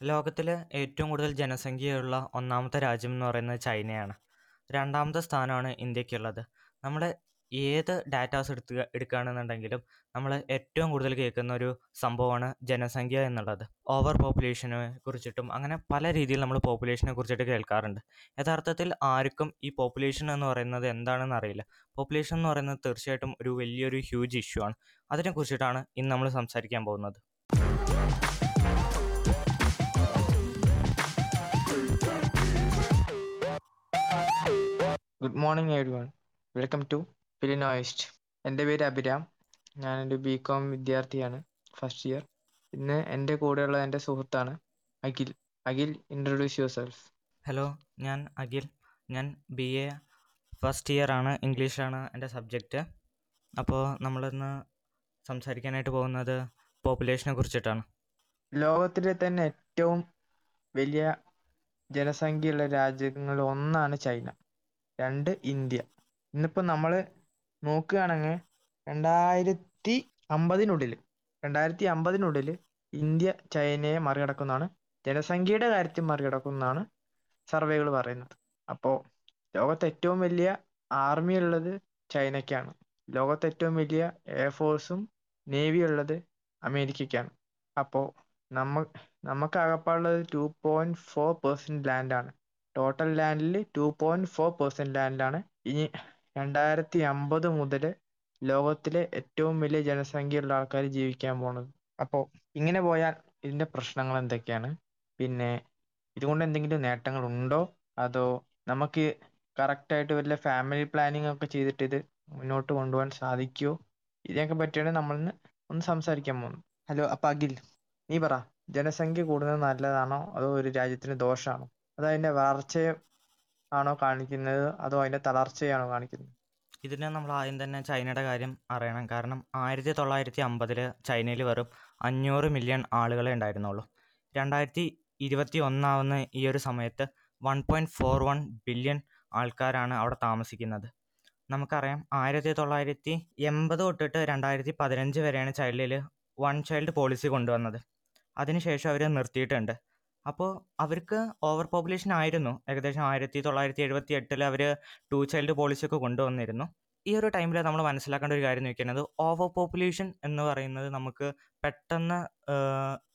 ലോകത്തിൽ ഏറ്റവും കൂടുതൽ ജനസംഖ്യയുള്ള ഒന്നാമത്തെ രാജ്യം എന്ന് പറയുന്നത് ചൈനയാണ്. രണ്ടാമത്തെ സ്ഥാനമാണ് ഇന്ത്യക്കുള്ളത്. നമ്മൾ ഏത് ഡാറ്റാസ് എടുത്ത് എടുക്കുകയാണെന്നുണ്ടെങ്കിലും നമ്മൾ ഏറ്റവും കൂടുതൽ കേൾക്കുന്ന ഒരു സംഭവമാണ് ജനസംഖ്യ എന്നുള്ളത്. ഓവർ പോപ്പുലേഷനെ കുറിച്ചിട്ടും അങ്ങനെ പല രീതിയിൽ നമ്മൾ പോപ്പുലേഷനെ കുറിച്ചിട്ട് കേൾക്കാറുണ്ട്. യഥാർത്ഥത്തിൽ ആർക്കും ഈ പോപ്പുലേഷൻ എന്ന് പറയുന്നത് എന്താണെന്ന് അറിയില്ല. പോപ്പുലേഷൻ എന്ന് പറയുന്നത് തീർച്ചയായിട്ടും ഒരു വലിയൊരു ഹ്യൂജ് ഇഷ്യൂ ആണ്. അതിനെക്കുറിച്ചിട്ടാണ് ഇന്ന് നമ്മൾ സംസാരിക്കാൻ പോകുന്നത്. Good morning everyone welcome to ഫിലിനോയിസ്റ്റ് എന്റെ പേര് അഭിരാം. ഞാനൊരു ബി കോം വിദ്യാർത്ഥിയാണ് ഫസ്റ്റ് ഇയർ ഇന്ന് എന്റെ കൂടെയുള്ള എന്റെ സുഹൃത്താണ് Akhil. Akhil introduce yourself hello ഞാൻ അഖിൽ. ഞാൻ ബി എ ഫസ്റ്റ് ഇയർ ആണ് ഇംഗ്ലീഷാണ് എന്റെ സബ്ജക്റ്റ് അപ്പോൾ നമ്മളിന്ന് സംസാരിക്കാനായിട്ട് പോകുന്നത് പോപ്പുലേഷനെ കുറിച്ചിട്ടാണ്. ലോകത്തിലെ തന്നെ ഏറ്റവും വലിയ ജനസംഖ്യയുള്ള രാജ്യങ്ങളിൽ ഒന്നാണ് ചൈന. രണ്ട് ഇന്ത്യ. ഇന്നിപ്പോ നമ്മൾ നോക്കുകയാണെങ്കിൽ രണ്ടായിരത്തി അമ്പതിനുള്ളിൽ രണ്ടായിരത്തി അമ്പതിനുള്ളിൽ ഇന്ത്യ ചൈനയെ മറികടക്കുന്നതാണ്. ജനസംഖ്യയുടെ കാര്യത്തിൽ മറികടക്കുന്നതാണ് സർവേകൾ പറയുന്നത്. അപ്പോൾ ലോകത്തെ ഏറ്റവും വലിയ ആർമി ഉള്ളത് ചൈനയ്ക്കാണ്. ലോകത്തെ ഏറ്റവും വലിയ എയർഫോഴ്സും നേവി ഉള്ളത് അമേരിക്കയ്ക്കാണ്. അപ്പോൾ നമ്മ നമുക്കാകപ്പാടുള്ളത് ടു പോയിന്റ് ഫോർ പെർസെന്റ് ലാൻഡാണ് ടോട്ടൽ ലാൻഡിൽ ടു പോയിന്റ് ഫോർ പെർസെന്റ് ലാൻഡിലാണ് ഇനി രണ്ടായിരത്തി അമ്പത് മുതൽ ലോകത്തിലെ ഏറ്റവും വലിയ ജനസംഖ്യയുള്ള ആൾക്കാർ ജീവിക്കാൻ പോണത്. അപ്പോൾ ഇങ്ങനെ പോയാൽ ഇതിന്റെ പ്രശ്നങ്ങൾ എന്തൊക്കെയാണ്? പിന്നെ ഇതുകൊണ്ട് എന്തെങ്കിലും നേട്ടങ്ങൾ ഉണ്ടോ? അതോ നമുക്ക് കറക്റ്റായിട്ട് വല്ല ഫാമിലി പ്ലാനിങ് ഒക്കെ ചെയ്തിട്ട് ഇത് മുന്നോട്ട് കൊണ്ടുപോകാൻ സാധിക്കുമോ ഇതിനൊക്കെ പറ്റിയാണ് നമ്മളിന്ന് ഒന്ന് സംസാരിക്കാൻ പോകുന്നത്. ഹലോ അപ്പം അഖിൽ നീ പറ. ജനസംഖ്യ കൂടുന്നത് നല്ലതാണോ? അതോ ഒരു രാജ്യത്തിന് ദോഷമാണോ അതോ അതിന്റെ വളർച്ചയെ ആണോ കാണിക്കുന്നത്? അതോ അതിന്റെ തളർച്ചയാണോ കാണിക്കുന്നത്? ഇതിന് നമ്മൾ ആദ്യം തന്നെ ചൈനയുടെ കാര്യം അറിയണം. കാരണം ആയിരത്തി തൊള്ളായിരത്തി അമ്പതിൽ ചൈനയിൽ വെറും അഞ്ഞൂറ് മില്യൺ ആളുകളെ ഉണ്ടായിരുന്നുള്ളൂ. രണ്ടായിരത്തി ഇരുപത്തി ഒന്നാവുന്ന ഈ ഒരു സമയത്ത് one point four one billion ആൾക്കാരാണ് അവിടെ താമസിക്കുന്നത്. നമുക്കറിയാം ആയിരത്തി തൊള്ളായിരത്തി എൺപത് തൊട്ടിട്ട് രണ്ടായിരത്തി പതിനഞ്ച് വരെയാണ് ചൈനയിൽ വൺ ചൈൽഡ് പോളിസി കൊണ്ടുവന്നത്. അതിനുശേഷം അവർ നിർത്തിയിട്ടുണ്ട്. അപ്പോൾ അവർക്ക് ഓവർ പോപ്പുലേഷൻ ആയിരുന്നു. ഏകദേശം ആയിരത്തി തൊള്ളായിരത്തി എഴുപത്തി എട്ടിൽ അവർ ടു ചൈൽഡ് പോളിസി ഒക്കെ കൊണ്ടുവന്നിരുന്നു. ഈ ഒരു ടൈമിൽ നമ്മൾ മനസ്സിലാക്കേണ്ട ഒരു കാര്യം വെക്കുന്നത് ഓവർ പോപ്പുലേഷൻ എന്ന് പറയുന്നത് നമുക്ക് പെട്ടെന്ന്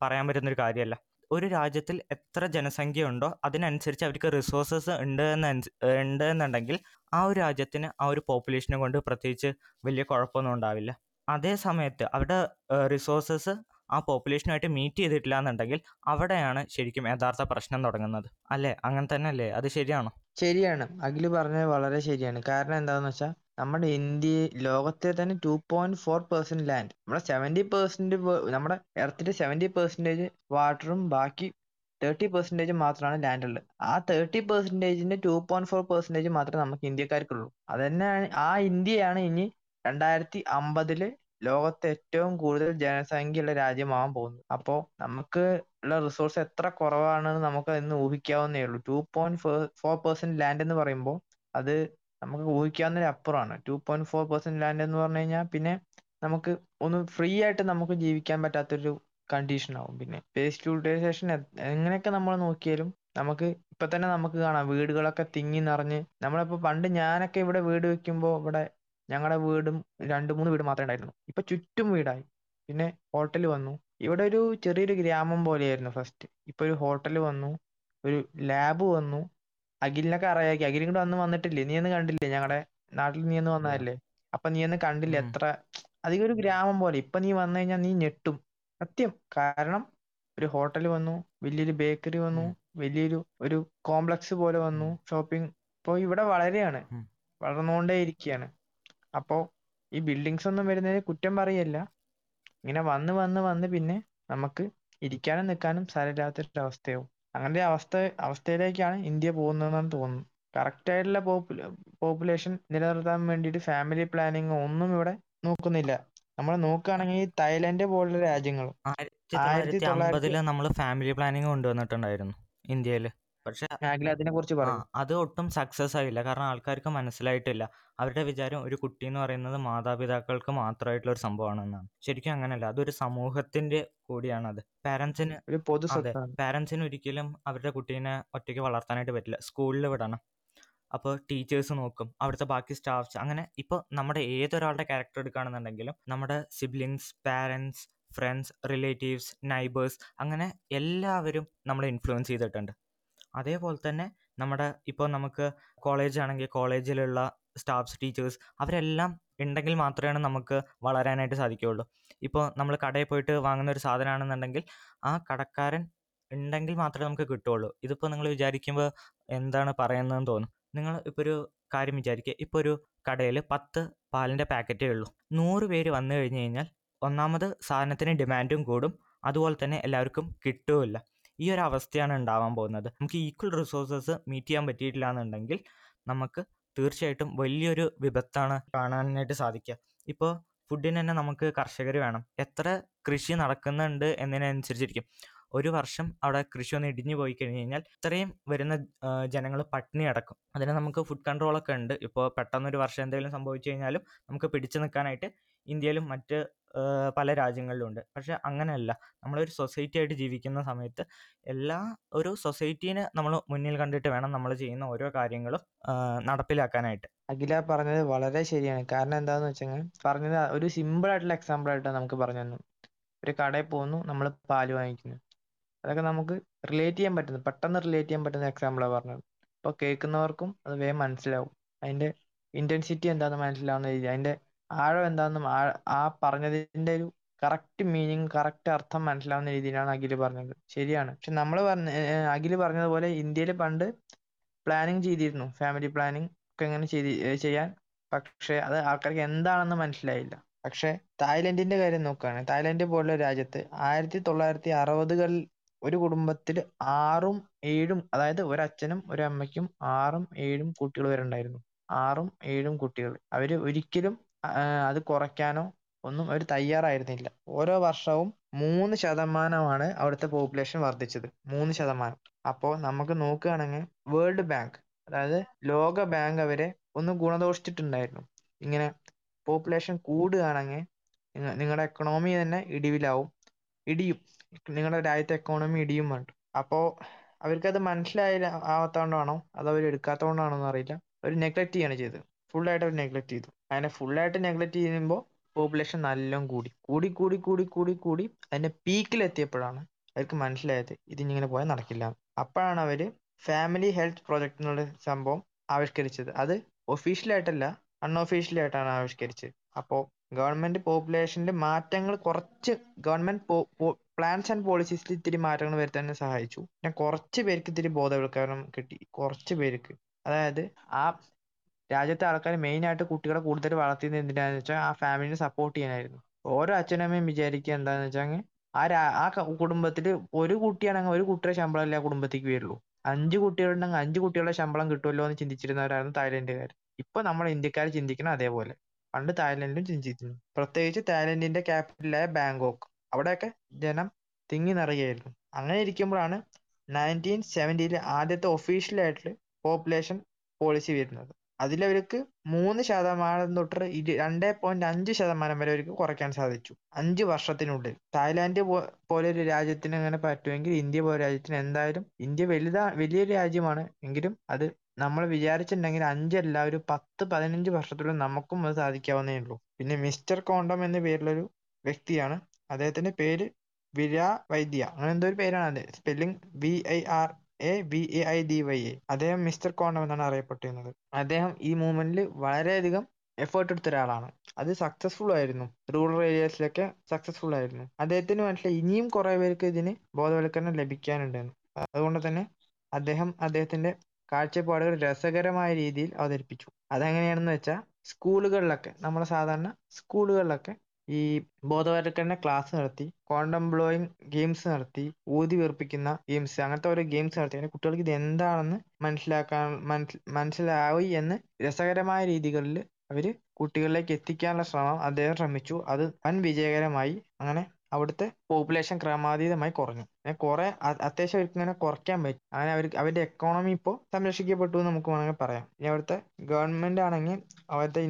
പറയാൻ പറ്റുന്നൊരു കാര്യമല്ല ഒരു രാജ്യത്തിൽ എത്ര ജനസംഖ്യ ഉണ്ടോ അതിനനുസരിച്ച് അവർക്ക് റിസോഴ്സസ് ഉണ്ട് ഉണ്ട് എന്നുണ്ടെങ്കിൽ ആ ഒരു രാജ്യത്തിന് ആ ഒരു പോപ്പുലേഷനെ കൊണ്ട് പ്രത്യേകിച്ച് വലിയ കുഴപ്പമൊന്നും ഉണ്ടാവില്ല. അതേ സമയത്ത് അവരുടെ റിസോഴ്സസ് ആ പോപ്പുലേഷനുമായിട്ട് മീറ്റ് ചെയ്തിട്ടില്ല എന്നുണ്ടെങ്കിൽ അവിടെയാണ് ശരിക്കും യഥാർത്ഥ പ്രശ്നം തുടങ്ങുന്നത്. അല്ലേ? അങ്ങനെ തന്നെ അല്ലേ അത് ശരിയാണോ? ശരിയാണ്. അഖിൽ പറഞ്ഞത് വളരെ ശരിയാണ്. കാരണം എന്താണെന്ന് വെച്ചാൽ നമ്മുടെ ഇന്ത്യ ലോകത്തെ തന്നെ two point four percent land നമ്മുടെ സെവന്റി പെർസെന്റ് നമ്മുടെ എർത്തിന്റെ സെവന്റി പെർസെന്റേജ് വാട്ടറും ബാക്കി തേർട്ടി പെർസെന്റേജ് മാത്രമാണ് ലാൻഡ് ഉള്ളത്. ആ തേർട്ടി പെർസെന്റേജിന്റെ ടു പോയിന്റ് ഫോർ പെർസെന്റേജ് മാത്രമേ നമുക്ക് ഇന്ത്യക്കാർക്കുള്ളൂ. അത് തന്നെയാണ് ആ ഇന്ത്യയാണ് ഇനി രണ്ടായിരത്തി അമ്പതിൽ ലോകത്തെ ഏറ്റവും കൂടുതൽ ജനസംഖ്യയുള്ള രാജ്യമാവാൻ പോകുന്നത് അപ്പോൾ നമുക്ക് ഉള്ള റിസോഴ്സ് എത്ര കുറവാണെന്ന് നമുക്ക് ഇന്ന് ഊഹിക്കാവുന്നേ ഉള്ളൂ. Two point four percent land എന്ന് പറയുമ്പോൾ അത് നമുക്ക് ഊഹിക്കാവുന്നതിന് അപ്പുറമാണ്. Two point four percent land എന്ന് പറഞ്ഞു കഴിഞ്ഞാൽ പിന്നെ നമുക്ക് ഒന്ന് ഫ്രീ ആയിട്ട് നമുക്ക് ജീവിക്കാൻ പറ്റാത്തൊരു കണ്ടീഷൻ ആവും. പിന്നെ വേസ്റ്റ് യൂട്ടിലൈസേഷൻ എങ്ങനെയൊക്കെ നമ്മൾ നോക്കിയാലും നമുക്ക് ഇപ്പൊ തന്നെ നമുക്ക് കാണാം. വീടുകളൊക്കെ തിങ്ങി നിറഞ്ഞ് നമ്മളിപ്പോ പണ്ട് ഞാനൊക്കെ ഇവിടെ വീട് വെക്കുമ്പോൾ ഇവിടെ ഞങ്ങളുടെ വീടും രണ്ട് മൂന്ന് വീട് മാത്രമേ ഉണ്ടായിരുന്നു ഇപ്പൊ ചുറ്റും വീടായി. പിന്നെ ഹോട്ടൽ വന്നു. ഇവിടെ ഒരു ചെറിയൊരു ഗ്രാമം പോലെയായിരുന്നു ഫസ്റ്റ് ഇപ്പൊ ഒരു ഹോട്ടൽ വന്നു. ഒരു ലാബ് വന്നു. അഖിലിനൊക്കെ അറിയാക്കി അഖിലും കൂടെ വന്ന് വന്നിട്ടില്ലേ? നീ ഒന്ന് കണ്ടില്ലേ ഞങ്ങളുടെ നാട്ടിൽ നീ ഒന്ന് വന്നതല്ലേ? അപ്പൊ നീ ഒന്ന് കണ്ടില്ല എത്ര അധികം ഒരു ഗ്രാമം പോലെ. ഇപ്പൊ നീ വന്നു കഴിഞ്ഞാൽ നീ ഞെട്ടും. സത്യം. കാരണം ഒരു ഹോട്ടൽ വന്നു. വലിയൊരു ബേക്കറി വന്നു. വലിയൊരു ഒരു കോംപ്ലക്സ് പോലെ വന്നു. ഷോപ്പിംഗ്. ഇപ്പോ ഇവിടെ വളരെയാണ്. വളർന്നുകൊണ്ടേ ഇരിക്കുകയാണ് അപ്പോ ഈ ബിൽഡിങ്സ് ഒന്നും വരുന്നതിന് കുറ്റം പറയല്ല. ഇങ്ങനെ വന്ന് വന്ന് വന്ന് പിന്നെ നമുക്ക് ഇരിക്കാനും നിൽക്കാനും സ്ഥലമില്ലാത്തൊരു അവസ്ഥയാവും. ഒരു അവസ്ഥ അവസ്ഥയിലേക്കാണ് ഇന്ത്യ പോകുന്നതെന്നാണ് തോന്നുന്നു കറക്റ്റ് ആയിട്ടുള്ള പോപ്പുലേഷൻ നിലനിർത്താൻ വേണ്ടിയിട്ട് ഫാമിലി പ്ലാനിങ് ഒന്നും ഇവിടെ നോക്കുന്നില്ല. നമ്മൾ നോക്കുകയാണെങ്കിൽ തായ്ലൻഡ് പോലുള്ള രാജ്യങ്ങൾ ആയിരത്തി തൊള്ളായിരത്തി അമ്പതിൽ നമ്മൾ ഫാമിലി പ്ലാനിങ് കൊണ്ടുവന്നിട്ടുണ്ടായിരുന്നു ഇന്ത്യയിൽ പക്ഷെ ആ പറയൂ. അത് ഒട്ടും സക്സസ് ആയില്ല. കാരണം ആൾക്കാർക്ക് മനസ്സിലായിട്ടില്ല. അവരുടെ വിചാരം ഒരു കുട്ടി എന്ന് പറയുന്നത് മാതാപിതാക്കൾക്ക് മാത്രമായിട്ടുള്ള ഒരു സംഭവമാണെന്നാണ്. ശരിക്കും അങ്ങനെയല്ല. അതൊരു സമൂഹത്തിന്റെ കൂടിയാണ് അത് പാരന്റ്സിന് അതെ പാരന്റ്സിന് ഒരിക്കലും അവരുടെ കുട്ടീനെ ഒറ്റയ്ക്ക് വളർത്താനായിട്ട് പറ്റില്ല. സ്കൂളിൽ വിടണം. അപ്പോൾ ടീച്ചേഴ്സ് നോക്കും. അവിടുത്തെ ബാക്കി സ്റ്റാഫ്സ് അങ്ങനെ ഇപ്പോൾ നമ്മുടെ ഏതൊരാളുടെ ക്യാരക്ടർ എടുക്കുകയാണെന്നുണ്ടെങ്കിലും നമ്മുടെ siblings, parents, friends, relatives, neighbours അങ്ങനെ എല്ലാവരും നമ്മളെ ഇൻഫ്ലുവൻസ് ചെയ്തിട്ടുണ്ട്. അതേപോലെ തന്നെ നമ്മുടെ ഇപ്പോൾ നമുക്ക് കോളേജ് ആണെങ്കിൽ കോളേജിലുള്ള സ്റ്റാഫ്സ്, ടീച്ചേഴ്സ് അവരെല്ലാം ഉണ്ടെങ്കിൽ മാത്രമേ നമുക്ക് വളരാനായിട്ട് സാധിക്കുകയുള്ളൂ. ഇപ്പോൾ നമ്മൾ കടയിൽ പോയിട്ട് വാങ്ങുന്ന ഒരു സാധനമാണെന്നുണ്ടെങ്കിൽ ആ കടക്കാരൻ ഉണ്ടെങ്കിൽ മാത്രമേ നമുക്ക് കിട്ടുകയുള്ളൂ. ഇതിപ്പോൾ നിങ്ങൾ വിചാരിക്കുമ്പോൾ എന്താണ് പറയുന്നതെന്ന് തോന്നും. നിങ്ങൾ ഇപ്പോൾ ഒരു കാര്യം വിചാരിക്കുക. ഇപ്പോൾ ഒരു കടയിൽ 10 പാലിന്റെ പാക്കറ്റേ ഉള്ളൂ. നൂറ് പേര് വന്നു കഴിഞ്ഞ് കഴിഞ്ഞാൽ ഒന്നാമത് സാധനത്തിന് ഡിമാൻഡും കൂടും. അതുപോലെ തന്നെ എല്ലാവർക്കും കിട്ടുകയില്ല. ഈ ഒരു അവസ്ഥയാണ് ഉണ്ടാവാൻ പോകുന്നത്. നമുക്ക് ഈക്വൽ റിസോഴ്സസ് മീറ്റ് ചെയ്യാൻ പറ്റിയിട്ടില്ല എന്നുണ്ടെങ്കിൽ നമുക്ക് തീർച്ചയായിട്ടും വലിയൊരു വിപത്താണ് കാണാനായിട്ട് സാധിക്കുക. ഇപ്പോൾ ഫുഡിന് തന്നെ നമുക്ക് കർഷകർ വേണം. എത്ര കൃഷി നടക്കുന്നുണ്ട് എന്നതിനനുസരിച്ചിരിക്കും. ഒരു വർഷം അവിടെ കൃഷി ഒന്ന് ഇടിഞ്ഞു പോയി കഴിഞ്ഞ് കഴിഞ്ഞാൽ ഇത്രയും വരുന്ന ജനങ്ങൾ പട്ടിണി അടക്കും അതിന് നമുക്ക് ഫുഡ് കൺട്രോളൊക്കെ ഉണ്ട്. ഇപ്പോൾ പെട്ടെന്നൊരു വർഷം എന്തെങ്കിലും സംഭവിച്ചു കഴിഞ്ഞാലും നമുക്ക് പിടിച്ചു നിൽക്കാനായിട്ട് ഇന്ത്യയിലും മറ്റ് പല രാജ്യങ്ങളിലും ഉണ്ട്. പക്ഷെ അങ്ങനെയല്ല. നമ്മളൊരു സൊസൈറ്റി ആയിട്ട് ജീവിക്കുന്ന സമയത്ത് എല്ലാ ഒരു സൊസൈറ്റീനെ നമ്മൾ മുന്നിൽ കണ്ടിട്ട് വേണം നമ്മൾ ചെയ്യുന്ന ഓരോ കാര്യങ്ങളും നടപ്പിലാക്കാനായിട്ട്. അഖില പറഞ്ഞത് വളരെ ശരിയാണ്. കാരണം എന്താണെന്ന് വെച്ചാൽ പറഞ്ഞത് ഒരു സിമ്പിൾ ആയിട്ടുള്ള എക്സാമ്പിൾ ആയിട്ടാണ് നമുക്ക് പറഞ്ഞു തന്നു ഒരു കടയിൽ പോകുന്നു. നമ്മൾ പാൽ വാങ്ങിക്കുന്നു. അതൊക്കെ നമുക്ക് റിലേറ്റ് ചെയ്യാൻ പറ്റുന്ന പെട്ടെന്ന് റിലേറ്റ് ചെയ്യാൻ പറ്റുന്ന എക്സാമ്പിളാണ് പറഞ്ഞത്. അപ്പോൾ കേൾക്കുന്നവർക്കും അത് വേഗം മനസ്സിലാവും. അതിന്റെ ഇന്റൻസിറ്റി എന്താണെന്ന് മനസ്സിലാവുന്ന രീതി അതിന്റെ ആഴം എന്താണെന്നും ആ പറഞ്ഞതിന്റെ ഒരു കറക്റ്റ് മീനിങ് കറക്റ്റ് അർത്ഥം മനസ്സിലാവുന്ന രീതിയിലാണ് അഖിൽ പറഞ്ഞത്. ശരിയാണ്. പക്ഷെ നമ്മൾ പറഞ്ഞ അഖിൽ പറഞ്ഞതുപോലെ ഇന്ത്യയിൽ പണ്ട് പ്ലാനിങ് ചെയ്തിരുന്നു. ഫാമിലി പ്ലാനിങ് ഒക്കെ ഇങ്ങനെ ചെയ്ത് ചെയ്യാൻ. പക്ഷെ അത് ആൾക്കാർക്ക് എന്താണെന്ന് മനസ്സിലായില്ല. പക്ഷെ തായ്ലൻഡിന്റെ കാര്യം നോക്കുകയാണെങ്കിൽ തായ്ലൻഡ് പോലുള്ള രാജ്യത്ത് ആയിരത്തി തൊള്ളായിരത്തി അറുപതുകളിൽ ഒരു കുടുംബത്തിൽ ആറും ഏഴും അതായത് ഒരച്ഛനും ഒരമ്മയ്ക്കും ആറും ഏഴും കുട്ടികൾ വരെ ഉണ്ടായിരുന്നു. ആറും ഏഴും കുട്ടികൾ. അവർ ഒരിക്കലും അത് കുറയ്ക്കാനോ ഒന്നും അവർ തയ്യാറായിരുന്നില്ല. ഓരോ വർഷവും മൂന്ന് ശതമാനമാണ് അവിടുത്തെ പോപ്പുലേഷൻ വർദ്ധിച്ചത്. മൂന്ന് ശതമാനം. അപ്പോൾ നമുക്ക് നോക്കുകയാണെങ്കിൽ വേൾഡ് ബാങ്ക് അതായത് ലോക ബാങ്ക് അവരെ ഒന്ന് ഗുണദോഷിച്ചിട്ടുണ്ടായിരുന്നു. ഇങ്ങനെ പോപ്പുലേഷൻ കൂടുകയാണെങ്കിൽ നിങ്ങളുടെ എക്കണോമി തന്നെ ഇടിവിലാവും. ഇടിയും. നിങ്ങളുടെ രാജ്യത്തെ എക്കോണമി ഇടിയും വേണ്ട. അപ്പോൾ അവർക്കത് മനസ്സിലായില്ല ആവാത്തതുകൊണ്ടാണോ അതോ അവർ എടുക്കാത്തതുകൊണ്ടാണോ എന്നറിയില്ല. അവർ നെഗ്ലക്റ്റ് ചെയ്യാണ് ചെയ്തത്. ഫുള്ളായിട്ട് അവർ നെഗ്ലക്റ്റ് ചെയ്തു. അങ്ങനെ ഫുള്ളായിട്ട് നെഗ്ലക്റ്റ് ചെയ്യുമ്പോൾ പോപ്പുലേഷൻ നല്ലോണം കൂടി. കൂടി കൂടി കൂടി കൂടി കൂടി അതിന്റെ പീക്കിലെത്തിയപ്പോഴാണ് അവർക്ക് മനസ്സിലായത് ഇതിങ്ങനെ പോയാൽ നടക്കില്ല. അപ്പോഴാണ് അവർ ഫാമിലി ഹെൽത്ത് പ്രോജക്റ്റ് എന്നുള്ള സംഭവം ആവിഷ്കരിച്ചത്. അത് ഒഫീഷ്യലായിട്ടല്ല അൺഒഫീഷ്യലായിട്ടാണ് ആവിഷ്കരിച്ചത്. അപ്പോൾ ഗവൺമെന്റ് പോപ്പുലേഷനിൽ മാറ്റങ്ങൾ കുറച്ച് ഗവൺമെന്റ് പ്ലാൻസ് ആൻഡ് പോളിസീസിൽ ഇത്തിരി മാറ്റങ്ങൾ വരുത്താൻ സഹായിച്ചു. പിന്നെ കുറച്ച് പേർക്ക് ഇത്തിരി ബോധവൽക്കരണം കിട്ടി. കുറച്ച് പേർക്ക്. അതായത് ആ രാജ്യത്തെ ആൾക്കാർ മെയിനായിട്ട് കുട്ടികളെ കൂടുതൽ വളർത്തിയത് എന്തിനാന്ന് വെച്ചാൽ ആ ഫാമിലിനെ സപ്പോർട്ട് ചെയ്യാനായിരുന്നു. ഓരോ അച്ഛനും അമ്മയും വിചാരിക്കുക എന്താന്ന് വെച്ചാൽ ആ രാ ആ കുടുംബത്തിൽ ഒരു കുട്ടിയാണെങ്കിൽ ഒരു കുട്ടിയുടെ ശമ്പളല്ലേ ആ കുടുംബത്തേക്ക് വരുള്ളൂ. അഞ്ച് കുട്ടികളുണ്ടെങ്കിൽ അഞ്ച് കുട്ടികളുടെ ശമ്പളം കിട്ടുമല്ലോ എന്ന് ചിന്തിച്ചിരുന്നവരായിരുന്നു തായ്ലൻഡുകാർ. ഇപ്പൊ നമ്മൾ ഇന്ത്യക്കാർ ചിന്തിക്കണം അതേപോലെ. പണ്ട് തായ്ലൻഡിലും ചിന്തിച്ചിരുന്നു. പ്രത്യേകിച്ച് തായ്ലൻഡിന്റെ ക്യാപിറ്റലായ ബാങ്കോക്ക്. അവിടെയൊക്കെ ജനം തിങ്ങി നിറയായിരുന്നു അങ്ങനെ ഇരിക്കുമ്പോഴാണ് നയന്റീൻ സെവന്റിയിലെ ആദ്യത്തെ ഒഫീഷ്യലായിട്ടുള്ള പോപ്പുലേഷൻ പോളിസി വരുന്നത്. അതിലവർക്ക് മൂന്ന് ശതമാനം തൊട്ട് രണ്ട് പോയിന്റ് അഞ്ച് ശതമാനം വരെ അവർക്ക് കുറയ്ക്കാൻ സാധിച്ചു. അഞ്ച് വർഷത്തിനുള്ളിൽ. തായ്ലാന്റ് പോലെ ഒരു രാജ്യത്തിന് അങ്ങനെ പറ്റുമെങ്കിൽ ഇന്ത്യ പോലെ രാജ്യത്തിന് എന്തായാലും ഇന്ത്യ വലുതാ വലിയൊരു രാജ്യമാണ്. എങ്കിലും അത് നമ്മൾ വിചാരിച്ചിട്ടുണ്ടെങ്കിൽ അഞ്ചല്ല ഒരു പത്ത് പതിനഞ്ച് വർഷത്തിനുള്ളിൽ നമുക്കും അത് സാധിക്കാവുന്നേ ഉള്ളൂ. പിന്നെ മിസ്റ്റർ കോണ്ടം എന്ന പേരിലൊരു വ്യക്തിയാണ്. അദ്ദേഹത്തിന്റെ പേര് വിരാ വൈദ്യ അങ്ങനെ എന്തോ ഒരു പേരാണ്. Spelling V I R A B A I D Y A. അദ്ദേഹം മിസ്റ്റർ കോണ്ടം എന്നാണ് അറിയപ്പെട്ടിരുന്നത്. അദ്ദേഹം ഈ മൂവ്മെന്റിൽ വളരെയധികം എഫേർട്ട് എടുത്ത ഒരാളാണ്. അത് സക്സസ്ഫുൾ ആയിരുന്നു. റൂറൽ ഏരിയാസിലൊക്കെ സക്സസ്ഫുൾ ആയിരുന്നു. അദ്ദേഹത്തിന് മനസ്സിലായി ഇനിയും കുറേ പേർക്ക് ഇതിന് ബോധവൽക്കരണം ലഭിക്കാനുണ്ടെന്ന്. അതുകൊണ്ട് തന്നെ അദ്ദേഹം അദ്ദേഹത്തിന്റെ കാഴ്ചപ്പാടുകൾ രസകരമായ രീതിയിൽ അവതരിപ്പിച്ചു. അതെങ്ങനെയാണെന്ന് വെച്ചാൽ സ്കൂളുകളിലൊക്കെ നമ്മുടെ സാധാരണ സ്കൂളുകളിലൊക്കെ ഈ ബോധവൽക്കരണ ക്ലാസ് നടത്തി ക്വാണ്ടം ബ്ലോയിങ് ഗെയിംസ് നടത്തി ഊതി വീർപ്പിക്കുന്ന ഗെയിംസ് അങ്ങനത്തെ ഓരോ ഗെയിംസ് നടത്തി അങ്ങനെ കുട്ടികൾക്ക് ഇത് എന്താണെന്ന് മനസ്സിലാക്കാൻ മനസ്സിലായി എന്ന് രസകരമായ രീതികളിൽ അവർ കുട്ടികളിലേക്ക് എത്തിക്കാനുള്ള ശ്രമം അദ്ദേഹം ശ്രമിച്ചു. അത് വൻ വിജയകരമായി. അങ്ങനെ അവിടുത്തെ പോപ്പുലേഷൻ ക്രമാതീതമായി കുറഞ്ഞു. അങ്ങനെ കുറെ അത്യാവശ്യം അവർക്ക് ഇങ്ങനെ കുറയ്ക്കാൻ പറ്റും. അങ്ങനെ അവർക്ക് അവരുടെ എക്കോണമി ഇപ്പോൾ സംരക്ഷിക്കപ്പെട്ടു എന്ന് നമുക്ക് വേണമെങ്കിൽ പറയാം. ഇനി അവിടുത്തെ ഗവൺമെന്റ് ആണെങ്കിൽ അവിടുത്തെ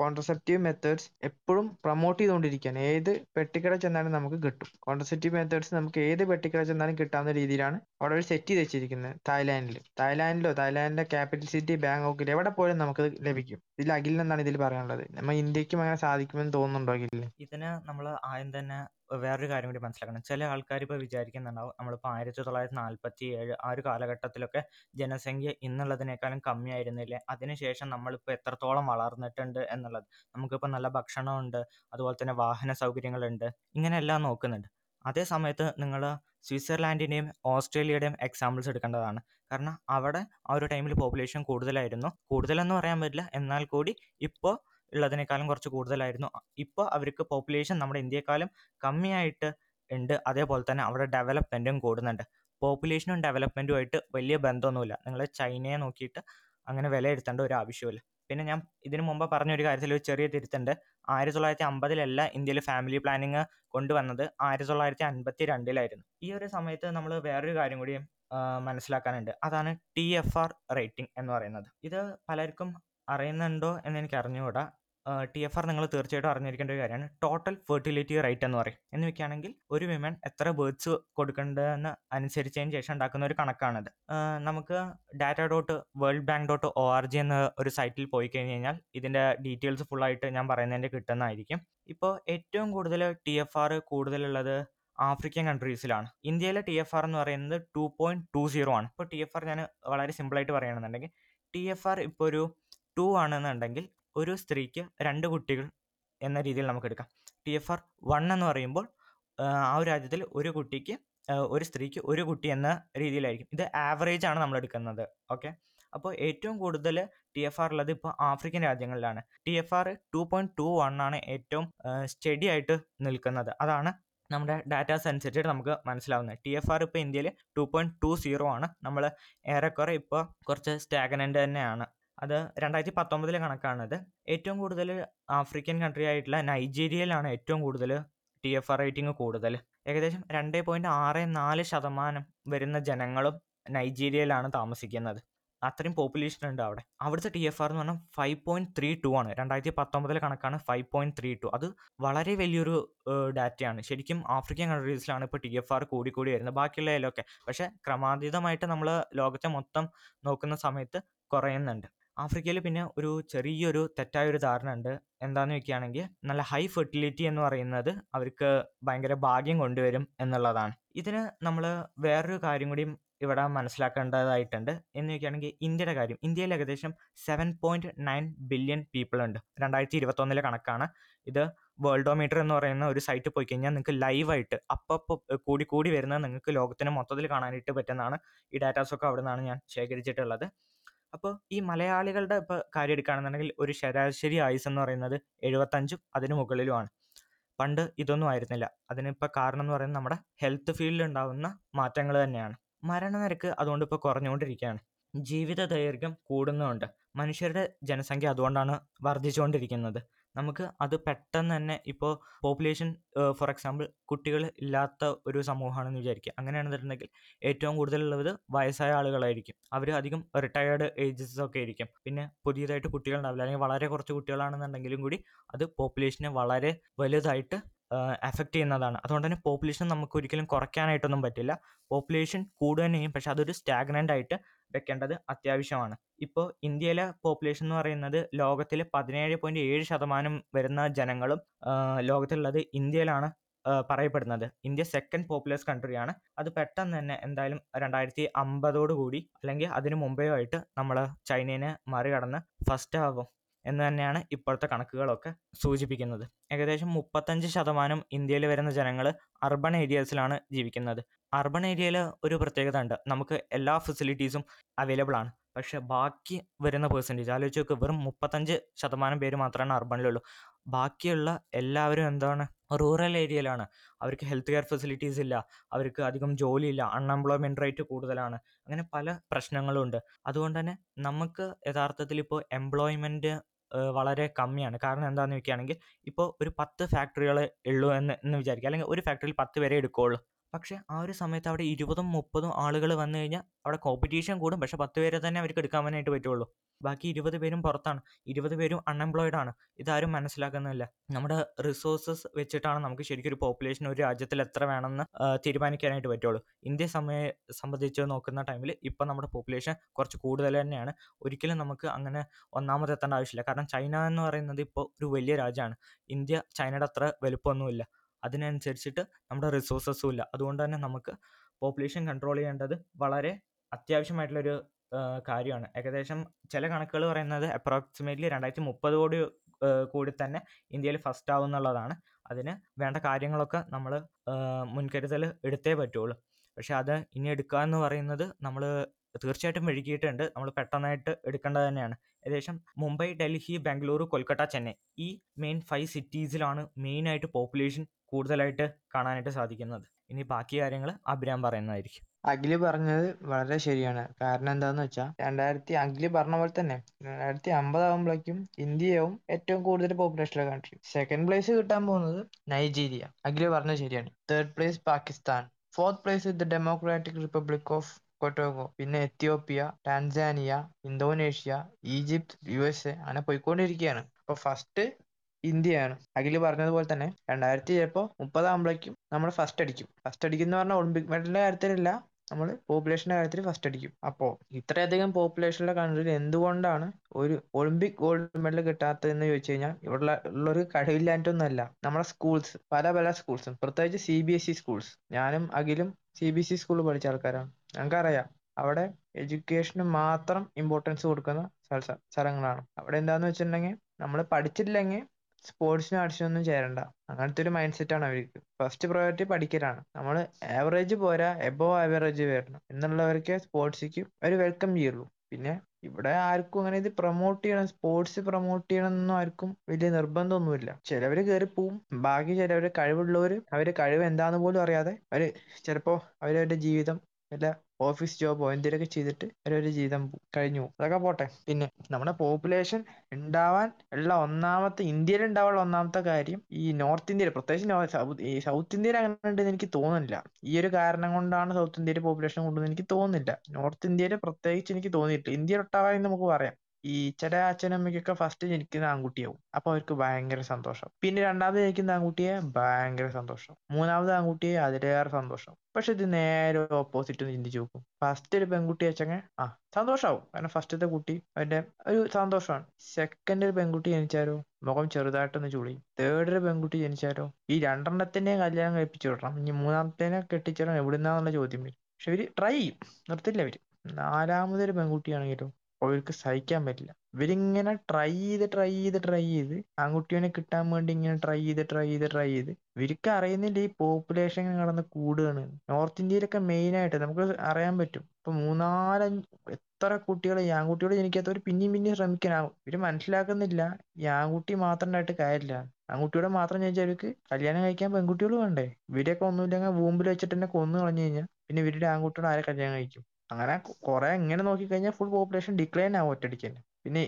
കോൺട്രസെപ്റ്റീവ് മെത്തേഡ്സ് എപ്പോഴും പ്രൊമോട്ട് ചെയ്തുകൊണ്ടിരിക്കുകയാണ്. ഏത് പെട്ടിക്കട ചെന്നാലും നമുക്ക് കിട്ടും. കോൺട്രസെപ്റ്റീവ് മെത്തേഡ്സ് നമുക്ക് ഏത് പെട്ടിക്കട ചെന്നാലും കിട്ടാവുന്ന രീതിയിലാണ് അവിടെ ഒരു സെറ്റ് ചെയ്ത് വെച്ചിരിക്കുന്നത് തായ്ലാൻഡിൽ തായ്ലാൻഡിലോ തായ്ലാൻഡിന്റെ ക്യാപിറ്റൽ സിറ്റി ബാങ്കോക്കിൽ എവിടെ പോലും നമുക്ക് ലഭിക്കും. ഇതിൽ എന്നാണ് ഇതിൽ പറയാനുള്ളത്. നമ്മൾ ഇന്ത്യക്കും അങ്ങനെ സാധിക്കുമെന്ന് തോന്നുന്നുണ്ടോ അഖിലിന്? ഇതിന് നമ്മൾ ആദ്യം തന്നെ വേറൊരു കാര്യം കൂടി മനസ്സിലാക്കണം. ചില ആൾക്കാർ ഇപ്പോൾ വിചാരിക്കുന്നുണ്ടാവും നമ്മളിപ്പോൾ ആയിരത്തി തൊള്ളായിരത്തി നാൽപ്പത്തി ഏഴ് ആ ഒരു കാലഘട്ടത്തിലൊക്കെ ജനസംഖ്യ ഇന്നുള്ളതിനേക്കാളും കമ്മിയായിരുന്നില്ലേ? അതിനുശേഷം നമ്മളിപ്പോൾ എത്രത്തോളം വളർന്നിട്ടുണ്ട് എന്നുള്ളത്. നമുക്കിപ്പോൾ നല്ല ഭക്ഷണമുണ്ട് അതുപോലെ തന്നെ വാഹന സൗകര്യങ്ങളുണ്ട് ഇങ്ങനെയെല്ലാം നോക്കുന്നുണ്ട്. അതേ സമയത്ത് നിങ്ങൾ സ്വിറ്റ്സർലാൻഡിന്റെയും ഓസ്ട്രേലിയയുടെയും എക്സാമ്പിൾസ് എടുക്കേണ്ടതാണ്. കാരണം അവിടെ ആ ഒരു ടൈമിൽ പോപ്പുലേഷൻ കൂടുതലായിരുന്നു. കൂടുതലെന്ന് പറയാൻ പറ്റില്ല. എന്നാൽ കൂടി ഇപ്പോൾ ഉള്ളതിനേക്കാളും കുറച്ച് കൂടുതലായിരുന്നു. ഇപ്പോൾ അവർക്ക് പോപ്പുലേഷൻ നമ്മുടെ ഇന്ത്യയെക്കാളും കമ്മിയായിട്ട് ഉണ്ട്. അതേപോലെ തന്നെ അവിടെ ഡെവലപ്മെന്റും കൂടുന്നുണ്ട്. പോപ്പുലേഷനും ഡെവലപ്മെന്റുമായിട്ട് വലിയ ബന്ധമൊന്നുമില്ല. നിങ്ങൾ ചൈനയെ നോക്കിയിട്ട് അങ്ങനെ വിലയിരുത്തേണ്ട ഒരു ആവശ്യമില്ല പിന്നെ ഞാൻ ഇതിനു മുമ്പ് പറഞ്ഞ ഒരു കാര്യത്തിൽ ഒരു ചെറിയ തിരുത്തുണ്ട്. ആയിരത്തി തൊള്ളായിരത്തി അമ്പതിലല്ല ഇന്ത്യയിൽ ഫാമിലി പ്ലാനിങ് കൊണ്ടുവന്നത്. ആയിരത്തി തൊള്ളായിരത്തി അൻപത്തി രണ്ടിലായിരുന്നു ഈ ഒരു സമയത്ത് നമ്മൾ വേറൊരു കാര്യം കൂടി മനസ്സിലാക്കാനുണ്ട്. അതാണ് ടി എഫ് ആർ റേറ്റിംഗ് എന്ന് പറയുന്നത്. ഇത് പലർക്കും അറിയുന്നുണ്ടോ എന്ന് എനിക്ക് അറിഞ്ഞുകൂടാ ടി എഫ് ആർ നിങ്ങൾ തീർച്ചയായിട്ടും അറിഞ്ഞിരിക്കേണ്ട ഒരു കാര്യമാണ്. ടോട്ടൽ ഫെർട്ടിലിറ്റി റേറ്റ് എന്ന് പറയും. എന്ന് വെക്കുകയാണെങ്കിൽ ഒരു വിമൻ എത്ര ബേർഡ്സ് കൊടുക്കേണ്ടതെന്ന് അനുസരിച്ചതിന് ശേഷം ഉണ്ടാക്കുന്ന ഒരു കണക്കാണിത്. നമുക്ക് data dot world bank dot O R G എന്ന ഒരു സൈറ്റിൽ പോയി കഴിഞ്ഞ് കഴിഞ്ഞാൽ ഇതിന്റെ ഡീറ്റെയിൽസ് ഫുള്ളായിട്ട് ഞാൻ പറയുന്നതിന്റെ കിട്ടുന്നതായിരിക്കും. ഇപ്പോൾ ഏറ്റവും കൂടുതൽ ടി എഫ് ആർ കൂടുതലുള്ളത് ആഫ്രിക്കൻ കൺട്രീസിലാണ് ഇന്ത്യയിലെ ടി എഫ് ആർ എന്ന് പറയുന്നത് ടു പോയിന്റ് ടു സീറോ ആണ്. ഇപ്പോൾ ടി എഫ് ആർ ഞാൻ വളരെ സിമ്പിളായിട്ട് പറയുകയാണെന്നുണ്ടെങ്കിൽ ടി എഫ് ആർ ഇപ്പോൾ ഒരു ടു ആണെന്നുണ്ടെങ്കിൽ ഒരു സ്ത്രീക്ക് രണ്ട് കുട്ടികൾ എന്ന രീതിയിൽ നമുക്ക് എടുക്കാം ടി എഫ് ആർ വൺ എന്ന് പറയുമ്പോൾ ആ, ഒരു രാജ്യത്തിൽ ഒരു കുട്ടിക്ക് ഒരു സ്ത്രീക്ക് ഒരു കുട്ടി എന്ന രീതിയിലായിരിക്കും. ഇത് ആവറേജ് ആണ് നമ്മൾ എടുക്കുന്നത് ഓക്കെ അപ്പോൾ ഏറ്റവും കൂടുതൽ ടി എഫ് ആർ ഉള്ളത് ഇപ്പോൾ ആഫ്രിക്കൻ രാജ്യങ്ങളിലാണ്. T F R two point two one ആണ് ഏറ്റവും സ്റ്റഡി ആയിട്ട് നിൽക്കുന്നത്. അതാണ് നമ്മുടെ ഡാറ്റാസ് അനുസരിച്ചിട്ട് നമുക്ക് മനസ്സിലാവുന്നത്. ടി എഫ് ആർ ഇപ്പോൾ ഇന്ത്യയിൽ ടു പോയിന്റ് ടു സീറോ ആണ്. നമ്മൾ ഏറെക്കുറെ ഇപ്പോൾ കുറച്ച് സ്റ്റാഗനന്റ് തന്നെയാണ്. അത് രണ്ടായിരത്തി പത്തൊമ്പതിലെ കണക്കാണത് ഏറ്റവും കൂടുതൽ ആഫ്രിക്കൻ കൺട്രി ആയിട്ടുള്ള നൈജീരിയയിലാണ് ഏറ്റവും കൂടുതൽ ടി എഫ് ആർ റേറ്റിംഗ് കൂടുതൽ. ഏകദേശം രണ്ട് പോയിന്റ് ആറ് നാല് ശതമാനം വരുന്ന ജനങ്ങളും നൈജീരിയയിലാണ് താമസിക്കുന്നത്. അത്രയും പോപ്പുലേഷൻ ഉണ്ട് അവിടെ. അവിടുത്തെ ടി എഫ് ആർ എന്ന് പറഞ്ഞാൽ ഫൈവ് പോയിന്റ് ത്രീ ടു ആണ്. രണ്ടായിരത്തി പത്തൊമ്പതിലെ കണക്കാണ് ഫൈവ് പോയിന്റ് ത്രീ ടു അത് വളരെ വലിയൊരു ഡാറ്റയാണ് ശരിക്കും ആഫ്രിക്കൻ കൺട്രീസിലാണ് ഇപ്പോൾ ടി എഫ് ആർ കൂടി കൂടി വരുന്നത് ബാക്കിയുള്ളതിലൊക്കെ പക്ഷേ ക്രമാതീതമായിട്ട് നമ്മൾ ലോകത്തെ മൊത്തം നോക്കുന്ന സമയത്ത് കുറയുന്നുണ്ട്. ആഫ്രിക്കയിൽ പിന്നെ ഒരു ചെറിയൊരു തെറ്റായൊരു ധാരണ ഉണ്ട് എന്താണെന്ന് വെക്കുകയാണെങ്കിൽ നല്ല ഹൈ ഫെർട്ടിലിറ്റി എന്ന് പറയുന്നത് അവർക്ക് ഭയങ്കര ഭാഗ്യം കൊണ്ടുവരും എന്നുള്ളതാണ്. ഇതിന് നമ്മൾ വേറൊരു കാര്യം കൂടിയും ഇവിടെ മനസ്സിലാക്കേണ്ടതായിട്ടുണ്ട്. എന്ന് വെക്കുകയാണെങ്കിൽ ഇന്ത്യയുടെ കാര്യം. ഇന്ത്യയിൽ ഏകദേശം seven point nine billion people ഉണ്ട്. രണ്ടായിരത്തി ഇരുപത്തൊന്നിലെ കണക്കാണ്. ഇത് വേൾഡോമീറ്റർ എന്ന് പറയുന്ന ഒരു സൈറ്റ് പോയി കഴിഞ്ഞാൽ നിങ്ങൾക്ക് ലൈവായിട്ട് അപ്പപ്പോൾ കൂടി കൂടി വരുന്നത് നിങ്ങൾക്ക് ലോകത്തിന് മൊത്തത്തിൽ കാണാനായിട്ട് പറ്റുന്നതാണ്. ഈ ഡാറ്റാസൊക്കെ അവിടെ നിന്നാണ് ഞാൻ ശേഖരിച്ചിട്ടുള്ളത്. അപ്പോൾ ഈ മലയാളികളുടെ ഇപ്പോൾ കാര്യം എടുക്കുകയാണെന്നുണ്ടെങ്കിൽ ഒരു ശരാശരി ആയുസ് എന്ന് പറയുന്നത് എഴുപത്തഞ്ചും അതിന് മുകളിലുമാണ്. പണ്ട് ഇതൊന്നും ആയിരുന്നില്ല. അതിനിപ്പോൾ കാരണം എന്ന് പറയുന്നത് നമ്മുടെ ഹെൽത്ത് ഫീൽഡിൽ ഉണ്ടാകുന്ന മാറ്റങ്ങൾ തന്നെയാണ്. മരണനിരക്ക് അതുകൊണ്ട് ഇപ്പോൾ കുറഞ്ഞുകൊണ്ടിരിക്കുകയാണ്. ജീവിത ദൈർഘ്യം കൂടുന്നുമുണ്ട് മനുഷ്യരുടെ ജനസംഖ്യ അതുകൊണ്ടാണ് വർദ്ധിച്ചുകൊണ്ടിരിക്കുന്നത്. നമുക്ക് അത് പെട്ടെന്ന് തന്നെ ഇപ്പോൾ പോപ്പുലേഷൻ ഫോർ എക്സാമ്പിൾ കുട്ടികൾ ഇല്ലാത്ത ഒരു സമൂഹമാണെന്ന് വിചാരിക്കുക. അങ്ങനെയാണെന്നുണ്ടെങ്കിൽ ഏറ്റവും കൂടുതലുള്ളത് വയസ്സായ ആളുകളായിരിക്കും. അവർ അധികം റിട്ടയേർഡ് ഏജസ് ഒക്കെ ആയിരിക്കും. പിന്നെ പുതിയതായിട്ട് കുട്ടികൾ ഉണ്ടാവില്ല അല്ലെങ്കിൽ വളരെ കുറച്ച് കുട്ടികളാണെന്നുണ്ടെങ്കിലും കൂടി അത് പോപ്പുലേഷനെ വളരെ വലുതായിട്ട് എഫക്റ്റ് ചെയ്യുന്നതാണ്. അതുകൊണ്ട് തന്നെ പോപ്പുലേഷൻ നമുക്ക് ഒരിക്കലും കുറയ്ക്കാനായിട്ടൊന്നും പറ്റില്ല. പോപ്പുലേഷൻ കൂടുക ചെയ്യും പക്ഷെ അതൊരു സ്റ്റാഗ്നന്റ് ആയിട്ട് വെക്കേണ്ടത് അത്യാവശ്യമാണ്. ഇപ്പോൾ ഇന്ത്യയിലെ പോപ്പുലേഷൻ എന്ന് പറയുന്നത് ലോകത്തിൽ പതിനേഴ് പോയിന്റ് ഏഴ് ശതമാനം വരുന്ന ജനങ്ങളും ലോകത്തിലുള്ളത് ഇന്ത്യയിലാണ് പറയപ്പെടുന്നത്. ഇന്ത്യ സെക്കൻഡ് പോപ്പുലസ് കൺട്രിയാണ് അത് പെട്ടെന്ന് തന്നെ എന്തായാലും രണ്ടായിരത്തി അമ്പതോട് കൂടി അല്ലെങ്കിൽ അതിന് മുമ്പേ ആയിട്ട് നമ്മൾ ചൈനയെ മറികടന്ന് ഫസ്റ്റ് ആവും. എന്ന് തന്നെയാണ് ഇപ്പോഴത്തെ കണക്കുകളൊക്കെ സൂചിപ്പിക്കുന്നത്. ഏകദേശം മുപ്പത്തഞ്ച് ശതമാനം ഇന്ത്യയിൽ വരുന്ന ജനങ്ങൾ അർബൺ ഏരിയാസിലാണ് ജീവിക്കുന്നത്. അർബൺ ഏരിയയിൽ ഒരു പ്രത്യേകത ഉണ്ട്. നമുക്ക് എല്ലാ ഫെസിലിറ്റീസും അവൈലബിൾ ആണ്. പക്ഷെ ബാക്കി വരുന്ന പേഴ്സന്റേജ് ആലോചിച്ച് നോക്കുക വെറും മുപ്പത്തഞ്ച് ശതമാനം പേര് മാത്രമാണ് അർബണിലുള്ളൂ ബാക്കിയുള്ള എല്ലാവരും എന്താണ്? റൂറൽ ഏരിയയിലാണ് അവർക്ക് ഹെൽത്ത് കെയർ ഫെസിലിറ്റീസ് ഇല്ല. അവർക്ക് അധികം ജോലിയില്ല അൺഎംപ്ലോയ്മെന്റ് റേറ്റ് കൂടുതലാണ്. അങ്ങനെ പല പ്രശ്നങ്ങളുണ്ട് അതുകൊണ്ട് തന്നെ നമുക്ക് യഥാർത്ഥത്തിൽ ഇപ്പോൾ എംപ്ലോയ്മെന്റ് വളരെ കമ്മിയാണ്. കാരണം എന്താണെന്ന് വെക്കുകയാണെങ്കിൽ ഇപ്പോൾ ഒരു പത്ത് ഫാക്ടറികളെ ഉള്ളൂ എന്ന് എന്ന് വിചാരിക്കുക. അല്ലെങ്കിൽ ഒരു ഫാക്ടറിയിൽ പത്ത് പേരെ എടുക്കുകയുള്ളൂ. പക്ഷേ ആ ഒരു സമയത്ത് അവിടെ ഇരുപതും മുപ്പതും ആളുകൾ വന്നു കഴിഞ്ഞാൽ അവിടെ കോമ്പറ്റീഷൻ കൂടും. പക്ഷേ പത്ത് പേരെ തന്നെ അവർക്ക് എടുക്കാനായിട്ട് പറ്റുള്ളൂ. ബാക്കി ഇരുപത് പേരും പുറത്താണ്. ഇരുപത് പേരും അൺഎംപ്ലോയിഡ് ആണ്. ഇതാരും മനസ്സിലാക്കുന്നില്ല. നമ്മുടെ റിസോഴ്സസ് വെച്ചിട്ടാണ് നമുക്ക് ശരിക്കും ഒരു പോപ്പുലേഷൻ ഒരു രാജ്യത്തിൽ എത്ര വേണമെന്ന് തീരുമാനിക്കാനായിട്ട് പറ്റുള്ളൂ. ഇന്ത്യ സമയ സംബന്ധിച്ച് നോക്കുന്ന ടൈമിൽ ഇപ്പം നമ്മുടെ പോപ്പുലേഷൻ കുറച്ച് കൂടുതൽ തന്നെയാണ്. ഒരിക്കലും നമുക്ക് അങ്ങനെ ഒന്നാമതെത്തേണ്ട ആവശ്യമില്ല. കാരണം ചൈന എന്ന് പറയുന്നത് ഇപ്പോൾ ഒരു വലിയ രാജ്യമാണ്. ഇന്ത്യ ചൈനയുടെ അത്ര വലുപ്പമൊന്നുമില്ല. അതിനനുസരിച്ചിട്ട് നമ്മുടെ റിസോഴ്സസും ഇല്ല. അതുകൊണ്ട് തന്നെ നമുക്ക് പോപ്പുലേഷൻ കൺട്രോൾ ചെയ്യേണ്ടത് വളരെ അത്യാവശ്യമായിട്ടുള്ളൊരു കാര്യമാണ്. ഏകദേശം ചില കണക്കുകൾ പറയുന്നത് അപ്രോക്സിമേറ്റ്ലി രണ്ടായിരത്തി മുപ്പത് കോടി കൂടി തന്നെ ഇന്ത്യയിൽ ഫസ്റ്റ് ആവും എന്നുള്ളതാണ്. അതിന് വേണ്ട കാര്യങ്ങളൊക്കെ നമ്മൾ മുൻകരുതൽ എടുത്തേ പറ്റുള്ളൂ. പക്ഷേ അത് ഇനി എടുക്കുക എന്ന് പറയുന്നത് നമ്മൾ തീർച്ചയായിട്ടും വഴുകിയിട്ടുണ്ട് നമ്മൾ പെട്ടെന്നായിട്ട് എടുക്കേണ്ടത് തന്നെയാണ്. ഏകദേശം മുംബൈ ഡൽഹി ബാംഗ്ലൂർ കൊൽക്കത്ത ചെന്നൈ ഈ മെയിൻ ഫൈവ് സിറ്റീസിലാണ് മെയിനായിട്ട് പോപ്പുലേഷൻ കൂടുതലായിട്ട് കാണാനായിട്ട് സാധിക്കുന്നത്. ഇനി ബാക്കി കാര്യങ്ങൾ അഭിരാം പറയുന്നതായിരിക്കും. അഖിൽ പറഞ്ഞത് വളരെ ശരിയാണ്. കാരണം എന്താന്ന് വെച്ചാൽ രണ്ടായിരത്തി അഖിൽ പറഞ്ഞ പോലെ തന്നെ രണ്ടായിരത്തി അമ്പത് ആകുമ്പോഴേക്കും ഇന്ത്യയാവും ഏറ്റവും കൂടുതൽ പോപ്പുലേഷനുള്ള കൺട്രി സെക്കൻഡ് പ്ലേസ് കിട്ടാൻ പോകുന്നത് നൈജീരിയ. അഖിൽ പറഞ്ഞത് ശരിയാണ്. Third place Pakistan. Fourth place the democratic republic of Congo പിന്നെ Ethiopia Tanzania Indonesia Egypt U S A അങ്ങനെ പോയിക്കൊണ്ടിരിക്കുകയാണ് അപ്പൊ ഫസ്റ്റ് ഇന്ത്യയാണ്. അഖിൽ പറഞ്ഞതുപോലെ തന്നെ രണ്ടായിരത്തി ചിലപ്പോ മുപ്പതാകുമ്പോഴേക്കും നമ്മൾ ഫസ്റ്റ് അടിക്കും. ഫസ്റ്റ് അടിക്കുന്ന പറഞ്ഞാൽ ഒളിമ്പിക് മെഡലിന്റെ കാര്യത്തിലല്ല നമ്മൾ പോപ്പുലേഷന്റെ കാര്യത്തിൽ ഫസ്റ്റ് അടിക്കും. അപ്പോ ഇത്രയധികം പോപ്പുലേഷനുള്ള കൺട്രിയിൽ എന്തുകൊണ്ടാണ് ഒരു ഒളിമ്പിക് ഗോൾഡ് മെഡൽ കിട്ടാത്തതെന്ന് ചോദിച്ചു കഴിഞ്ഞാൽ ഇവിടെ ഉള്ളൊരു കഴിവില്ലായിട്ടൊന്നുമല്ല നമ്മുടെ സ്കൂൾസ് പല പല സ്കൂൾസും പ്രത്യേകിച്ച് C B S E schools ഞാനും അഖിലും സി ബി എസ് ഇ സ്കൂളിൽ പഠിച്ച ആൾക്കാരാണ്. ഞങ്ങൾക്കറിയാം അവിടെ എഡ്യൂക്കേഷന് മാത്രം ഇമ്പോർട്ടൻസ് കൊടുക്കുന്ന സ്ഥല- സ്ഥലങ്ങളാണ്. അവിടെ എന്താന്ന് വെച്ചിട്ടുണ്ടെങ്കിൽ നമ്മൾ പഠിച്ചില്ലെങ്കിൽ സ്പോർട്സിനും ആർട്സിനൊന്നും ചേരണ്ട. അങ്ങനത്തെ ഒരു മൈൻഡ് ആണ് അവർക്ക് ഫസ്റ്റ് പ്രയോറിറ്റി പഠിക്കലാണ്. നമ്മൾ ആവറേജ് പോരാ എബോവ് ആവറേജ് വരണം. എന്നുള്ളവർക്ക് സ്പോർട്സിക്ക് ഒരു വെൽക്കം ചെയ്യുള്ളൂ. പിന്നെ ഇവിടെ ആർക്കും അങ്ങനെ ഇത് പ്രൊമോട്ട് ചെയ്യണം സ്പോർട്സ് പ്രൊമോട്ട് ചെയ്യണം എന്നൊന്നും ആർക്കും വലിയ നിർബന്ധമൊന്നുമില്ല. ചിലവര് കയറി പോവും. ബാക്കി ചിലവര് കഴിവുള്ളവര് അവർ കഴിവ് എന്താന്ന് പോലും അറിയാതെ അവർ ചിലപ്പോ അവരവരുടെ ജീവിതം വല്ല ഓഫീസ് ജോബോ എന്തെങ്കിലുമൊക്കെ ചെയ്തിട്ട് അവരവരുടെ ജീവിതം കഴിഞ്ഞു പോകും. അതൊക്കെ പോട്ടെ. പിന്നെ നമ്മുടെ പോപ്പുലേഷൻ ഉണ്ടാവാൻ ഉള്ള ഒന്നാമത്തെ ഇന്ത്യയിൽ ഉണ്ടാവാനുള്ള ഒന്നാമത്തെ കാര്യം ഈ നോർത്ത് ഇന്ത്യയിൽ പ്രത്യേകിച്ച് സൗത്ത് സൗത്ത് ഇന്ത്യയിൽ അങ്ങനെ ഉണ്ടെന്ന് എനിക്ക് തോന്നുന്നില്ല. ഈ ഒരു കാരണം കൊണ്ടാണ് സൗത്ത് ഇന്ത്യയിൽ പോപ്പുലേഷൻ കൂടുന്നത് എനിക്ക് തോന്നുന്നില്ല. നോർത്ത് ഇന്ത്യയിൽ പ്രത്യേകിച്ച് എനിക്ക് തോന്നിയിട്ടില്ല. ഇന്ത്യയിൽ ഒട്ടാകെ നമുക്ക് പറയാം. ഈ ചില അച്ഛനമ്മയ്ക്കൊക്കെ ഫസ്റ്റ് ജനിക്കുന്ന ആൺകുട്ടിയാവും. അപ്പൊ അവർക്ക് ഭയങ്കര സന്തോഷം. പിന്നെ രണ്ടാമത് ജനിക്കുന്ന ആൺകുട്ടിയെ ഭയങ്കര സന്തോഷം. മൂന്നാമത് ആൺകുട്ടിയെ അതിലേറെ സന്തോഷം. പക്ഷെ ഇത് നേരെ ഓപ്പോസിറ്റ് ചിന്തിച്ചു നോക്കും. ഫസ്റ്റ് ഒരു പെൺകുട്ടി അച്ഛങ്ങ ആ സന്തോഷാവും. കാരണം ഫസ്റ്റത്തെ കുട്ടി അവന്റെ ഒരു സന്തോഷമാണ്. സെക്കൻഡ് ഒരു പെൺകുട്ടി ജനിച്ചാലോ മുഖം ചെറുതായിട്ടൊന്ന് ചുളി തേർഡ് ഒരു പെൺകുട്ടി ജനിച്ചാലോ ഈ രണ്ടെണ്ണത്തിന്റെയും കല്യാണം കഴിപ്പിച്ചു വിടണം. ഇനി മൂന്നാമത്തേനെ കെട്ടിച്ചിടണം എവിടുന്നാന്നുള്ള ചോദ്യം വരും. പക്ഷെ ഇവർ ട്രൈ ചെയ്യും. നിർത്തില്ല ഇവർ. നാലാമതൊരു പെൺകുട്ടിയാണെങ്കിലോ അവർക്ക് സഹിക്കാൻ പറ്റില്ല. ഇവരിങ്ങനെ ട്രൈ ചെയ്ത് ട്രൈ ചെയ്ത് ട്രൈ ചെയ്ത് ആൺകുട്ടിയെ കിട്ടാൻ വേണ്ടി ഇങ്ങനെ ട്രൈ ചെയ്ത് ട്രൈ ചെയ്ത് ട്രൈ ചെയ്ത് ഇവർക്ക് അറിയുന്നില്ല ഈ പോപ്പുലേഷൻ കടന്ന് കൂടുകയാണ്. നോർത്ത് ഇന്ത്യയിലൊക്കെ മെയിൻ ആയിട്ട് നമുക്ക് അറിയാൻ പറ്റും. ഇപ്പൊ മൂന്നാലഞ്ച് എത്ര കുട്ടികൾ ഈ ആൺകുട്ടികൾ ജനിക്കാത്തവർ പിന്നെയും പിന്നെയും ശ്രമിക്കാനാവും ഇവർ മനസ്സിലാക്കുന്നില്ല ഈ ആൺകുട്ടി മാത്രം ഉണ്ടായിട്ട് കാര്യമില്ല. ആൺകുട്ടിയോടെ മാത്രം ചോദിച്ചാൽ അവർക്ക് കല്യാണം കഴിക്കാൻ പെൺകുട്ടികൾ വേണ്ടേ? ഇവരെയൊക്കെ ഒന്നുമില്ലെങ്കിൽ വൂമ്പിൽ വെച്ചിട്ട് തന്നെ കൊന്നു കളഞ്ഞു കഴിഞ്ഞാൽ പിന്നെ ഇവരുടെ ആൺകുട്ടിയോട് ആരെ കല്യാണം കഴിക്കും? അങ്ങനെ കുറെ ഇങ്ങനെ നോക്കിക്കഴിഞ്ഞാൽ ഫുൾ പോപ്പുലേഷൻ ഡിക്ലൈൻ ആവും ഒറ്റയടിക്ക് തന്നെ. പിന്നെ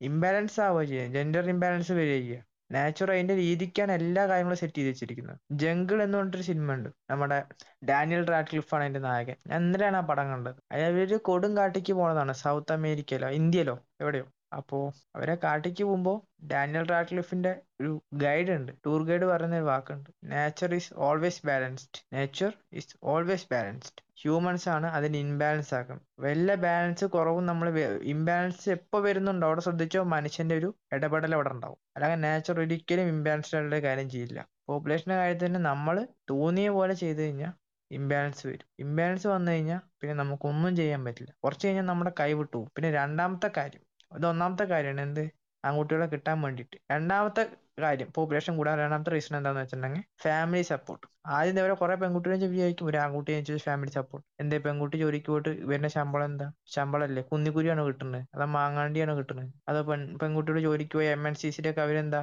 ഇംബാലൻസ് ആവുക ചെയ്യുക ജെൻഡർ ഇംബാലൻസ് വരിക ചെയ്യുക നാച്ചുറൽ അതിന്റെ രീതിക്കാണ് എല്ലാ കാര്യങ്ങളും സെറ്റ് ചെയ്ത് വെച്ചിരിക്കുന്നത്. ജംഗിൾ എന്ന് പറഞ്ഞിട്ടൊരു സിനിമ ഉണ്ട്. നമ്മുടെ ഡാനിയൽ റാഡ്ക്ലിഫ് ആണ് അതിന്റെ നായകൻ. ഞാൻ ഇന്നലെയാണ് ആ പടം കണ്ടത്. അവർ കൊടും പോണതാണ്. സൗത്ത് അമേരിക്കയിലോ ഇന്ത്യയിലോ എവിടെയോ. അപ്പോ അവരെ കാട്ടിക്ക് പോകുമ്പോ ഡാനിയൽ റാഡ്ക്ലിഫിന്റെ ഒരു ഗൈഡ് ഉണ്ട്. ടൂർ ഗൈഡ് പറയുന്ന ഒരു വാക്കുണ്ട്. Nature is always balanced nature is always balanced humans ആണ് അതിന് ഇൻബാലൻസ് ആക്കുന്നത്. വല്ല ബാലൻസ് കുറവും നമ്മൾ ഇംബാലൻസ് എപ്പോ വരുന്നുണ്ടോ അവിടെ ശ്രദ്ധിച്ചോ മനുഷ്യന്റെ ഒരു ഇടപെടൽ അവിടെ ഉണ്ടാവും. അല്ലാതെ നേച്ചർ ഒരിക്കലും ഇംബാലൻസ്ഡ് ആയിട്ടുള്ള കാര്യം ചെയ്യില്ല. പോപ്പുലേഷന്റെ കാര്യത്തിൽ തന്നെ നമ്മൾ തോന്നിയ പോലെ ചെയ്തു കഴിഞ്ഞാൽ ഇംബാലൻസ് വരും. ഇംബാലൻസ് വന്നു കഴിഞ്ഞാൽ പിന്നെ നമുക്കൊന്നും ചെയ്യാൻ പറ്റില്ല. കുറച്ച് കഴിഞ്ഞാൽ നമ്മുടെ കൈ വിട്ടു പിന്നെ രണ്ടാമത്തെ കാര്യം ഇത് ഒന്നാമത്തെ കാര്യമാണ്. എന്ത്? ആൺകുട്ടികളെ കിട്ടാൻ വേണ്ടിയിട്ട്. രണ്ടാമത്തെ കാര്യം പോപ്പുലേഷൻ കൂടാൻ രണ്ടാമത്തെ റീസൺ എന്താന്ന് വെച്ചിട്ടുണ്ടെങ്കിൽ ഫാമിലി സപ്പോർട്ട് ആദ്യം ഇതേപോലെ കുറെ പെൺകുട്ടികളെ വിചാരിക്കും. ഒരു ആൺകുട്ടി ചോദിച്ചാൽ ഫാമിലി സപ്പോർട്ട് എന്തേ? പെൺകുട്ടി ജോലിക്ക് പോയിട്ട് വരുന്ന ശമ്പളം എന്താ? ശമ്പളമല്ലേ? കുന്നിക്കുരിയാണ് കിട്ടുന്നത്. അതോ മാങ്ങാണ്ടിയാണ് കിട്ടുന്നത്. അതോ പെൺ പെൺകുട്ടിയുടെ ജോലിക്ക് പോയി എം എൻ സി സിയുടെ ഒക്കെ അവരെന്താ?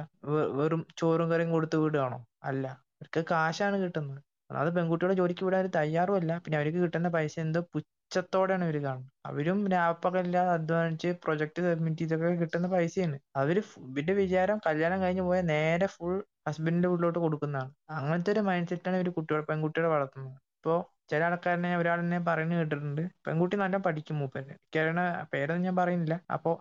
വെറും ചോറും കറിയും കൊടുത്ത് വിടുകയാണോ? അല്ല. അവർക്ക് കാശാണ് കിട്ടുന്നത്. അത് പെൺകുട്ടികളെ ജോലിക്ക് വിടാൻ തയ്യാറുമല്ല പിന്നെ അവർക്ക് കിട്ടുന്ന പൈസ എന്തോ പുച്ഛത്തോടെയാണ് ഇവർ കാണുന്നത്. അവരും രാപ്പകലില്ലാതെ അധ്വാനിച്ച് പ്രൊജക്ട് സബ്മിറ്റ് ചെയ്തൊക്കെ കിട്ടുന്ന പൈസയാണ്. അവർ ഇവരുടെ വിചാരം കല്യാണം കഴിഞ്ഞ് പോയാൽ നേരെ ഫുൾ ഹസ്ബൻഡിന്റെ വീട്ടിലോട്ട് കൊടുക്കുന്നതാണ്. അങ്ങനത്തെ ഒരു മൈൻഡ് സെറ്റാണ് ഇവർ കുട്ടികളെ പെൺകുട്ടികളെ വളർത്തുന്നത്. ഇപ്പോ ചില ആൾക്കാരനെ ഒരാളെന്നെ പറയുന്നത് കേട്ടിട്ടുണ്ട്. പെൺകുട്ടി നല്ല പഠിക്കും മൂപ്പര്. എനിക്കറിയണ പേരൊന്നും ഞാൻ പറയുന്നില്ല. അപ്പോ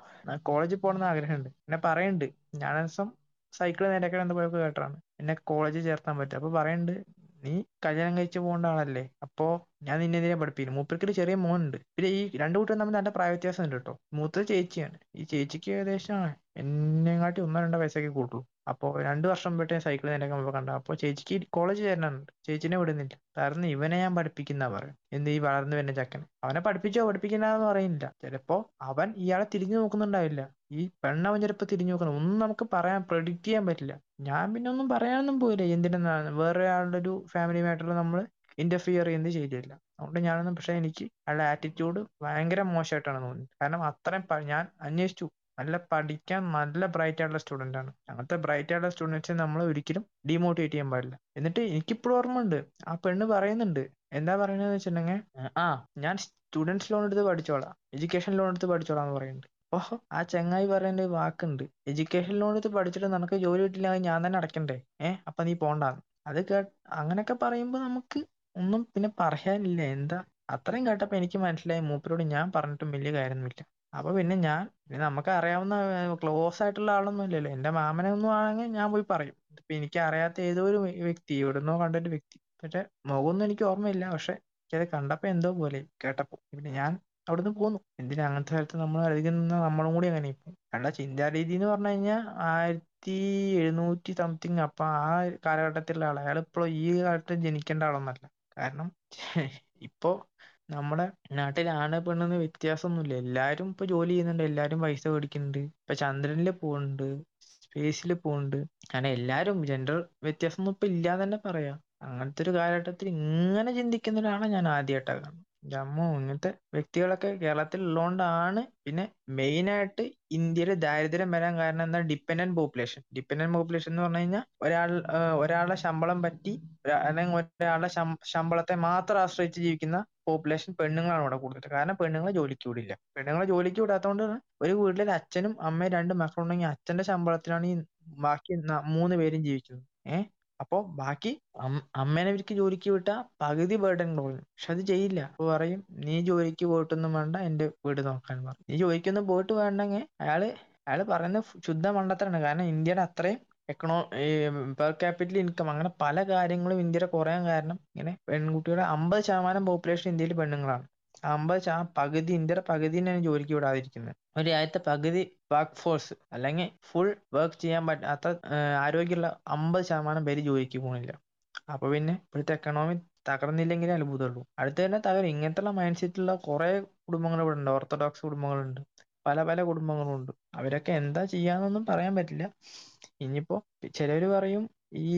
കോളേജിൽ പോകണമെന്ന് ആഗ്രഹമുണ്ട്. എന്നെ പറയുന്നുണ്ട് ഞാൻ ദിവസം സൈക്കിൾ നേരെയൊക്കെ എന്ത് പോയപ്പോ കേട്ടതാണ്. എന്നെ കോളേജിൽ ചേർത്താൻ പറ്റും. അപ്പൊ പറയുന്നുണ്ട് നീ കല്യാണം കഴിച്ച് പോകേണ്ട ആളല്ലേ? അപ്പോ ഞാൻ നിന്നെ എന്തിനാ മൂപ്പർക്ക് ഒരു ചെറിയ മോനുണ്ട്. പിന്നെ ഈ രണ്ടു കൂട്ടരും തമ്മിൽ നല്ല പ്രായ വ്യത്യാസം ഉണ്ട് കേട്ടോ. മൂത്തത് ചേച്ചിയാണ്. ഈ ചേച്ചിക്ക് ഏകദേശം എന്നെങ്ങാട്ടി ഒന്നോ രണ്ടോ വയസ്സൊക്കെ കൂട്ടുള്ളൂ അപ്പോ രണ്ടു വർഷം പോയിട്ട് സൈക്കിൾ നേരെയൊക്കെ മുമ്പ് കണ്ട അപ്പൊ ചേച്ചിക്ക് കോളേജ് ചേരണുണ്ട് ചേച്ചിനെ വിടുന്നില്ല. കാരണം ഇവനെ ഞാൻ പഠിപ്പിക്കുന്ന പറയും എന്ത് ഈ വളർന്നു വരുന്ന ചക്കൻ അവനെ പഠിപ്പിച്ചോ പഠിപ്പിക്കണ്ടെന്ന് പറയുന്നില്ല ചിലപ്പോ അവൻ ഇയാളെ തിരിഞ്ഞു നോക്കുന്നുണ്ടാവില്ല. ഈ പെണ്ണവൻ ചിലപ്പോ തിരിഞ്ഞു നോക്കണം. ഒന്നും നമുക്ക് പറയാൻ പ്രഡിക്റ്റ് ചെയ്യാൻ പറ്റില്ല. ഞാൻ പിന്നെ ഒന്നും പറയാനൊന്നും പോയില്ല. എന്തിനാണ്? വേറെ ആളുടെ ഒരു ഫാമിലി മാറ്ററിൽ നമ്മൾ ഇന്റർഫിയർ ചെയ്യുന്നത് ശരിയല്ല അതുകൊണ്ട് ഞാനൊന്നും പക്ഷെ എനിക്ക് അയാളുടെ ആറ്റിറ്റ്യൂഡ് ഭയങ്കര മോശമായിട്ടാണ് തോന്നിയത്. കാരണം അത്രയും ഞാൻ അന്വേഷിച്ചു. നല്ല പഠിക്കാൻ നല്ല ബ്രൈറ്റ് ആയിട്ടുള്ള സ്റ്റുഡന്റ് ആണ്. അങ്ങനത്തെ ബ്രൈറ്റ് ആയിട്ടുള്ള സ്റ്റുഡൻസിനെ നമ്മൾ ഒരിക്കലും ഡിമോട്ടിവേറ്റ് ചെയ്യാൻ പാടില്ല. എന്നിട്ട് എനിക്കിപ്പോഴും ഓർമ്മയുണ്ട്. ആ പെണ്ണ് പറയുന്നുണ്ട്. എന്താ പറയുന്നത് വെച്ചിട്ടുണ്ടെങ്കിൽ ആ ഞാൻ സ്റ്റുഡൻസ് ലോൺ എടുത്ത് പഠിച്ചോളാം. എഡ്യൂക്കേഷൻ ലോൺ എടുത്ത് പഠിച്ചോളാം എന്ന് പറയുന്നുണ്ട്. ആ ചങ്ങായി പറയേണ്ട വാക്കുണ്ട്. എഡ്യൂക്കേഷൻ ലോൺ എടുത്ത് പഠിച്ചിട്ട് നിനക്ക് ജോലി കിട്ടില്ല ഞാൻ തന്നെ അടക്കണ്ടേ ഏഹ് അപ്പൊ നീ പോണ്ടാന്ന്. അത് കേ അങ്ങനെയൊക്കെ പറയുമ്പോ നമുക്ക് ഒന്നും പിന്നെ പറയാനില്ല. എന്താ? അത്രയും കേട്ടപ്പോ എനിക്ക് മനസ്സിലായി. മൂപ്പരോട് ഞാൻ പറഞ്ഞിട്ടും വലിയ കാര്യമൊന്നുമില്ല. അപ്പൊ പിന്നെ ഞാൻ പിന്നെ നമുക്ക് അറിയാവുന്ന ക്ലോസ് ആയിട്ടുള്ള ആളൊന്നും ഇല്ലല്ലോ. എന്റെ മാമനെ ഒന്നും ആണെങ്കിൽ ഞാൻ പോയി പറയും. ഇപ്പൊ എനിക്ക് അറിയാത്ത ഏതോ ഒരു വ്യക്തി എവിടുന്നോ കണ്ടൊരു വ്യക്തി. പക്ഷെ മുഖമൊന്നും എനിക്ക് ഓർമ്മയില്ല. പക്ഷെ എനിക്കത് കണ്ടപ്പോ എന്തോ പോലെ കേട്ടപ്പോ. പിന്നെ ഞാൻ അവിടുന്ന് പോന്നു. എന്തിനാ അങ്ങനത്തെ കാലത്ത് നമ്മൾ അധികം നമ്മളും കൂടി അങ്ങനെ ഇപ്പൊ അയാളുടെ ചിന്താരീതി എന്ന് പറഞ്ഞു കഴിഞ്ഞാൽ ആയിരത്തി എഴുന്നൂറ്റി സംതിങ് അപ്പൊ ആ കാലഘട്ടത്തിലുള്ള ആളാ. അയാൾ ഇപ്പോൾ ഈ കാലത്ത് ജനിക്കേണ്ട ആളൊന്നല്ല. കാരണം ഇപ്പോ നമ്മുടെ നാട്ടിൽ ആണ് പെണ്ണെന്ന് വ്യത്യാസമൊന്നുമില്ല എല്ലാരും ഇപ്പൊ ജോലി ചെയ്യുന്നുണ്ട്. എല്ലാരും പൈസ മേടിക്കുന്നുണ്ട്. ഇപ്പൊ ചന്ദ്രനിൽ പോകുന്നുണ്ട് സ്പേസിൽ പോകുന്നുണ്ട് അങ്ങനെ എല്ലാരും ജെൻഡർ വ്യത്യാസം ഒന്നും ഇപ്പൊ ഇല്ലാന്ന് തന്നെ പറയാം. അങ്ങനത്തെ ഒരു കാലഘട്ടത്തിൽ ഇങ്ങനെ ചിന്തിക്കുന്ന ഒരാളെ ഞാൻ ആദ്യമായിട്ടാണ് കാണുന്നത്. അമ്മോ ഇങ്ങനത്തെ വ്യക്തികളൊക്കെ കേരളത്തിൽ ഉള്ളതുകൊണ്ടാണ് പിന്നെ മെയിൻ ആയിട്ട് ഇന്ത്യയിൽ ദാരിദ്ര്യം വരാൻ കാരണം എന്താ? ഡിപ്പെൻഡന്റ് പോപ്പുലേഷൻ ഡിപ്പെൻഡന്റ് പോപ്പുലേഷൻ എന്ന് പറഞ്ഞു കഴിഞ്ഞാൽ ഒരാൾ ഒരാളുടെ ശമ്പളം പറ്റി അല്ലെങ്കിൽ ഒരാളുടെ ശമ്പളത്തെ മാത്രം ആശ്രയിച്ച് ജീവിക്കുന്ന പോപ്പുലേഷൻ പെണ്ണുങ്ങളാണ് ഇവിടെ കൂടുതൽ. കാരണം പെണ്ണുങ്ങളെ ജോലിക്ക് വിടില്ല. പെണ്ണുങ്ങളെ ജോലിക്ക് വിടാത്തതുകൊണ്ട് ഒരു വീട്ടിൽ അച്ഛനും അമ്മയും രണ്ട് മക്കളുണ്ടെങ്കിൽ അച്ഛന്റെ ശമ്പളത്തിലാണ് ഈ ബാക്കി മൂന്ന് പേരും ജീവിക്കുന്നത്. ഏഹ് അപ്പൊ ബാക്കി അമ്മേനെ ഇവർക്ക് ജോലിക്ക് വിട്ടാ പകുതി ബേർഡൻ കുറയും പക്ഷെ അത് ചെയ്യില്ല. അപ്പൊ പറയും നീ ജോലിക്ക് പോയിട്ടൊന്നും വേണ്ട എന്റെ വീട് നോക്കാൻ പറയും നീ ജോലിക്കൊന്നും പോയിട്ട് വേണ്ടെങ്കിൽ അയാൾ അയാൾ പറയുന്നത് ശുദ്ധ മണ്ടത്തരാണ്. കാരണം ഇന്ത്യയുടെ അത്രയും എക്കണോ പെർ ക്യാപിറ്റൽ ഇൻകം അങ്ങനെ പല കാര്യങ്ങളും ഇന്ത്യയുടെ കുറയാൻ കാരണം ഇങ്ങനെ പെൺകുട്ടിയുടെ അമ്പത് ശതമാനം പോപ്പുലേഷൻ ഇന്ത്യയിൽ പെണ്ണുങ്ങളാണ്. ആ അമ്പത് ശാ പകുതി ഇന്ത്യയുടെ തന്നെയാണ് ജോലിക്ക് വിടാതിരിക്കുന്നത്. ഒരു രാജ്യത്തെ പകുതി വർക്ക് ഫോഴ്സ് അല്ലെങ്കിൽ ഫുൾ വർക്ക് ചെയ്യാൻ പറ്റ അത്ര ആരോഗ്യമുള്ള അമ്പത് ശതമാനം പേര് ജോലിക്ക് പോകുന്നില്ല അപ്പൊ പിന്നെ ഇപ്പോഴത്തെ എക്കണോമി തകർന്നില്ലെങ്കിലേ അത്ഭുതമുള്ളൂ അടുത്ത് തന്നെ തകരും. ഇങ്ങനത്തെ മൈൻഡ് സെറ്റുള്ള കുറെ കുടുംബങ്ങൾ ഇവിടെ ഉണ്ട്. ഓർത്തഡോക്സ് കുടുംബങ്ങളുണ്ട്. പല പല കുടുംബങ്ങളുണ്ട് അവരൊക്കെ എന്താ ചെയ്യാന്നൊന്നും പറയാൻ പറ്റില്ല. ഇനിയിപ്പോ ചിലവര് പറയും ഈ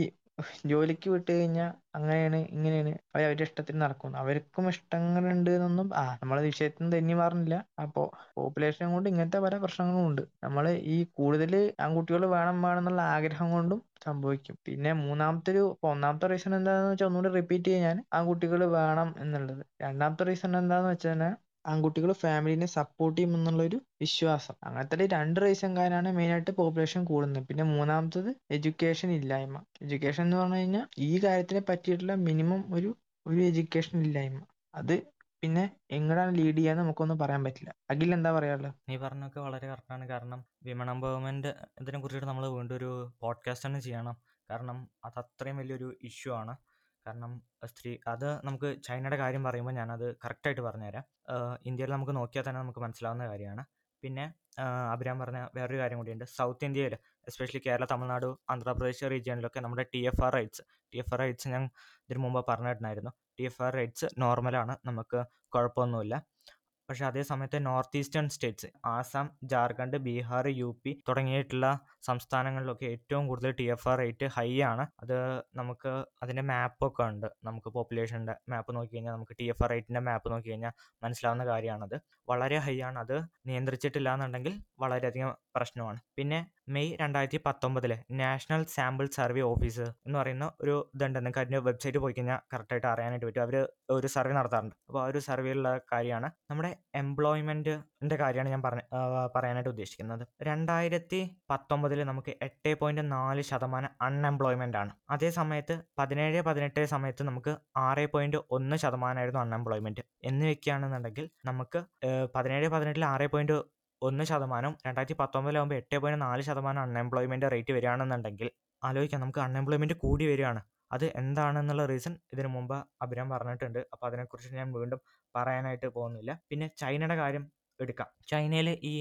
ജോലിക്ക് വിട്ട് കഴിഞ്ഞാൽ അങ്ങനെയാണ് ഇങ്ങനെയാണ്. അവർ അവരുടെ ഇഷ്ടത്തിന് നടക്കുന്നു. അവർക്കും ഇഷ്ടങ്ങളുണ്ട് എന്നൊന്നും ആ നമ്മളെ വിഷയത്തിൽ നിന്ന് തെന്നി മാറുന്നില്ല. അപ്പോ പോപ്പുലേഷൻ കൊണ്ട് ഇങ്ങനത്തെ പല പ്രശ്നങ്ങളും ഉണ്ട്. നമ്മൾ ഈ കൂടുതൽ ആൺകുട്ടികൾ വേണം വേണം എന്നുള്ള ആഗ്രഹം കൊണ്ടും സംഭവിക്കും. പിന്നെ മൂന്നാമത്തെ ഒരു ഒന്നാമത്തെ റീസൺ എന്താണെന്ന് വെച്ചാൽ ഒന്നുകൂടി റിപ്പീറ്റ് ചെയ്യാൻ ആൺകുട്ടികൾ വേണം എന്നുള്ളത്. രണ്ടാമത്തെ റീസൺ എന്താന്ന് വെച്ചാൽ ആൺകുട്ടികൾ ഫാമിലിനെ സപ്പോർട്ട് ചെയ്യും എന്നുള്ളൊരു വിശ്വാസം. അങ്ങനത്തെ രണ്ട് റീസൺ കാരണമാണ് മെയിൻ ആയിട്ട് പോപ്പുലേഷൻ കൂടുന്നത്. പിന്നെ മൂന്നാമത്തത് എഡ്യൂക്കേഷൻ ഇല്ലായ്മ. എഡ്യൂക്കേഷൻ എന്ന് പറഞ്ഞു കഴിഞ്ഞാൽ ഈ കാര്യത്തിനെ പറ്റിയിട്ടുള്ള മിനിമം ഒരു ഒരു എഡ്യൂക്കേഷൻ ഇല്ലായ്മ. അത് പിന്നെ എങ്ങനെയാണ് ലീഡ് ചെയ്യാന്ന് നമുക്കൊന്നും പറയാൻ പറ്റില്ല. അഖിൽ എന്താ പറയാനുള്ളത്? നീ പറഞ്ഞൊക്കെ വളരെ കറക്റ്റാണ് കാരണം വിമൺ എംപവർമെന്റ് ഇതിനെ കുറിച്ചിട്ട് നമ്മൾ വീണ്ടും ഒരു പോഡ്കാസ്റ്റ് തന്നെ ചെയ്യണം. കാരണം അത് അത്രയും വലിയൊരു ഇഷ്യൂ ആണ്. കാരണം സ്ത്രീ അത് നമുക്ക് ചൈനയുടെ കാര്യം പറയുമ്പോൾ ഞാനത് കറക്റ്റായിട്ട് പറഞ്ഞുതരാം. ഇന്ത്യയിൽ നമുക്ക് നോക്കിയാൽ തന്നെ നമുക്ക് മനസ്സിലാവുന്ന കാര്യമാണ്. പിന്നെ അഭിരാം പറഞ്ഞ വേറൊരു കാര്യം കൂടിയുണ്ട്. സൗത്ത് ഇന്ത്യയിൽ എസ്പെഷ്യലി കേരള തമിഴ്നാട് ആന്ധ്രാപ്രദേശ് റീജിയനിലൊക്കെ നമ്മുടെ T F R rates T F R rates ഞാൻ ഇതിനു മുമ്പ് പറഞ്ഞിട്ടുണ്ടായിരുന്നു. ടി എഫ് ആർ റൈറ്റ്സ് നോർമലാണ് നമുക്ക് കുഴപ്പമൊന്നുമില്ല. പക്ഷേ അതേ സമയത്ത് north eastern states Assam Jharkhand Bihar U P തുടങ്ങിയിട്ടുള്ള സംസ്ഥാനങ്ങളിലൊക്കെ ഏറ്റവും കൂടുതൽ T F R rate high ആണ്. അത് നമുക്ക് അതിന്റെ മാപ്പൊക്കെ ഉണ്ട്. നമുക്ക് പോപ്പുലേഷന്റെ മാപ്പ് നോക്കി കഴിഞ്ഞാൽ നമുക്ക് ടി എഫ് ആർ റേറ്റിന്റെ മാപ്പ് നോക്കി കഴിഞ്ഞാൽ മനസ്സിലാവുന്ന കാര്യമാണത്. വളരെ ഹൈ ആണ്. അത് നിയന്ത്രിച്ചിട്ടില്ല എന്നുണ്ടെങ്കിൽ വളരെയധികം പ്രശ്നമാണ്. പിന്നെ മെയ് രണ്ടായിരത്തി പത്തൊമ്പതിലെ നാഷണൽ സാമ്പിൾ സർവേ ഓഫീസ് എന്ന് പറയുന്ന ഒരു ഇതുണ്ട് നിങ്ങൾക്ക് അതിന്റെ വെബ്സൈറ്റ് പോയി കഴിഞ്ഞാൽ കറക്റ്റായിട്ട് അറിയാനായിട്ട് പറ്റും. അവർ ഒരു സർവേ നടത്താറുണ്ട്. അപ്പോൾ ആ ഒരു സർവേയിലുള്ള കാര്യമാണ്. നമ്മുടെ എംപ്ലോയ്മെന്റിന്റെ കാര്യമാണ് ഞാൻ പറഞ്ഞ പറയാനായിട്ട് ഉദ്ദേശിക്കുന്നത്. രണ്ടായിരത്തി പത്തൊമ്പതിൽ നമുക്ക് എട്ട് പോയിന്റ് നാല് ശതമാനം അൺഎംപ്ലോയ്മെന്റ് ആണ്. അതേ സമയത്ത് പതിനേഴ് പതിനെട്ട് സമയത്ത് നമുക്ക് ആറ് പോയിന്റ് ഒന്ന് ശതമാനമായിരുന്നു അൺഎംപ്ലോയ്മെന്റ് എന്ന് വെക്കുകയാണെന്നുണ്ടെങ്കിൽ നമുക്ക് പതിനേഴ് പതിനെട്ടിൽ ആറ് പോയിന്റ് ഒന്ന് ശതമാനം രണ്ടായിരത്തി പത്തൊമ്പതിലാകുമ്പോൾ എട്ട് പോയിന്റ് നാല് ശതമാനം അൺഎംപ്ലോയ്മെന്റ് റേറ്റ് വരികയാണെന്നുണ്ടെങ്കിൽ ആലോചിക്കാം നമുക്ക് അൺഎംപ്ലോയ്മെന്റ് കൂടി വരികയാണ്. അത് എന്താണെന്നുള്ള റീസൺ ഇതിനു മുമ്പ് അഭിരാം പറഞ്ഞിട്ടുണ്ട്. അപ്പോൾ അതിനെക്കുറിച്ച് ഞാൻ വീണ്ടും പറയാനായിട്ട് പോകുന്നില്ല. പിന്നെ ചൈനയുടെ കാര്യം എടുക്കാം. ചൈനയിൽ ഈ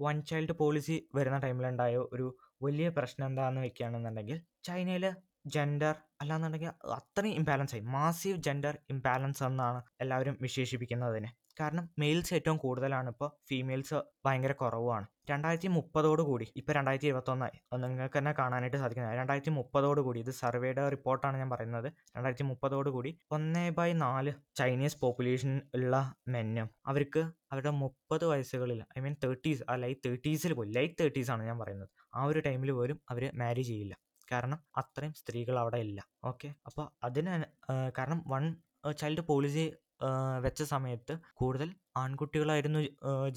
വൺ ചൈൽഡ് പോളിസി വരുന്ന ടൈമിലുണ്ടായ ഒരു വലിയ പ്രശ്നം എന്താണെന്ന് വെക്കുകയാണെന്നുണ്ടെങ്കിൽ ചൈനയിൽ ജെൻഡർ അല്ലാന്നുണ്ടെങ്കിൽ അത്രയും ഇംബാലൻസ് ആയി. മാസീവ് ജെൻഡർ ഇംബാലൻസ് എന്നാണ് എല്ലാവരും വിശേഷിപ്പിക്കുന്നതിന്. കാരണം മെയിൽസ് ഏറ്റവും കൂടുതലാണ് ഇപ്പോൾ ഫീമെയിൽസ് ഭയങ്കര കുറവാണ് രണ്ടായിരത്തി മുപ്പതോട് കൂടി ഇപ്പോൾ രണ്ടായിരത്തി ഇരുപത്തൊന്നായി നിങ്ങൾക്ക് തന്നെ കാണാനായിട്ട് സാധിക്കുന്നത്. രണ്ടായിരത്തി മുപ്പതോട് കൂടി ഇത് സർവേയുടെ റിപ്പോർട്ടാണ് ഞാൻ പറയുന്നത്. രണ്ടായിരത്തി മുപ്പതോട് കൂടി ഒന്നേ ബൈ നാല് ചൈനീസ് പോപ്പുലേഷൻ ഉള്ള മെന്നും അവർക്ക് അവരുടെ മുപ്പത് വയസ്സുകളിൽ ഐ മീൻ തേർട്ടീസ് ആ ലൈറ്റ് തേർട്ടീസിൽ പോലും ലൈറ്റ് തേർട്ടീസ് ആണ് ഞാൻ പറയുന്നത്. ആ ഒരു ടൈമിൽ പോലും അവർ മാരി ചെയ്യില്ല. കാരണം അത്രയും സ്ത്രീകൾ അവിടെ ഇല്ല. ഓക്കെ അപ്പോൾ അതിന് കാരണം വൺ ചൈൽഡ് പോളിസി വെച്ച സമയത്ത് കൂടുതൽ ആൺകുട്ടികളായിരുന്നു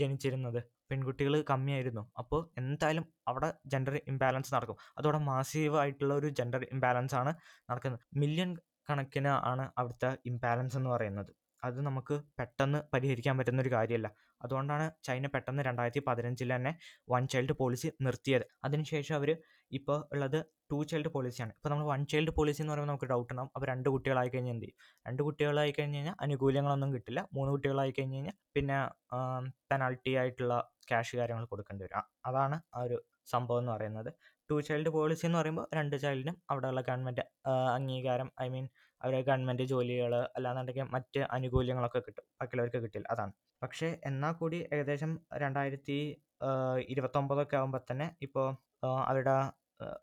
ജനിച്ചിരുന്നത്. പെൺകുട്ടികൾ കമ്മിയായിരുന്നു. അപ്പോൾ എന്തായാലും അവിടെ ജെൻഡർ ഇംബാലൻസ് നടക്കും. അതോടെ മാസീവായിട്ടുള്ള ഒരു ജെൻഡർ ഇംബാലൻസ് ആണ് നടക്കുന്നത്. മില്യൺ കണക്കിന് ആണ് അവിടുത്തെ ഇംബാലൻസ് എന്ന് പറയുന്നത്. അത് നമുക്ക് പെട്ടെന്ന് പരിഹരിക്കാൻ പറ്റുന്ന ഒരു കാര്യമല്ല അതുകൊണ്ടാണ് ചൈന പെട്ടെന്ന് രണ്ടായിരത്തി പതിനഞ്ചിൽ തന്നെ വൺ ചൈൽഡ് പോളിസി നിർത്തിയത്. അതിനുശേഷം അവർ ഇപ്പോൾ ഉള്ളത് ടു ചൈൽഡ് പോളിസിയാണ് ഇപ്പോൾ നമ്മൾ വൺ ചൈൽഡ് പോളിസി എന്ന് പറയുമ്പോൾ നമുക്ക് ഡൗട്ട് ഉണ്ടാവും. അപ്പോൾ രണ്ട് കുട്ടികളായി കഴിഞ്ഞാൽ എന്ത് ചെയ്യും? രണ്ട് കുട്ടികളായി കഴിഞ്ഞ് കഴിഞ്ഞാൽ അനുകൂല്യങ്ങളൊന്നും കിട്ടില്ല. മൂന്ന് കുട്ടികളായി കഴിഞ്ഞ് കഴിഞ്ഞാൽ പിന്നെ പെനാൾട്ടി ആയിട്ടുള്ള ക്യാഷ് കാര്യങ്ങൾ കൊടുക്കേണ്ടി വരും. അതാണ് ആ ഒരു സംഭവം എന്ന് പറയുന്നത്. ടു ചൈൽഡ് പോളിസി എന്ന് പറയുമ്പോൾ രണ്ട് ചൈൽഡിനും അവിടെയുള്ള ഗവൺമെന്റ് അംഗീകാരം ഐ മീൻ അവരെ ഗവൺമെന്റ് ജോലികൾ അല്ലാന്നുണ്ടെങ്കിൽ മറ്റ് ആനുകൂല്യങ്ങളൊക്കെ കിട്ടും. ബാക്കിയുള്ളവർക്ക് കിട്ടില്ല. അതാണ്. പക്ഷേ എന്നാൽ കൂടി ഏകദേശം രണ്ടായിരത്തി ഇരുപത്തൊമ്പതൊക്കെ ആകുമ്പോൾ തന്നെ ഇപ്പോൾ അവരുടെ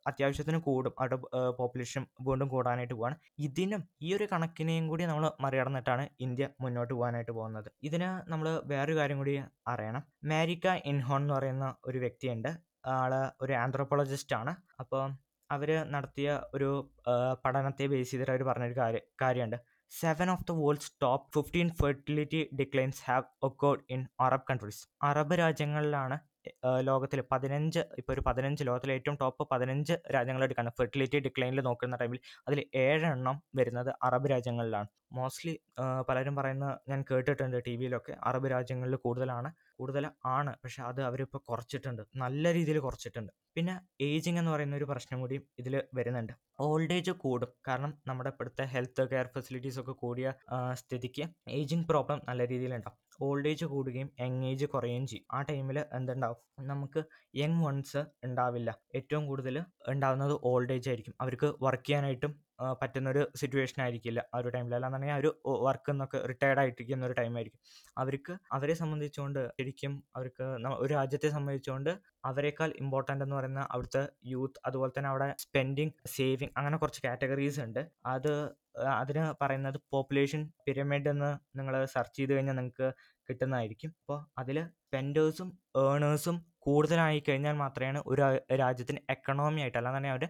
അത്യാവശ്യത്തിന് കൂടും. അവിടെ പോപ്പുലേഷൻ വീണ്ടും കൂടാനായിട്ട് പോവാണ്. ഇതിനും ഈ ഒരു കണക്കിനെയും കൂടി നമ്മൾ മറികടന്നിട്ടാണ് ഇന്ത്യ മുന്നോട്ട് പോകാനായിട്ട് പോകുന്നത്. ഇതിന് നമ്മൾ വേറൊരു കാര്യം കൂടി അറിയണം. മാരിക്ക ഇൻഹോൺ എന്ന് പറയുന്ന ഒരു വ്യക്തിയുണ്ട്. ആൾ ഒരു ആന്ത്രോപോളജിസ്റ്റ് ആണ്. അപ്പോൾ അവർ നടത്തിയ ഒരു പഠനത്തെ ബേസ് ചെയ്തിട്ട് അവർ പറഞ്ഞൊരു കാര്യം കാര്യമുണ്ട്. Seven of the world's top fifteen fertility declines have occurred in Arab countries Arab രാജ്യങ്ങളിലാണ് ലോകത്തിൽ പതിനഞ്ച് ഇപ്പോൾ ഒരു പതിനഞ്ച് ലോകത്തിലെ ഏറ്റവും ടോപ്പ് പതിനഞ്ച് രാജ്യങ്ങളെടുക്കാണ്. ഫെർട്ടിലിറ്റി ഡിക്ലൈനിൽ നോക്കുന്ന ടൈമിൽ അതിൽ ഏഴെണ്ണം വരുന്നത് അറബ് രാജ്യങ്ങളിലാണ്. മോസ്റ്റ്ലി പലരും പറയുന്ന ഞാൻ കേട്ടിട്ടുണ്ട് ടി വിയിലൊക്കെ അറബ് രാജ്യങ്ങളിൽ കൂടുതലാണ് കൂടുതൽ ആണ്. പക്ഷെ അത് അവരിപ്പോൾ കുറച്ചിട്ടുണ്ട് നല്ല രീതിയിൽ കുറച്ചിട്ടുണ്ട്. പിന്നെ ഏജിങ് എന്ന് പറയുന്ന ഒരു പ്രശ്നം കൂടി ഇതിൽ വരുന്നുണ്ട്. ഓൾഡ് ഏജ് കൂടും. കാരണം നമ്മുടെ ഇപ്പോഴത്തെ ഹെൽത്ത് കെയർ ഫെസിലിറ്റീസ് ഒക്കെ കൂടിയ സ്ഥിതിക്ക് ഏജിങ് പ്രോബ്ലം നല്ല രീതിയിലുണ്ടാവും. ഓൾഡ് ഏജ് കൂടുകയും യങ് ഏജ് കുറയുകയും ചെയ്യും. ആ ടൈമിൽ എന്തുണ്ടാവും? നമുക്ക് യങ് വൺസ് ഉണ്ടാവില്ല. ഏറ്റവും കൂടുതൽ ഉണ്ടാവുന്നത് ഓൾഡ് ഏജ് ആയിരിക്കും. അവർക്ക് വർക്ക് ചെയ്യാനായിട്ടും പറ്റുന്നൊരു സിറ്റുവേഷൻ ആയിരിക്കില്ല. ആ ഒരു ടൈമിൽ അല്ലാന്നുണ്ടെങ്കിൽ ആ ഒരു വർക്ക് എന്നൊക്കെ റിട്ടയർഡ് ആയിട്ടിരിക്കുന്ന ഒരു ടൈം ആയിരിക്കും. അവർക്ക് അവരെ സംബന്ധിച്ചുകൊണ്ട് ശരിക്കും അവർക്ക് ഒരു രാജ്യത്തെ സംബന്ധിച്ചുകൊണ്ട് അവരെക്കാൾ ഇമ്പോർട്ടന്റ് എന്ന് പറയുന്ന അവിടുത്തെ യൂത്ത് അതുപോലെ തന്നെ അവിടെ സ്പെൻഡിങ് സേവിങ് അങ്ങനെ കുറച്ച് കാറ്റഗറീസ് ഉണ്ട്. അത് അതിന് പറയുന്നത് പോപ്പുലേഷൻ പിരമിഡ് എന്ന് നിങ്ങൾ സെർച്ച് ചെയ്ത് കഴിഞ്ഞാൽ നിങ്ങൾക്ക് കിട്ടുന്നതായിരിക്കും. അപ്പോൾ അതിൽ സ്പെൻഡേഴ്സും ഏണേഴ്സും കൂടുതലായി കഴിഞ്ഞാൽ മാത്രമാണ് ഒരു രാജ്യത്തിന് എക്കണോമി ആയിട്ട് അല്ലാതെ തന്നെ അവരുടെ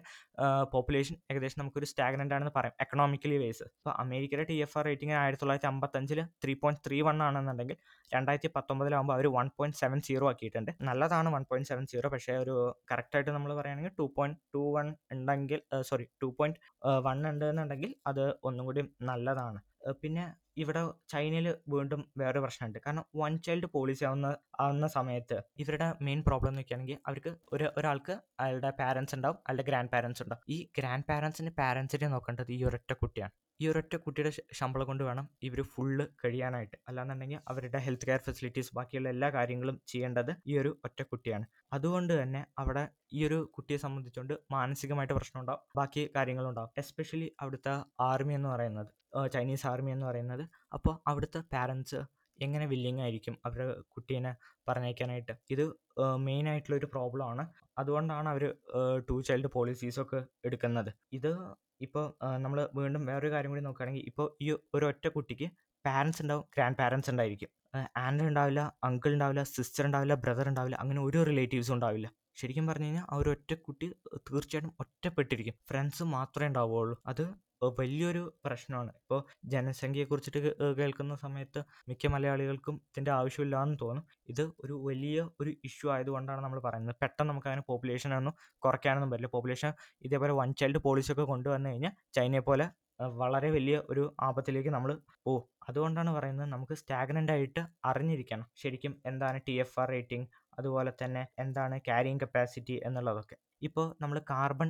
പോപ്പുലേഷൻ ഏകദേശം നമുക്കൊരു സ്റ്റാഗ്നന്റ് ആണെന്ന് പറയാം എക്കണോമിക്കലി വേസ് അപ്പോൾ അമേരിക്കയുടെ ടി എഫ് ആർ റേറ്റിംഗ് ആയിരത്തി തൊള്ളായിരത്തി അമ്പത്തഞ്ചിൽ ത്രീ പോയിന്റ് ത്രീ വൺ ആണെന്നുണ്ടെങ്കിൽ രണ്ടായിരത്തി പത്തൊമ്പതിലാകുമ്പോൾ അവർ വൺ പോയിന്റ് സെവൻ സീറോ ആക്കിയിട്ടുണ്ട്. നല്ലതാണ് വൺ പോയിന്റ് സെവൻ സീറോ പക്ഷേ ഒരു കറക്റ്റായിട്ട് നമ്മൾ പറയുകയാണെങ്കിൽ ടു പോയിന്റ് ടു വൺ ഉണ്ടെങ്കിൽ സോറി ടു പോയിന്റ് വൺ ഉണ്ട് എന്നുണ്ടെങ്കിൽ അത് ഒന്നും കൂടി നല്ലതാണ്. പിന്നെ ഇവിടെ ചൈനയിൽ വീണ്ടും വേറെ പ്രശ്നമുണ്ട്. കാരണം വൺ ചൈൽഡ് പോളിസി ആവുന്ന ആവുന്ന സമയത്ത് ഇവരുടെ മെയിൻ പ്രോബ്ലം എന്ന് അവർക്ക് ഒരു ഒരാൾക്ക് അയാളുടെ പാരൻസ് ഉണ്ടാവും അയാളുടെ ഗ്രാൻഡ് പാരൻസ് ഉണ്ടാവും. ഈ ഗ്രാൻഡ് പാരൻസിന്റെ പാരൻസിനെ നോക്കേണ്ടത് ഈ ഒരൊറ്റ കുട്ടിയാണ്. ഈ ഒരൊറ്റ കുട്ടിയുടെ ശമ്പളം കൊണ്ട് വേണം ഇവർ ഫുള്ള് കഴിയാനായിട്ട്. അല്ലാന്നുണ്ടെങ്കിൽ അവരുടെ ഹെൽത്ത് കെയർ ഫെസിലിറ്റീസ് ബാക്കിയുള്ള എല്ലാ കാര്യങ്ങളും ചെയ്യേണ്ടത് ഈ ഒരു ഒറ്റ കുട്ടിയാണ്. അതുകൊണ്ട് തന്നെ അവിടെ ഈ ഒരു കുട്ടിയെ സംബന്ധിച്ചുകൊണ്ട് മാനസികമായിട്ട് പ്രശ്നമുണ്ടാവും. ബാക്കി കാര്യങ്ങളുണ്ടാവും. എസ്പെഷ്യലി അവിടുത്തെ ആർമി എന്ന് പറയുന്നത് ചൈനീസ് ആർമി എന്ന് പറയുന്നത്. അപ്പോൾ അവിടുത്തെ പാരൻസ് എങ്ങനെ വില്ലിങ് ആയിരിക്കും അവരുടെ കുട്ടീനെ പറഞ്ഞേക്കാനായിട്ട് ഇത് മെയിൻ ആയിട്ടുള്ള ഒരു പ്രോബ്ലം ആണ്. അതുകൊണ്ടാണ് അവർ ടു ചൈൽഡ് പോളിസീസൊക്കെ എടുക്കുന്നത്. ഇത് ഇപ്പോൾ നമ്മൾ വീണ്ടും വേറൊരു കാര്യം കൂടി നോക്കുകയാണെങ്കിൽ ഇപ്പോൾ ഈ ഒരു ഒറ്റ കുട്ടിക്ക് പാരൻസ് ഉണ്ടാവും ഗ്രാൻഡ് പാരൻസ് ഉണ്ടായിരിക്കും ആൻഡ് ഉണ്ടാവില്ല അങ്കിൾ ഉണ്ടാവില്ല സിസ്റ്റർ ഉണ്ടാവില്ല ബ്രദർ ഉണ്ടാവില്ല അങ്ങനെ ഒരു റിലേറ്റീവ്സും ഉണ്ടാവില്ല. ശരിക്കും പറഞ്ഞു കഴിഞ്ഞാൽ ആ ഒരു ഒറ്റ കുട്ടി തീർച്ചയായിട്ടും ഒറ്റപ്പെട്ടിരിക്കും. ഫ്രണ്ട്സ് മാത്രമേ ഉണ്ടാവുകയുള്ളൂ അത് വലിയൊരു പ്രശ്നമാണ്. ഇപ്പോൾ ജനസംഖ്യയെക്കുറിച്ചിട്ട് കുറിച്ചിട്ട് കേൾക്കുന്ന സമയത്ത് മിക്ക മലയാളികൾക്കും ഇതിന്റെ ആവശ്യമില്ലാന്ന് തോന്നും. ഇത് ഒരു വലിയ ഒരു ഇഷ്യൂ ആയതുകൊണ്ടാണ് നമ്മൾ പറയുന്നത്. പെട്ടെന്ന് നമുക്ക് അങ്ങനെ പോപ്പുലേഷനൊന്നും കുറയ്ക്കാനൊന്നും പറ്റില്ല. പോപ്പുലേഷൻ ഇതേപോലെ വൺ ചൈൽഡ് പോളിസി ഒക്കെ കൊണ്ടുവന്നു കഴിഞ്ഞാൽ ചൈനയെ പോലെ വളരെ വലിയ ഒരു ആപത്തിലേക്ക് നമ്മൾ പോകും അതുകൊണ്ടാണ് പറയുന്നത് നമുക്ക് സ്റ്റാഗ്നന്റ് ആയിട്ട് അറിഞ്ഞിരിക്കണം. ശരിക്കും എന്താണ് ടി എഫ് ആർ റേറ്റിംഗ് അതുപോലെ തന്നെ എന്താണ് ക്യാരിങ് കപ്പാസിറ്റി എന്നുള്ളതൊക്കെ. ഇപ്പോൾ നമ്മൾ കാർബൺ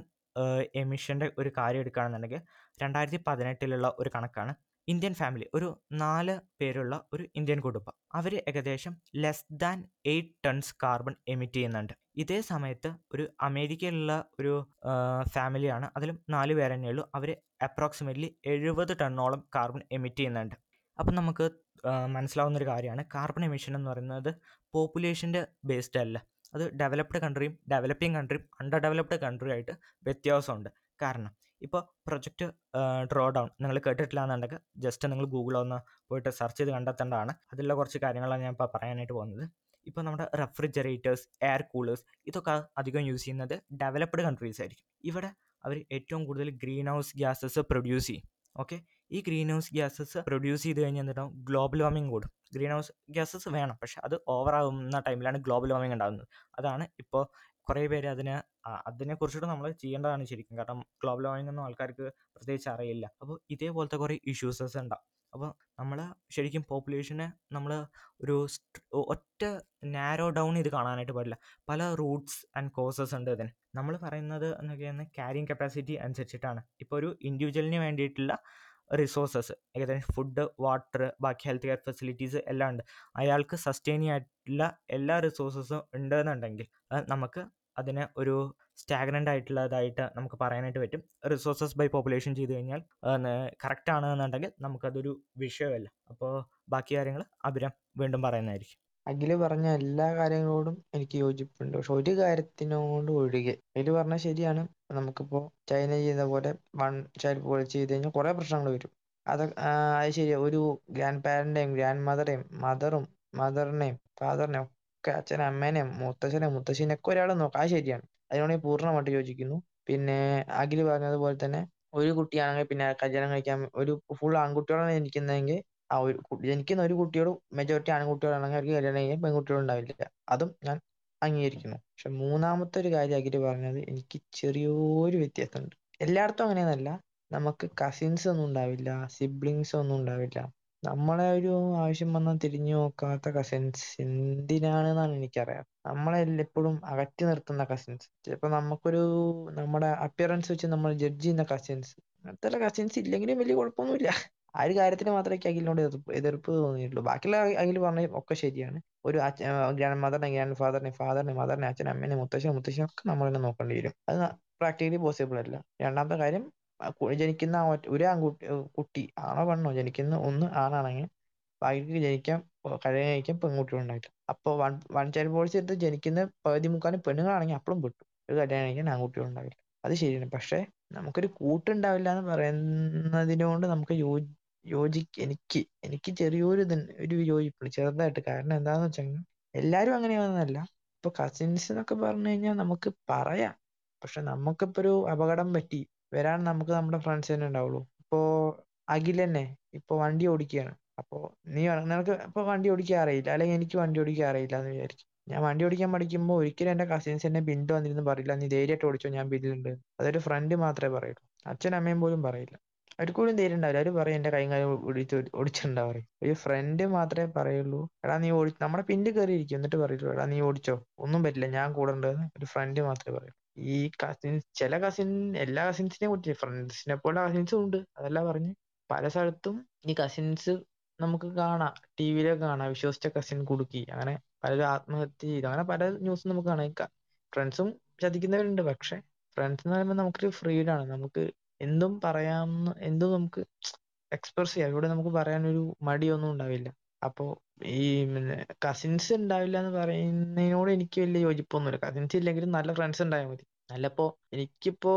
എമിഷന്റെ ഒരു കാര്യം എടുക്കുകയാണെന്നുണ്ടെങ്കിൽ രണ്ടായിരത്തി പതിനെട്ടിലുള്ള ഒരു കണക്കാണ്. ഇന്ത്യൻ ഫാമിലി ഒരു നാല് പേരുള്ള ഒരു ഇന്ത്യൻ കുടുംബം. അവർ ഏകദേശം less than eight tons carbon emit ചെയ്യുന്നുണ്ട്. ഇതേ സമയത്ത് ഒരു അമേരിക്കയിലുള്ള ഒരു ഫാമിലിയാണ് അതിലും നാല് പേര് തന്നെയുള്ളൂ അവർ അപ്രോക്സിമേറ്റ്ലി എഴുപത് ടണ്ണോളം കാർബൺ എമിറ്റ് ചെയ്യുന്നുണ്ട്. അപ്പം നമുക്ക് മനസ്സിലാവുന്ന ഒരു കാര്യമാണ്. കാർബൺ എമിഷൻ എന്ന് പറയുന്നത് പോപ്പുലേഷന്റെ ബേസ്ഡ് അല്ല. അത് ഡെവലപ്ഡ് കൺട്രിയും ഡെവലപ്പിംഗ് കൺട്രിയും അണ്ടർ ഡെവലപ്ഡ് കൺട്രി ആയിട്ട് വ്യത്യാസമുണ്ട്. കാരണം ഇപ്പോൾ പ്രൊജക്റ്റ് ഡ്രോ ഡൗൺ നിങ്ങൾ കേട്ടിട്ടില്ല എന്നുണ്ടെങ്കിൽ ജസ്റ്റ് നിങ്ങൾ ഗൂഗിളിൽ ഒന്ന് പോയിട്ട് സെർച്ച് ചെയ്ത് കണ്ടെത്തേണ്ടതാണ്. അതിലുള്ള കുറച്ച് കാര്യങ്ങളാണ് ഞാൻ ഇപ്പോൾ പറയാനായിട്ട് പോകുന്നത്. ഇപ്പോൾ നമ്മുടെ റെഫ്രിജറേറ്റേഴ്സ് എയർ കൂളേഴ്സ് ഇതൊക്കെ അധികം യൂസ് ചെയ്യുന്നത് ഡെവലപ്ഡ് കൺട്രീസ് ആയിരിക്കും. ഇവിടെ അവർ ഏറ്റവും കൂടുതൽ ഗ്രീൻ ഹൗസ് ഗ്യാസസ് പ്രൊഡ്യൂസ് ചെയ്യും. ഓക്കെ ഈ ഗ്രീൻ ഹൗസ് ഗ്യാസസ് പ്രൊഡ്യൂസ് ചെയ്ത് കഴിഞ്ഞാൽ എന്തുണ്ടാവും ഗ്ലോബൽ വാർമിംഗ് കൂടും. ഗ്രീൻ ഹൗസ് ഗ്യാസസ് വേണം. പക്ഷെ അത് ഓവർ ആകുന്ന ടൈമിലാണ് ഗ്ലോബൽ വാർമിംഗ് ഉണ്ടാകുന്നത് അതാണ് ഇപ്പോൾ കുറേ പേര് അതിനെ അതിനെക്കുറിച്ചിട്ട് നമ്മൾ ചെയ്യേണ്ടതാണ് ശരിക്കും. കാരണം ഗ്ലോബൽ വാർമിംഗ് ഒന്നും ആൾക്കാർക്ക് പ്രത്യേകിച്ച് അറിയില്ല. അപ്പോൾ ഇതേപോലത്തെ കുറേ ഇഷ്യൂസസ് ഉണ്ടാവും. അപ്പോൾ നമ്മൾ ശരിക്കും പോപ്പുലേഷനെ നമ്മൾ ഒരു ഒറ്റ നാരോ ഡൗൺ ഇത് കാണാനായിട്ട് പറ്റില്ല പല റൂട്ട്സ് ആൻഡ് കോസസ് ഉണ്ട് ഇതിന് നമ്മൾ പറയുന്നത് എന്നൊക്കെയാണ് ക്യാരിങ് കപ്പാസിറ്റി അനുസരിച്ചിട്ടാണ്. ഇപ്പോൾ ഒരു ഇൻഡിവിജ്വലിന് വേണ്ടിയിട്ടുള്ള റിസോഴ്സസ് ഏകദേശം ഫുഡ് വാട്ടർ ബാക്കി ഹെൽത്ത് കെയർ ഫെസിലിറ്റീസ് എല്ലാം ഉണ്ട്. അയാൾക്ക് സസ്റ്റെയിൻ ആയിട്ടുള്ള എല്ലാ റിസോഴ്സസും ഉണ്ടെന്നുണ്ടെങ്കിൽ നമുക്ക് അതിനെ ഒരു സ്റ്റാഗ്നന്റ് ആയിട്ടുള്ളതായിട്ട് നമുക്ക് പറയാനായിട്ട് പറ്റും. റിസോഴ്സസ് ബൈ പോപ്പുലേഷൻ ചെയ്ത് കഴിഞ്ഞാൽ കറക്റ്റ് ആണ് എന്നുണ്ടെങ്കിൽ നമുക്കതൊരു വിഷയമല്ല. അപ്പോൾ ബാക്കി കാര്യങ്ങൾ അഭിരം വീണ്ടും പറയുന്നതായിരിക്കും. അഖിൽ പറഞ്ഞ എല്ലാ കാര്യങ്ങളോടും എനിക്ക് യോജിപ്പുണ്ട്. പക്ഷെ ഒരു കാര്യത്തിനോട് ഒഴികെ. അഖിൽ പറഞ്ഞത് ശരിയാണ്. നമുക്കിപ്പോ ചൈന ചെയ്ത പോലെ വൺ ചൈൽഡ് പോളിസി ചെയ്ത് കഴിഞ്ഞാൽ കുറെ പ്രശ്നങ്ങൾ വരും. അത് അത് ശരിയാ. ഒരു ഗ്രാൻഡ് പാരന്റിനെയും ഗ്രാൻഡ് മദറേയും മദറും മദറിനെയും ഫാദറിനെയും ഒക്കെ അച്ഛനെ അമ്മേനെയും മുത്തച്ഛനെയും മുത്തശ്ശീനെയൊക്കെ ഒരാളെ നോക്കാം. അത് ശരിയാണ്. അതിനോട് ഞാൻ പൂർണമായിട്ട് യോജിക്കുന്നു. പിന്നെ അഖിൽ പറഞ്ഞതുപോലെ തന്നെ ഒരു കുട്ടിയാണെങ്കിൽ പിന്നെ കല്യാണം കഴിക്കാൻ ഒരു ഫുൾ ആൺകുട്ടികളാണ് ജനിക്കുന്നതെങ്കിൽ ആ ഒരു ജനിക്കുന്ന ഒരു കുട്ടിയോട് മെജോറിറ്റി ആൺകുട്ടികളാണെങ്കിൽ അവർക്ക് കല്യാണം കഴിഞ്ഞാൽ പെൺകുട്ടികൾ ഉണ്ടാവില്ല. അതും ഞാൻ അംഗീകരിക്കുന്നു. പക്ഷെ മൂന്നാമത്തെ ഒരു കാര്യം അഖിൽ പറഞ്ഞത് എനിക്ക് ചെറിയൊരു വ്യത്യാസമുണ്ട്. എല്ലായിടത്തും അങ്ങനെയൊന്നല്ല. നമുക്ക് കസിൻസ് ഒന്നും ഉണ്ടാവില്ല സിബ്ലിങ്സ് ഒന്നും ഉണ്ടാവില്ല. നമ്മളെ ഒരു ആവശ്യം വന്നാൽ തിരിഞ്ഞു നോക്കാത്ത കസിൻസ് എന്തിനാണെന്നാണ് എനിക്കറിയാം. നമ്മളെ എപ്പോഴും അകറ്റി നിർത്തുന്ന കസിൻസ് ചിലപ്പോൾ നമുക്കൊരു നമ്മുടെ അപ്പിയറൻസ് വെച്ച് നമ്മൾ ജഡ്ജ് ചെയ്യുന്ന കസിൻസ് അങ്ങനത്തെ കസിൻസ് ഇല്ലെങ്കിലും വലിയ കുഴപ്പമൊന്നുമില്ല. ആ ഒരു കാര്യത്തിന് മാത്രമേ എനിക്ക് അഖിലിനോട് എതിർപ്പ് തോന്നിയിട്ടുള്ളൂ. ബാക്കിയുള്ള അഖിൽ പറഞ്ഞ ഒക്കെ ശരിയാണ്. ഒരു ഗ്രാൻഡ് മദറിനെ ഗ്രാൻഡ് ഫാദറിനെ ഫാദറിനെ മദറിനെ അച്ഛനെ അമ്മേനെ മുത്തശ്ശനെ മുത്തശ്ശനെ ഒക്കെ നമ്മൾ തന്നെ നോക്കേണ്ടി വരും. അത് പ്രാക്ടിക്കലി പോസിബിൾ അല്ല. രണ്ടാമത്തെ കാര്യം ജനിക്കുന്ന ഒരു ആൺകുട്ടി കുട്ടി ആണോ പെണ്ണോ ജനിക്കുന്ന ഒന്ന് ആണാണെങ്കിൽ ബാക്കി ജനിക്കാൻ കല്യാണം പെൺകുട്ടികൾ പെൺകുട്ടികളുണ്ടായിട്ടില്ല അപ്പോൾ വൺ വൺ ചൈൽഡ് പോളിസി എടുത്ത് ജനിക്കുന്ന പകുതി മുക്കാലും പെണ്ണുങ്ങളാണെങ്കിൽ അപ്പോഴും പെട്ടു. ഒരു കല്യാണം കഴിക്കാൻ ആൺകുട്ടികളുണ്ടാവില്ല അത് ശരിയാണ്. പക്ഷേ നമുക്കൊരു കൂട്ടുണ്ടാവില്ല എന്ന് പറയുന്നതിനോട് നമുക്ക് യോ യോജി എനിക്ക് എനിക്ക് ചെറിയൊരു ഇത് ഒരു യോജിപ്പുണ്ട് ചെറുതായിട്ട്. കാരണം എന്താന്ന് വെച്ചാൽ എല്ലാരും അങ്ങനെയാണെന്നല്ല. ഇപ്പൊ കസിൻസ് എന്നൊക്കെ പറഞ്ഞു കഴിഞ്ഞാൽ നമുക്ക് പറയാം. പക്ഷെ നമുക്കിപ്പോ ഒരു അപകടം പറ്റി വരാൻ നമുക്ക് നമ്മുടെ ഫ്രണ്ട്സ് തന്നെ ഉണ്ടാവുള്ളൂ. ഇപ്പോ അഖിൽ തന്നെ ഇപ്പൊ വണ്ടി ഓടിക്കുകയാണ്. അപ്പോ നീ നിനക്ക് ഇപ്പൊ വണ്ടി ഓടിക്കാൻ അറിയില്ല അല്ലെങ്കിൽ എനിക്ക് വണ്ടി ഓടിക്കാൻ അറിയില്ല എന്ന് വിചാരിക്കും. ഞാൻ വണ്ടി ഓടിക്കാൻ പഠിക്കുമ്പോൾ ഒരിക്കലും എന്റെ കസിൻസ് എന്നെ ബിന്ദു വന്നിരുന്നു പറയില്ല. നീ ധൈര്യമായിട്ട് ഓടിച്ചോ ഞാൻ ബില്ലുണ്ട് അതൊരു ഫ്രണ്ട് മാത്രമേ പറയുള്ളൂ. അച്ഛനും പോലും പറയില്ല. അവർക്ക് പോലും ധൈര്യം ഉണ്ടാവില്ല അവർ പറയും എന്റെ കൈയും കാലും ഒടിച്ച് ഒടിച്ചിട്ടുണ്ടാവും പറയും. ഒരു ഫ്രണ്ട് മാത്രമേ പറയുള്ളൂ. എടാ നീ ഓടി നമ്മുടെ പിന്നിൽ കയറിയിരിക്കും എന്നിട്ട് പറയുള്ളൂ എടാ നീ ഓടിച്ചോ. ഒന്നും പറ്റില്ല ഞാൻ കൂടെ ഉണ്ടെന്ന് ഒരു ഫ്രണ്ട് മാത്രമേ പറയൂ. ഈ കസിൻസ് ചില കസിൻ എല്ലാ കസിൻസിനെയും കുറിച്ച് ഫ്രണ്ട്സിനെ പോലെ കസിൻസും ഉണ്ട്. അതല്ല പറഞ്ഞ് പല സ്ഥലത്തും ഈ കസിൻസ് നമുക്ക് കാണാം. ടി വിയിലൊക്കെ കാണാം. വിശ്വസിച്ച കസിൻ കുടുക്കി. അങ്ങനെ പലരും ആത്മഹത്യ ചെയ്തു. അങ്ങനെ പല ന്യൂസും നമുക്ക് കാണാം. ഫ്രണ്ട്സും ചതിക്കുന്നവരുണ്ട് പക്ഷെ ഫ്രണ്ട്സ് എന്ന് പറയുമ്പോൾ നമുക്കൊരു ഫ്രീഡാണ് നമുക്ക് എന്തും പറയാം എന്തും നമുക്ക് എക്സ്പ്രസ് ചെയ്യാം. ഇവിടെ നമുക്ക് പറയാനൊരു മടിയൊന്നും ഉണ്ടാവില്ല. അപ്പോ ഈ കസിൻസ് ഉണ്ടാവില്ല എന്ന് പറയുന്നതിനോട് എനിക്ക് വലിയ യോജിപ്പൊന്നുമില്ല. കസിൻസ് ഇല്ലെങ്കിലും നല്ല ഫ്രണ്ട്സ് ഉണ്ടായാൽ മതി. നല്ലപ്പോ എനിക്കിപ്പോ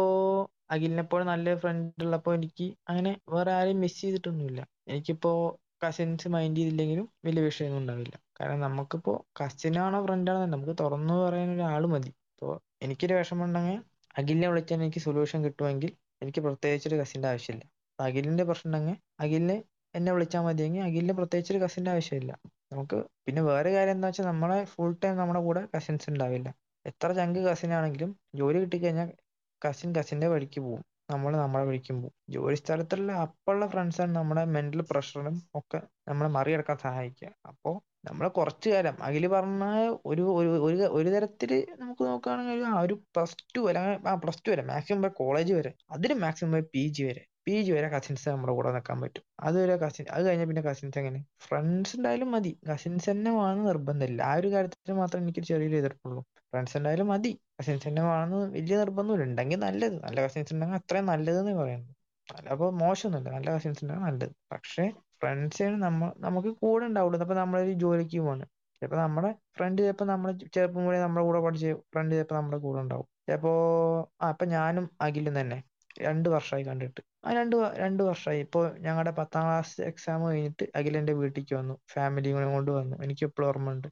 അഖിലിനെ പോലെ നല്ല ഫ്രണ്ട് ഉള്ളപ്പോ എനിക്ക് അങ്ങനെ വേറെ ആരെയും മിസ് ചെയ്തിട്ടൊന്നുമില്ല. എനിക്കിപ്പോ കസിൻസ് മൈൻഡ് ചെയ്തില്ലെങ്കിലും വലിയ വിഷയമൊന്നും ഉണ്ടാവില്ല. കാരണം നമുക്കിപ്പോ കസിനാണോ ഫ്രണ്ടാണോ നമുക്ക് തുറന്നു പറയാൻ ഒരാൾ മതി. അപ്പോൾ എനിക്കൊരു വിഷമം ഉണ്ടെങ്കിൽ അഖിലിനെ വിളിച്ചാൽ എനിക്ക് സൊല്യൂഷൻ കിട്ടുമെങ്കിൽ എനിക്ക് പ്രത്യേകിച്ചൊരു കസിന്റെ ആവശ്യമില്ല. അഖിലിന്റെ പ്രശ്നം ഉണ്ടെങ്കിൽ അഖിലിനെ എന്നെ വിളിച്ചാൽ മതിയെങ്കിൽ അഖിലിന് പ്രത്യേകിച്ചൊരു കസിന്റെ ആവശ്യമില്ല. നമുക്ക് പിന്നെ വേറെ കാര്യം എന്താ വെച്ചാൽ നമ്മളെ ഫുൾ ടൈം നമ്മുടെ കൂടെ കസിൻസ് ഉണ്ടാവില്ല. എത്ര ചങ്ക് കസിൻ ആണെങ്കിലും ജോലി കിട്ടിക്കഴിഞ്ഞാൽ കസിൻ കസിന്റെ വഴിക്ക് പോകും. നമ്മൾ നമ്മളെ വഴിക്കും പോകും. ജോലി സ്ഥലത്തുള്ള അപ്പുള്ള ഫ്രണ്ട്സാണ് നമ്മുടെ മെന്റൽ പ്രഷറും ഒക്കെ നമ്മളെ മറികടക്കാൻ സഹായിക്കുക. അപ്പോൾ നമ്മൾ കുറച്ചു കാലം അഖിൽ പറഞ്ഞ ഒരു ഒരു ഒരു തരത്തിൽ നമുക്ക് നോക്കുകയാണെങ്കിൽ ആ ഒരു പ്ലസ് ടു അല്ലെങ്കിൽ ആ പ്ലസ് ടു വരെ മാക്സിമം പോയി കോളേജ് വരെ അതിന് മാക്സിമം പോയി പി ജി വരെ പി ജി വരെ കസിൻസ് നമ്മുടെ കൂടെ നിൽക്കാൻ പറ്റും. അതുവരെ കസിൻ അത് കഴിഞ്ഞാൽ പിന്നെ കസിൻസ് എങ്ങനെ? ഫ്രണ്ട്സ് ഉണ്ടായാലും മതി. കസിൻസ് തന്നെ വേണമെന്ന് നിർബന്ധമില്ല. ആ ഒരു കാര്യത്തിൽ മാത്രം എനിക്ക് ചെറിയൊരു എതിർപ്പുള്ളൂ. ഫ്രണ്ട്സ് ഉണ്ടായാലും മതി. കസിൻസ് തന്നെ വേണമെന്ന് വലിയ നിർബന്ധമില്ല ഉണ്ടെങ്കിൽ നല്ലത്. നല്ല കസിൻസ് ഉണ്ടെങ്കിൽ അത്രയും നല്ലതെന്ന് പറയുന്നത് അല്ല അപ്പോൾ മോശമൊന്നുമില്ല നല്ല കസിൻസ് ഉണ്ടെങ്കിൽ നല്ലത്. പക്ഷേ ഫ്രണ്ട്സാണ് നമ്മ നമുക്ക് കൂടെ ഉണ്ടാവുള്ളൂ. അപ്പൊ നമ്മളൊരു ജോലിക്ക് പോവാണ് ചിലപ്പോ നമ്മുടെ ഫ്രണ്ട് ചിലപ്പോ നമ്മളെ ചെറുപ്പം മുതലേ നമ്മുടെ കൂടെ പഠിച്ച ഫ്രണ്ട് ചിലപ്പോ നമ്മുടെ കൂടെ ഉണ്ടാവും. ചിലപ്പോ ആ ഇപ്പൊ ഞാനും അഖിലും തന്നെ രണ്ട് വർഷമായി കണ്ടിട്ട്. ആ രണ്ട് രണ്ടു വർഷമായി ഞങ്ങടെ ഞങ്ങളുടെ പത്താം ക്ലാസ് എക്സാം കഴിഞ്ഞിട്ട് അഖിൽ എന്റെ വീട്ടിലേക്ക് വന്നു. ഫാമിലി കൊണ്ട് വന്നു. എനിക്ക് എപ്പോഴും ഓർമ്മയുണ്ട്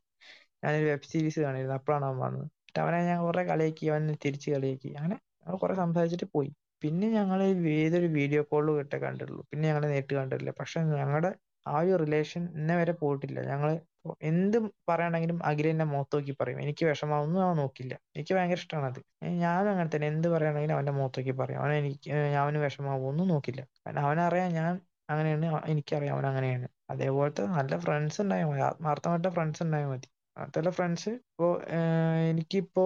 ഞാനൊരു വെബ് സീരീസ് കാണിയിരുന്നു അപ്പോഴാണ് അവൻ വന്നത്. എന്നിട്ട് അവനെ ഞാൻ കുറെ കളിയാക്കി. അവൻ തിരിച്ച് കളിയാക്കി. അങ്ങനെ കുറെ സംസാരിച്ചിട്ട് പോയി. പിന്നെ ഞങ്ങൾ ഏതൊരു വീഡിയോ കോൾ ഇട്ടേ കണ്ടിട്ടുള്ളൂ. പിന്നെ ഞങ്ങൾ നേരിട്ട് കണ്ടിട്ടില്ല. പക്ഷെ ഞങ്ങളുടെ ആ ഒരു റിലേഷൻ ഇന്നെ വരെ പോയിട്ടില്ല. ഞങ്ങൾ എന്ത് എന്നെ മുഖത്ത് നോക്കി പറയും. എനിക്ക് വിഷമാവുന്നു അവൻ നോക്കില്ല എനിക്ക് ഭയങ്കര ഇഷ്ടമാണ് അത് ഞാൻ അങ്ങനെ തന്നെ. എന്ത് പറയണെങ്കിലും അവന്റെ മുഖത്ത് നോക്കി പറയും. അവൻ എനിക്ക് അവന് വിഷമാവൊന്നും നോക്കില്ല കാരണം അവനറിയാം ഞാൻ അങ്ങനെയാണ്. എനിക്കറിയാം അവൻ അങ്ങനെയാണ്. അതേപോലത്തെ നല്ല ഫ്രണ്ട്സ് ഉണ്ടായാൽ മതി. ആത്മാർത്ഥമായിട്ട് ഫ്രണ്ട്സ് ഉണ്ടായാൽ മതി. അങ്ങനത്തെ ഫ്രണ്ട്സ് ഇപ്പോ എനിക്കിപ്പോ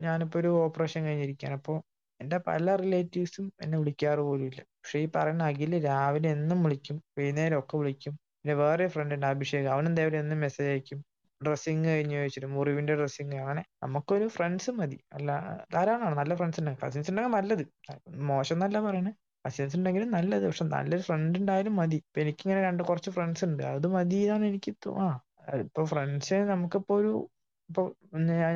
ഞാനിപ്പോ ഒരു ഓപ്പറേഷൻ കഴിഞ്ഞിരിക്കുകയാണ്. അപ്പോൾ എന്റെ പല റിലേറ്റീവ്സും എന്നെ വിളിക്കാറ് പോലും ഇല്ല പക്ഷെ ഈ പറയുന്ന അഖിൽ രാവിലെ എന്നും വിളിക്കും വൈകുന്നേരം ഒക്കെ വിളിക്കും. പിന്നെ വേറെ ഫ്രണ്ട് ഉണ്ട് അഭിഷേക്. അവനും എന്തായാലും എന്നും മെസ്സേജ് അയക്കും. ഡ്രസ്സിങ് കഴിഞ്ഞ് ചോദിച്ചിട്ട് മുറിവിന്റെ ഡ്രസ്സിങ് അങ്ങനെ നമുക്കൊരു ഫ്രണ്ട്സ് മതി. അല്ല ധാരാളമാണ് നല്ല ഫ്രണ്ട്സ് ഉണ്ട്. കസിൻസ് ഉണ്ടെങ്കിൽ നല്ലത്. മോശം എന്നല്ല പറയണേ. കസിൻസ് ഉണ്ടെങ്കിലും നല്ലത്. പക്ഷെ നല്ലൊരു ഫ്രണ്ട് ഉണ്ടായാലും മതി. ഇപ്പൊ എനിക്കിങ്ങനെ രണ്ട് കുറച്ച് ഫ്രണ്ട്സ് ഉണ്ട്. അത് മതി എന്നാണ് എനിക്ക് ആ ഇപ്പൊ ഫ്രണ്ട്സ് നമുക്കിപ്പോ ഒരു ഇപ്പൊ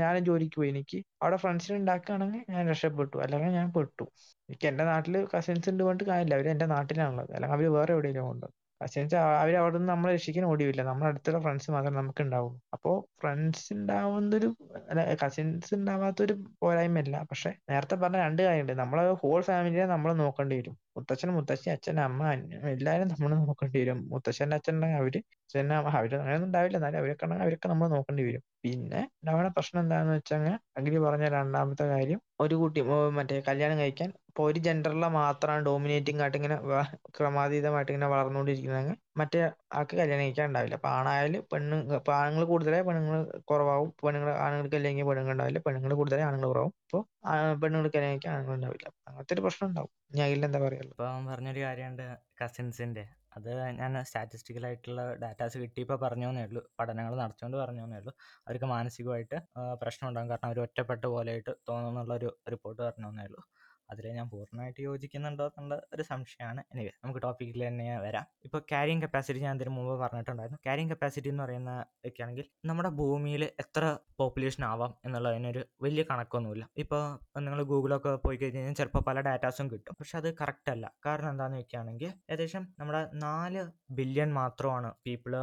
ഞാൻ ജോലിക്ക് പോയി. എനിക്ക് അവിടെ ഫ്രണ്ട്സിനെ ഉണ്ടാക്കുകയാണെങ്കിൽ ഞാൻ രക്ഷപ്പെട്ടു. അല്ലെങ്കിൽ ഞാൻ പെട്ടു. എനിക്ക് എന്റെ നാട്ടിൽ കസിൻസ് ഉണ്ട് പറഞ്ഞിട്ട് കാര്യമില്ല. അവർ എന്റെ നാട്ടിലാണുള്ളത്. അല്ലെങ്കിൽ അവർ വേറെ എവിടെയെങ്കിലും ഉണ്ട് കസിൻസ് അവർ അവിടെ നമ്മളെ രക്ഷിക്കാൻ ഓടിയില്ല നമ്മുടെ അടുത്തുള്ള ഫ്രണ്ട്സ് മാത്രമേ നമുക്ക് ഉണ്ടാവുള്ളൂ അപ്പോ ഫ്രണ്ട്സ് ഉണ്ടാവുന്നതൊരു കസിൻസ് ഉണ്ടാവാത്തൊരു പോരായ്മയല്ല. പക്ഷെ നേരത്തെ പറഞ്ഞ രണ്ട് കാര്യമുണ്ട് നമ്മളെ ഹോൾ ഫാമിലിയെ നമ്മൾ നോക്കേണ്ടി വരും. മുത്തച്ഛൻ മുത്തശ്ശി അച്ഛൻ അമ്മ എല്ലാവരും നമ്മൾ നോക്കേണ്ടി വരും. മുത്തശ്ശന്റെ അച്ഛൻ ഉണ്ടെങ്കിൽ അവർ അച്ഛൻ അവർ അങ്ങനെയൊന്നും ഉണ്ടാവില്ല. എന്നാലും അവരൊക്കെ ഉണ്ടെങ്കിൽ അവരൊക്കെ നമ്മൾ നോക്കേണ്ടി വരും. പിന്നെ ഉണ്ടാവുന്ന പ്രശ്നം എന്താണെന്ന് വെച്ചാൽ അഗ്രി പറഞ്ഞ രണ്ടാമത്തെ കാര്യം ഒരു കുട്ടി മറ്റേ കല്യാണം കഴിക്കാൻ ഇപ്പൊ ഒരു ജെൻഡറിലെ മാത്രമാണ് ഡോമിനേറ്റിംഗ് ആയിട്ട് ഇങ്ങനെ ക്രമാതീതമായിട്ട് ഇങ്ങനെ വളർന്നുകൊണ്ടിരിക്കുന്നതെങ്കിൽ മറ്റേ ആൾക്ക് കല്യാണം കഴിക്കാൻ ഉണ്ടാവില്ല. അപ്പൊ ആണായാലും പെണ്ണ് ഇപ്പൊ ആണുങ്ങൾ കൂടുതലായി പെണ്ണുങ്ങൾ കുറവാകും പെണ്ണുങ്ങൾ ആണുങ്ങൾക്ക് അല്ലെങ്കിൽ പെണ്ണുങ്ങൾ ഉണ്ടാവില്ല. പെണ്ണുങ്ങൾ കൂടുതലായി ആണുങ്ങൾ കുറവാവും. അപ്പോൾ പെണ്ണുങ്ങൾക്ക് കല്യാണം കഴിക്കാൻ ആണുങ്ങൾ ഉണ്ടാവില്ല. അങ്ങനത്തെ ഒരു പ്രശ്നം ഉണ്ടാവും. ഞാൻ അതിൽ എന്താ പറയുള്ളൂ ഇപ്പൊ പറഞ്ഞൊരു കാര്യമുണ്ട് കസിൻസിന്റെ അത് ഞാൻ സ്റ്റാറ്റിസ്റ്റിക്കൽ ആയിട്ടുള്ള ഡാറ്റാസ് കിട്ടിയപ്പോൾ പറഞ്ഞു ഉള്ളൂ. പഠനങ്ങൾ നടത്തിക്കൊണ്ട് പറഞ്ഞു ഉള്ളൂ. അവർക്ക് മാനസികമായിട്ട് പ്രശ്നം ഉണ്ടാകും കാരണം അവർ ഒറ്റപ്പെട്ട പോലെയായിട്ട് തോന്നുന്നുള്ള ഒരു റിപ്പോർട്ട് പറഞ്ഞു ഉള്ളൂ. അതിൽ ഞാൻ പൂർണമായിട്ട് യോജിക്കുന്നുണ്ടോ എന്നുള്ള ഒരു സംശയമാണ്. എനിവേ നമുക്ക് ടോപ്പിക്കിൽ തന്നെ വരാം. ഇപ്പോൾ ക്യാരിങ് കപ്പാസിറ്റി ഞാൻ അതിന് മുമ്പ് പറഞ്ഞിട്ടുണ്ടായിരുന്നു. ക്യാരിങ് കപ്പാസിറ്റി എന്ന് പറയുന്ന ഒക്കെ ആണെങ്കിൽ നമ്മുടെ ഭൂമിയിൽ എത്ര പോപ്പുലേഷൻ ആവാം എന്നുള്ളതിനൊരു വലിയ കണക്കൊന്നുമില്ല. ഇപ്പോൾ നിങ്ങൾ ഗൂഗിളൊക്കെ പോയി കഴിഞ്ഞ് കഴിഞ്ഞാൽ ചിലപ്പോൾ പല ഡാറ്റാസും കിട്ടും. പക്ഷെ അത് കറക്റ്റ് അല്ല. കാരണം എന്താണെന്ന് വെക്കുകയാണെങ്കിൽ ഏകദേശം നമ്മുടെ നാല് ബില്യൺ മാത്രമാണ് പീപ്പിൾ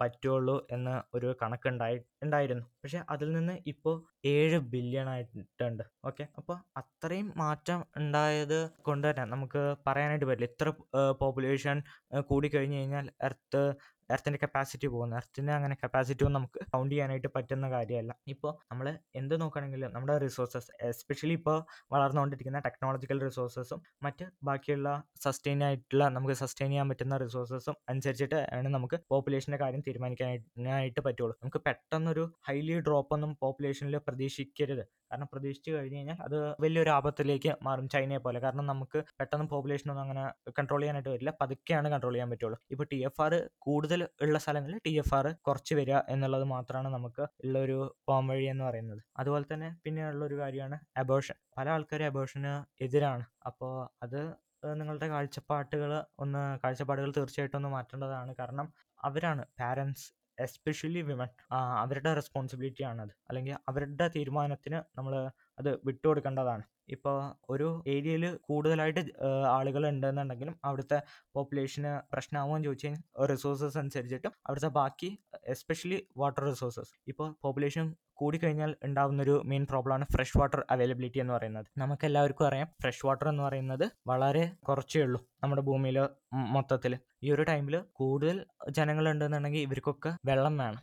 പറ്റുള്ളൂ എന്ന് ഒരു കണക്കുണ്ടായി ഉണ്ടായിരുന്നു. പക്ഷെ അതിൽ നിന്ന് ഇപ്പോൾ ഏഴ് ബില്യൺ ആയിട്ടുണ്ട്. ഓക്കെ? അപ്പോൾ അത്രയും മാറ്റം ഉണ്ടായത് കൊണ്ട് തന്നെ നമുക്ക് പറയാനായിട്ട് പറ്റില്ല. ഇത്ര പോപ്പുലേഷൻ കൂടിക്കഴിഞ്ഞ് കഴിഞ്ഞാൽ എർത്ത് എർത്തിന്റെ കപ്പാസിറ്റി പോകുന്നു. എർത്തിന് അങ്ങനെ കപ്പാസിറ്റി ഒന്നും നമുക്ക് കൗണ്ട് ചെയ്യാനായിട്ട് പറ്റുന്ന കാര്യമല്ല. ഇപ്പോൾ നമ്മൾ എന്ത് നോക്കുകയാണെങ്കിലും നമ്മുടെ റിസോഴ്സസ് എസ്പെഷ്യലി ഇപ്പോൾ വളർന്നുകൊണ്ടിരിക്കുന്ന ടെക്നോളജിക്കൽ റിസോഴ്സസും മറ്റ് ബാക്കിയുള്ള സസ്റ്റെയിൻ ആയിട്ടുള്ള നമുക്ക് സസ്റ്റെയിൻ ചെയ്യാൻ പറ്റുന്ന റിസോഴ്സസും അനുസരിച്ചിട്ട് ആണ് നമുക്ക് പോപ്പുലേഷന്റെ കാര്യം തീരുമാനിക്കാനായിട്ട് പറ്റുള്ളൂ. നമുക്ക് പെട്ടെന്നൊരു ഹൈലി ഡ്രോപ്പ് ഒന്നും പോപ്പുലേഷനിൽ പ്രതീക്ഷിക്കരുത്. കാരണം പ്രതീക്ഷിച്ചു കഴിഞ്ഞ് കഴിഞ്ഞാൽ അത് വലിയൊരു ആപത്തിലേക്ക് മാറും ചൈനയെ പോലെ. കാരണം നമുക്ക് പെട്ടെന്ന് പോപ്പുലേഷൻ ഒന്നും അങ്ങനെ കൺട്രോൾ ചെയ്യാനായിട്ട് വരില്ല. പതുക്കെയാണ് കൺട്രോൾ ചെയ്യാൻ പറ്റുള്ളൂ. ഇപ്പോൾ ടി എഫ് ആർ കൂടുതൽ ഉള്ള സ്ഥലങ്ങളിൽ ടി എഫ് ആർ കുറച്ച് വരിക എന്നുള്ളത് മാത്രമാണ് നമുക്ക് ഉള്ള ഒരു പോംവഴി എന്ന് പറയുന്നത്. അതുപോലെ തന്നെ പിന്നെ ഉള്ള ഒരു കാര്യമാണ് അബോഷൻ പല ആൾക്കാരും അബോഷന് എതിരാണ്. അപ്പോൾ അത് നിങ്ങളുടെ കാഴ്ചപ്പാട്ടുകൾ ഒന്ന് കാഴ്ചപ്പാടുകൾ തീർച്ചയായിട്ടും ഒന്ന് മാറ്റേണ്ടതാണ്. കാരണം അവരാണ് പാരൻസ് എസ്പെഷ്യലി വിമൻ അവരുടെ റെസ്പോൺസിബിലിറ്റി ആണത്. അല്ലെങ്കിൽ അവരുടെ തീരുമാനത്തിന് നമ്മൾ അത് വിട്ടുകൊടുക്കേണ്ടതാണ്. ഇപ്പോൾ ഒരു ഏരിയയിൽ കൂടുതലായിട്ട് ആളുകൾ ഉണ്ടെന്നുണ്ടെങ്കിലും അവിടുത്തെ പോപ്പുലേഷന് പ്രശ്നമാകുമെന്ന് ചോദിച്ചു കഴിഞ്ഞാൽ റിസോഴ്സസ് അനുസരിച്ചിട്ടും അവിടുത്തെ ബാക്കി എസ്പെഷ്യലി വാട്ടർ റിസോഴ്സസ് ഇപ്പോൾ പോപ്പുലേഷൻ കൂടിക്കഴിഞ്ഞാൽ ഉണ്ടാകുന്നൊരു മെയിൻ പ്രോബ്ലമാണ് ഫ്രഷ് വാട്ടർ അവൈലബിലിറ്റി എന്ന് പറയുന്നത്. നമുക്ക് എല്ലാവർക്കും അറിയാം ഫ്രഷ് വാട്ടർ എന്ന് പറയുന്നത് വളരെ കുറച്ചേ ഉള്ളൂ. നമ്മുടെ ഭൂമിയിൽ മൊത്തത്തിൽ ഈ ഒരു ടൈമിൽ കൂടുതൽ ജനങ്ങൾ ഉണ്ടെന്നുണ്ടെങ്കിൽ ഇവർക്കൊക്കെ വെള്ളം വേണം.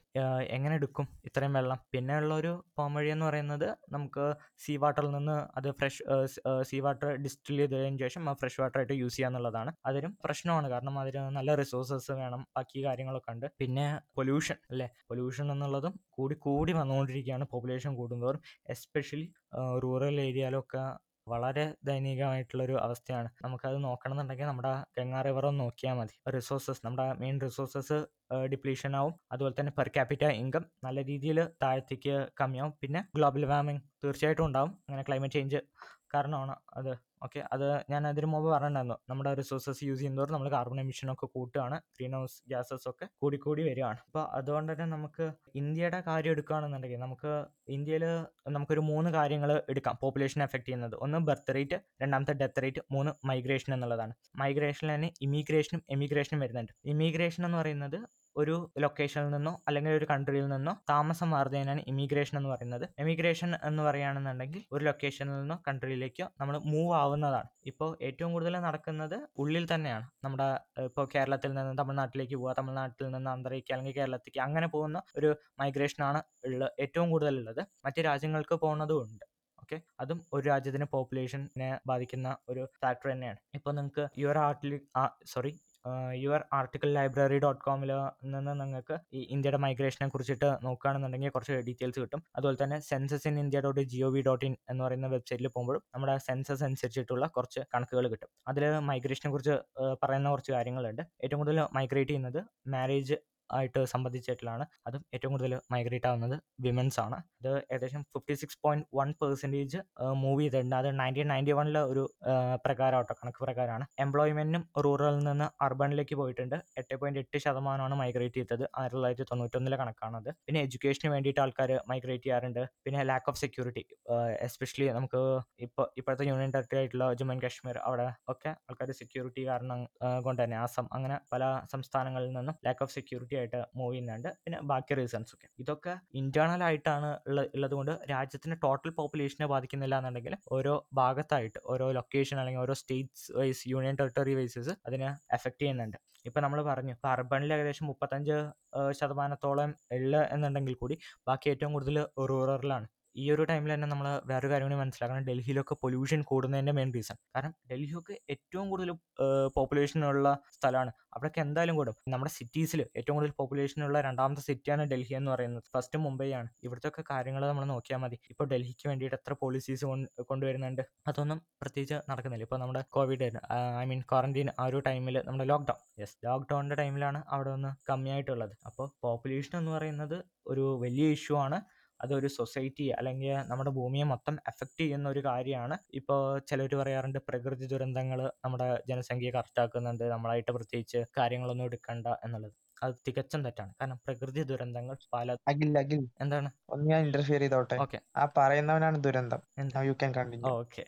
എങ്ങനെ എടുക്കും ഇത്രയും വെള്ളം? പിന്നെ ഉള്ള ഒരു പോംവഴി എന്ന് പറയുന്നത് നമുക്ക് സീ വാട്ടറിൽ നിന്ന് അത് ഫ്രഷ് സീ വാട്ടർ ഡിസ്റ്റിൽ ചെയ്തതിന് ശേഷം ആ ഫ്രഷ് വാട്ടർ ആയിട്ട് യൂസ് ചെയ്യാന്നുള്ളതാണ്. അതിനും പ്രശ്നമാണ്. കാരണം അതിന് നല്ല റിസോഴ്സസ് വേണം. ബാക്കി കാര്യങ്ങളൊക്കെ ഉണ്ട്. പിന്നെ പൊല്യൂഷൻ അല്ലേ? പൊല്യൂഷൻ എന്നുള്ളതും കൂടി കൂടി വന്നുകൊണ്ടിരിക്കുകയാണ്. പോപ്പുലേഷൻ കൂടുന്തോറും. എസ്പെഷ്യലി റൂറൽ ഏരിയയിലൊക്കെ വളരെ ദയനീയമായിട്ടുള്ളൊരു അവസ്ഥയാണ്. നമുക്കത് നോക്കണമെന്നുണ്ടെങ്കിൽ നമ്മുടെ ഗംഗാ റിവർ ഒന്ന് നോക്കിയാൽ മതി. റിസോഴ്സസ് നമ്മുടെ മെയിൻ റിസോഴ്സസ് ഡിപ്ലീഷൻ ആവും. അതുപോലെ തന്നെ പെർ ക്യാപിറ്റ ഇൻകം നല്ല രീതിയിൽ താഴത്തേക്ക് കമ്മിയാവും. പിന്നെ ഗ്ലോബൽ വാർമിംഗ് തീർച്ചയായിട്ടും ഉണ്ടാവും. അങ്ങനെ ക്ലൈമറ്റ് ചേഞ്ച് കാരണമാണ് അത്. ഓക്കെ. അത് ഞാൻ അതിന് മുമ്പ് പറഞ്ഞിട്ടുണ്ടായിരുന്നു. നമ്മുടെ റിസോഴ്സസ് യൂസ് ചെയ്യുന്നതോടെ നമ്മൾ കാർബൺ എമിഷനൊക്കെ കൂട്ടുകയാണ്. ഗ്രീൻ ഹൗസ് ഗ്യാസസ് ഒക്കെ കൂടി കൂടി വരികയാണ്. അപ്പോൾ അതുകൊണ്ട് തന്നെ നമുക്ക് ഇന്ത്യയുടെ കാര്യം എടുക്കുകയാണെന്നുണ്ടെങ്കിൽ നമുക്ക് ഇന്ത്യയിൽ നമുക്കൊരു മൂന്ന് കാര്യങ്ങൾ എടുക്കാം. പോപ്പുലേഷൻ എഫക്റ്റ് ചെയ്യുന്നത്. ഒന്ന് ബർത്ത് റേറ്റ് രണ്ടാമത്തെ ഡെത്ത് റേറ്റ് മൂന്ന് മൈഗ്രേഷൻ എന്നുള്ളതാണ്. മൈഗ്രേഷനിൽ തന്നെ ഇമിഗ്രേഷനും എമിഗ്രേഷനും വരുന്നുണ്ട്. ഇമിഗ്രേഷൻ എന്ന് പറയുന്നത് ഒരു ലൊക്കേഷനിൽ നിന്നോ അല്ലെങ്കിൽ ഒരു കൺട്രിയിൽ നിന്നോ താമസം മാറുന്നതിനാണ് ഇമിഗ്രേഷൻ എന്ന് പറയുന്നത്. എമിഗ്രേഷൻ എന്ന് പറയുകയാണെന്നുണ്ടെങ്കിൽ ഒരു ലൊക്കേഷനിൽ നിന്നോ കൺട്രിയിലേക്കോ നമ്മൾ മൂവ് ആവുന്നതാണ്. ഇപ്പോൾ ഏറ്റവും കൂടുതൽ നടക്കുന്നത് ഉള്ളിൽ തന്നെയാണ്. നമ്മുടെ ഇപ്പോൾ കേരളത്തിൽ നിന്ന് തമിഴ്നാട്ടിലേക്ക് പോവുക തമിഴ്നാട്ടിൽ നിന്ന് ആന്ധ്രയ്ക്ക് അല്ലെങ്കിൽ കേരളത്തിലേക്ക് അങ്ങനെ പോകുന്ന ഒരു മൈഗ്രേഷനാണ് ഉള്ള ഏറ്റവും കൂടുതൽ ഉള്ളത്. മറ്റ് രാജ്യങ്ങൾക്ക് പോകുന്നതും ഉണ്ട്. ഓക്കെ അതും ഒരു രാജ്യത്തിന് പോപ്പുലേഷനെ ബാധിക്കുന്ന ഒരു ഫാക്ടർ തന്നെയാണ്. ഇപ്പോൾ നിങ്ങൾക്ക് your ആർട്ടിൽ sorry your article library dot കോമിൽ നിന്ന് നിങ്ങൾക്ക് ഈ ഇന്ത്യയുടെ മൈഗ്രേഷനെ കുറിച്ചിട്ട് നോക്കുകയാണെന്നുണ്ടെങ്കിൽ കുറച്ച് ഡീറ്റെയിൽസ് കിട്ടും. അതുപോലെ തന്നെ census in India dot G O V dot in എന്ന് പറയുന്ന വെബ്സൈറ്റിൽ പോകുമ്പോഴും നമ്മുടെ സെൻസസ് അനുസരിച്ചിട്ടുള്ള കുറച്ച് കണക്കുകൾ കിട്ടും. അതിൽ മൈഗ്രേഷനെ കുറിച്ച് പറയുന്ന കുറച്ച് കാര്യങ്ങളുണ്ട്. ഏറ്റവും കൂടുതൽ മൈഗ്രേറ്റ് ചെയ്യുന്നത് മാരേജ് ആയിട്ട് സംബന്ധിച്ചിട്ടുള്ളതാണ്. അതും ഏറ്റവും കൂടുതൽ മൈഗ്രേറ്റ് ആവുന്നത് വിമൻസ് ആണ്. ഇത് ഏകദേശം fifty six point one percentage move ചെയ്തിട്ടുണ്ട്. അത് നയന്റീൻ നയന്റി വണ്ണിലെ ഒരു പ്രകാരം കേട്ടോ കണക്ക് പ്രകാരമാണ്. എംപ്ലോയ്മെന്റിനും റൂറലിൽ നിന്ന് അർബണിലേക്ക് പോയിട്ടുണ്ട്. എട്ട് പോയിന്റ് എട്ട് ശതമാനമാണ് മൈഗ്രേറ്റ് ചെയ്തത്. ആയിരത്തി തൊള്ളായിരത്തി തൊണ്ണൂറ്റൊന്നിലെ കണക്കാണത്. പിന്നെ എഡ്യൂക്കേഷന് വേണ്ടിയിട്ട് ആൾക്കാർ മൈഗ്രേറ്റ് ചെയ്യാറുണ്ട്. പിന്നെ ലാക്ക് ഓഫ് സെക്യൂരിറ്റി എസ്പെഷ്യലി നമുക്ക് ഇപ്പോൾ ഇപ്പോഴത്തെ യൂണിയൻ ടെറിട്ടറി ആയിട്ടുള്ള ജമ്മു ആൻഡ് കാശ്മീർ അവിടെ ഒക്കെ ആൾക്കാർ സെക്യൂരിറ്റി കാരണം കൊണ്ട് തന്നെ ആസം അങ്ങനെ പല സംസ്ഥാനങ്ങളിൽ നിന്നും ലാക്ക് ഓഫ് സെക്യൂരിറ്റി ആയിട്ട് മൂവ് ചെയ്യുന്നുണ്ട്. പിന്നെ ബാക്കി റീസൺസ് ഒക്കെ. ഇതൊക്കെ ഇന്റേണൽ ആയിട്ടാണ് ഉള്ള ഉള്ളത് കൊണ്ട് രാജ്യത്തിന്റെ ടോട്ടൽ പോപ്പുലേഷനെ ബാധിക്കുന്നില്ല എന്നുണ്ടെങ്കിൽ ഓരോ ഭാഗത്തായിട്ട് ഓരോ ലൊക്കേഷൻ അല്ലെങ്കിൽ ഓരോ states wise union territory wises അതിനെ എഫക്ട് ചെയ്യുന്നുണ്ട്. ഇപ്പൊ നമ്മൾ പറഞ്ഞു ഇപ്പൊ അർബണിൽ ഏകദേശം മുപ്പത്തഞ്ച് ശതമാനത്തോളം ഉള്ള എന്നുണ്ടെങ്കിൽ കൂടി ബാക്കി ഏറ്റവും കൂടുതൽ റൂററിലാണ് ഈ ഒരു ടൈമിൽ തന്നെ നമ്മൾ വേറൊരു കാര്യം കൂടി മനസ്സിലാക്കണം. ഡൽഹിയിലൊക്കെ പൊല്യൂഷൻ കൂടുന്നതിന്റെ മെയിൻ റീസൺ കാരണം ഡൽഹിയൊക്കെ ഏറ്റവും കൂടുതൽ പോപ്പുലേഷൻ ഉള്ള സ്ഥലമാണ്. അവിടെയൊക്കെ എന്തായാലും കൂടും. നമ്മുടെ സിറ്റീസിൽ ഏറ്റവും കൂടുതൽ പോപ്പുലേഷൻ ഉള്ള രണ്ടാമത്തെ സിറ്റിയാണ് ഡൽഹി എന്ന് പറയുന്നത്. ഫസ്റ്റ് മുംബൈയാണ് ഇവിടുത്തെ ഒക്കെ കാര്യങ്ങൾ നമ്മൾ നോക്കിയാൽ മതി. ഇപ്പോൾ ഡൽഹിക്ക് വേണ്ടിയിട്ട് എത്ര പോളിസീസ് കൊണ്ടുവരുന്നുണ്ട്? അതൊന്നും പ്രത്യേകിച്ച് നടക്കുന്നില്ല. ഇപ്പോൾ നമ്മുടെ കോവിഡ് ഐ മീൻ ക്വാറന്റീൻ ആ ഒരു ടൈമിൽ നമ്മുടെ ലോക്ക്ഡൗൺ യെസ് ലോക്ക്ഡൗണിന്റെ ടൈമിലാണ് അവിടെ ഒന്ന് കമ്മിയായിട്ടുള്ളത്. അപ്പോൾ പോപ്പുലേഷൻ എന്ന് പറയുന്നത് ഒരു വലിയ ഇഷ്യൂ ആണ്. അതൊരു സൊസൈറ്റി അല്ലെങ്കിൽ നമ്മുടെ ഭൂമിയെ മൊത്തം എഫക്റ്റ് ചെയ്യുന്ന ഒരു കാര്യമാണ്. ഇപ്പോൾ ചിലർ പറയാറുണ്ട് പ്രകൃതി ദുരന്തങ്ങൾ നമ്മുടെ ജനസംഖ്യയെ കറക്റ്റാക്കുന്നുണ്ട് നമ്മളായിട്ട് പ്രത്യേകിച്ച് കാര്യങ്ങളൊന്നും എടുക്കണ്ട എന്നുള്ളത്. അത് തികച്ചും തെറ്റാണ്. കാരണം പ്രകൃതി ദുരന്തങ്ങൾ പല അഖിൽ അഖിൽ. എന്താണ്? ഒന്ന് ഞാൻ ഇന്റർഫിയർ ചെയ്തോട്ടെ? ഓക്കെ. ആ പറയുന്നവനാണ് ദുരന്തം. You can continue okay.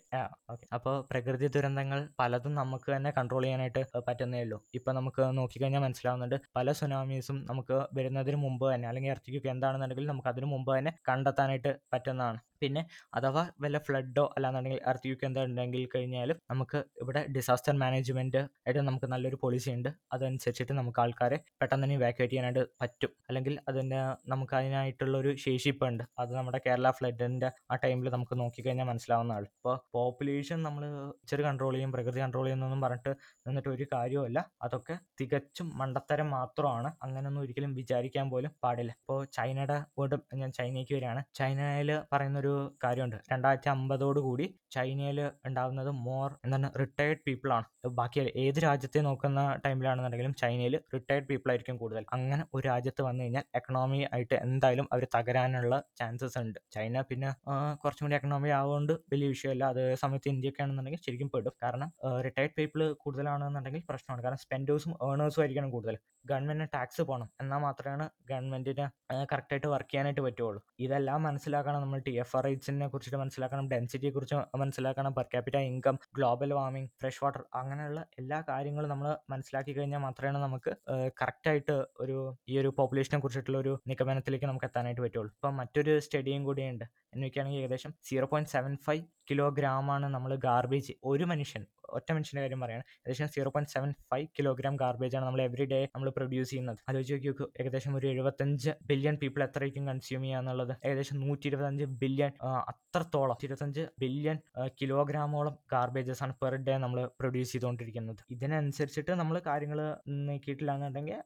Okay. അപ്പോൾ പ്രകൃതി ദുരന്തങ്ങൾ പലതും നമുക്ക് തന്നെ കൺട്രോൾ ചെയ്യാനായിട്ട് പറ്റുന്നേ ഉള്ളൂ. ഇപ്പൊ നമുക്ക് നോക്കിക്കഴിഞ്ഞാൽ മനസ്സിലാവുന്നുണ്ട് പല സുനാമീസും നമുക്ക് വരുന്നതിന് മുമ്പ് തന്നെ അല്ലെങ്കിൽ ഇറച്ചിക്കൊക്കെ എന്താണെന്നുണ്ടെങ്കിൽ നമുക്ക് അതിന് മുമ്പ് തന്നെ കണ്ടെത്താനായിട്ട് പറ്റുന്നതാണ്. പിന്നെ അഥവാ വല്ല ഫ്ലഡോ അല്ലാന്നുണ്ടെങ്കിൽ എർത്തിയൊക്കെ എന്താ ഉണ്ടെങ്കിൽ കഴിഞ്ഞാലും നമുക്ക് ഇവിടെ ഡിസാസ്റ്റർ മാനേജ്മെന്റ് ആയിട്ട് നമുക്ക് നല്ലൊരു പോളിസി ഉണ്ട്. അതനുസരിച്ചിട്ട് നമുക്ക് ആൾക്കാരെ പെട്ടെന്ന് തന്നെ ഇവാക്യുവേറ്റ് ചെയ്യാനായിട്ട് പറ്റും. അല്ലെങ്കിൽ അതിന് നമുക്ക് അതിനായിട്ടുള്ള ഒരു ശേഷിപ്പുണ്ട് അത് നമ്മുടെ കേരള ഫ്ലഡിന്റെ ആ ടൈമിൽ നമുക്ക് നോക്കിക്കഴിഞ്ഞാൽ മനസ്സിലാവുന്നതാണ് ഇപ്പോൾ പോപ്പുലേഷൻ നമ്മൾ ഇച്ചിരി കൺട്രോൾ ചെയ്യും പ്രകൃതി കൺട്രോൾ ചെയ്യുന്നൊന്നും പറഞ്ഞിട്ട് നിന്നിട്ട് ഒരു കാര്യമല്ല അതൊക്കെ തികച്ചും മണ്ടത്തരം മാത്രമാണ്. അങ്ങനെയൊന്നും ഒരിക്കലും വിചാരിക്കാൻ പോലും പാടില്ല. ഇപ്പോൾ ചൈനയുടെ വീണ്ടും ഞാൻ ചൈനയ്ക്ക് വരികയാണ്. ചൈനയിൽ പറയുന്നൊരു കാര്യമുണ്ട്. രണ്ടായിരത്തി അമ്പതോട് കൂടി ചൈനയിൽ ഉണ്ടാകുന്നത് മോർ എന്താണ് റിട്ടയേർഡ് പീപ്പിൾ ആണ്. ബാക്കി ഏത് രാജ്യത്തെ നോക്കുന്ന ടൈമിലാണെന്നുണ്ടെങ്കിലും ചൈനയിൽ റിട്ടയേർഡ് പീപ്പിൾ ആയിരിക്കും കൂടുതൽ. അങ്ങനെ ഒരു രാജ്യത്ത് വന്നു കഴിഞ്ഞാൽ എക്കണോമി ആയിട്ട് എന്തായാലും അവർ തകരാനുള്ള ചാൻസസ് ഉണ്ട്. ചൈന പിന്നെ കുറച്ചും കൂടി എക്കണോമി ആവുകൊണ്ട് വലിയ വിഷയമല്ല. അതേ സമയത്ത് ഇന്ത്യയൊക്കെ ആണെന്നുണ്ടെങ്കിൽ ശരിക്കും പെടും. കാരണം റിട്ടയേർഡ് പീപ്പിൾ കൂടുതലാണെന്നുണ്ടെങ്കിൽ പ്രശ്നമാണ്. കാരണം സ്പെൻഡേഴ്സും ഏണേഴ്സും ആയിരിക്കണം കൂടുതൽ. ഗവൺമെന്റിന് ടാക്സ് പോകണം എന്നാൽ മാത്രമാണ് ഗവൺമെന്റിന് കറക്റ്റായിട്ട് വർക്ക് ചെയ്യാനായിട്ട് പറ്റുള്ളൂ ഇതെല്ലാം മനസ്സിലാക്കണം നമ്മൾ ടി എഫ് ആർ റേറ്റ്സിനെ കുറിച്ചിട്ട് മനസ്സിലാക്കണം ഡെൻസിറ്റിയെ കുറിച്ച് മനസ്സിലാക്കണം per capita income global warming fresh water അങ്ങനെയുള്ള എല്ലാ കാര്യങ്ങളും നമ്മൾ മനസ്സിലാക്കി കഴിഞ്ഞാൽ മാത്രമേ നമുക്ക് കറക്റ്റായിട്ട് ഒരു ഈ ഒരു പോപ്പുലേഷനെ കുറിച്ചിട്ടുള്ള ഒരു നിഗമനത്തിലേക്ക് നമുക്ക് എത്താനായിട്ട് പറ്റുള്ളൂ. ഇപ്പം മറ്റൊരു സ്റ്റഡിയും കൂടിയുണ്ട്. എന്നൊക്കെയാണെങ്കിൽ ഏകദേശം zero point seven five kilogram ആണ് നമ്മൾ ഗാർബേജ് ഒരു മനുഷ്യൻ ഒറ്റ മനുഷ്യന്റെ കാര്യം പറയുകയാണ് ഏകദേശം zero point seven five kilogram garbage ആണ് നമ്മൾ എവറി ഡേ നമ്മൾ പ്രൊഡ്യൂസ് ചെയ്യുന്നത്. ആലോചിച്ച് നോക്കി ഏകദേശം ഒരു എഴുപത്തഞ്ച് ബില്യൺ പീപ്പിൾ എത്രയ്ക്കും കൺസ്യൂം ചെയ്യുക എന്നുള്ളത്? ഏകദേശം നൂറ്റി ഇരുപത്തഞ്ച് ബില്യൺ അത്രത്തോളം ഇരുപത്തഞ്ച് ബില്യൺ കിലോഗ്രാമോളം ഗാർബേജസ് ആണ് പെർ ഡേ നമ്മൾ പ്രൊഡ്യൂസ് ചെയ്തുകൊണ്ടിരിക്കുന്നത്. ഇതിനനുസരിച്ചിട്ട് നമ്മൾ കാര്യങ്ങൾ നീക്കിയിട്ടില്ല എന്നുണ്ടെങ്കിൽ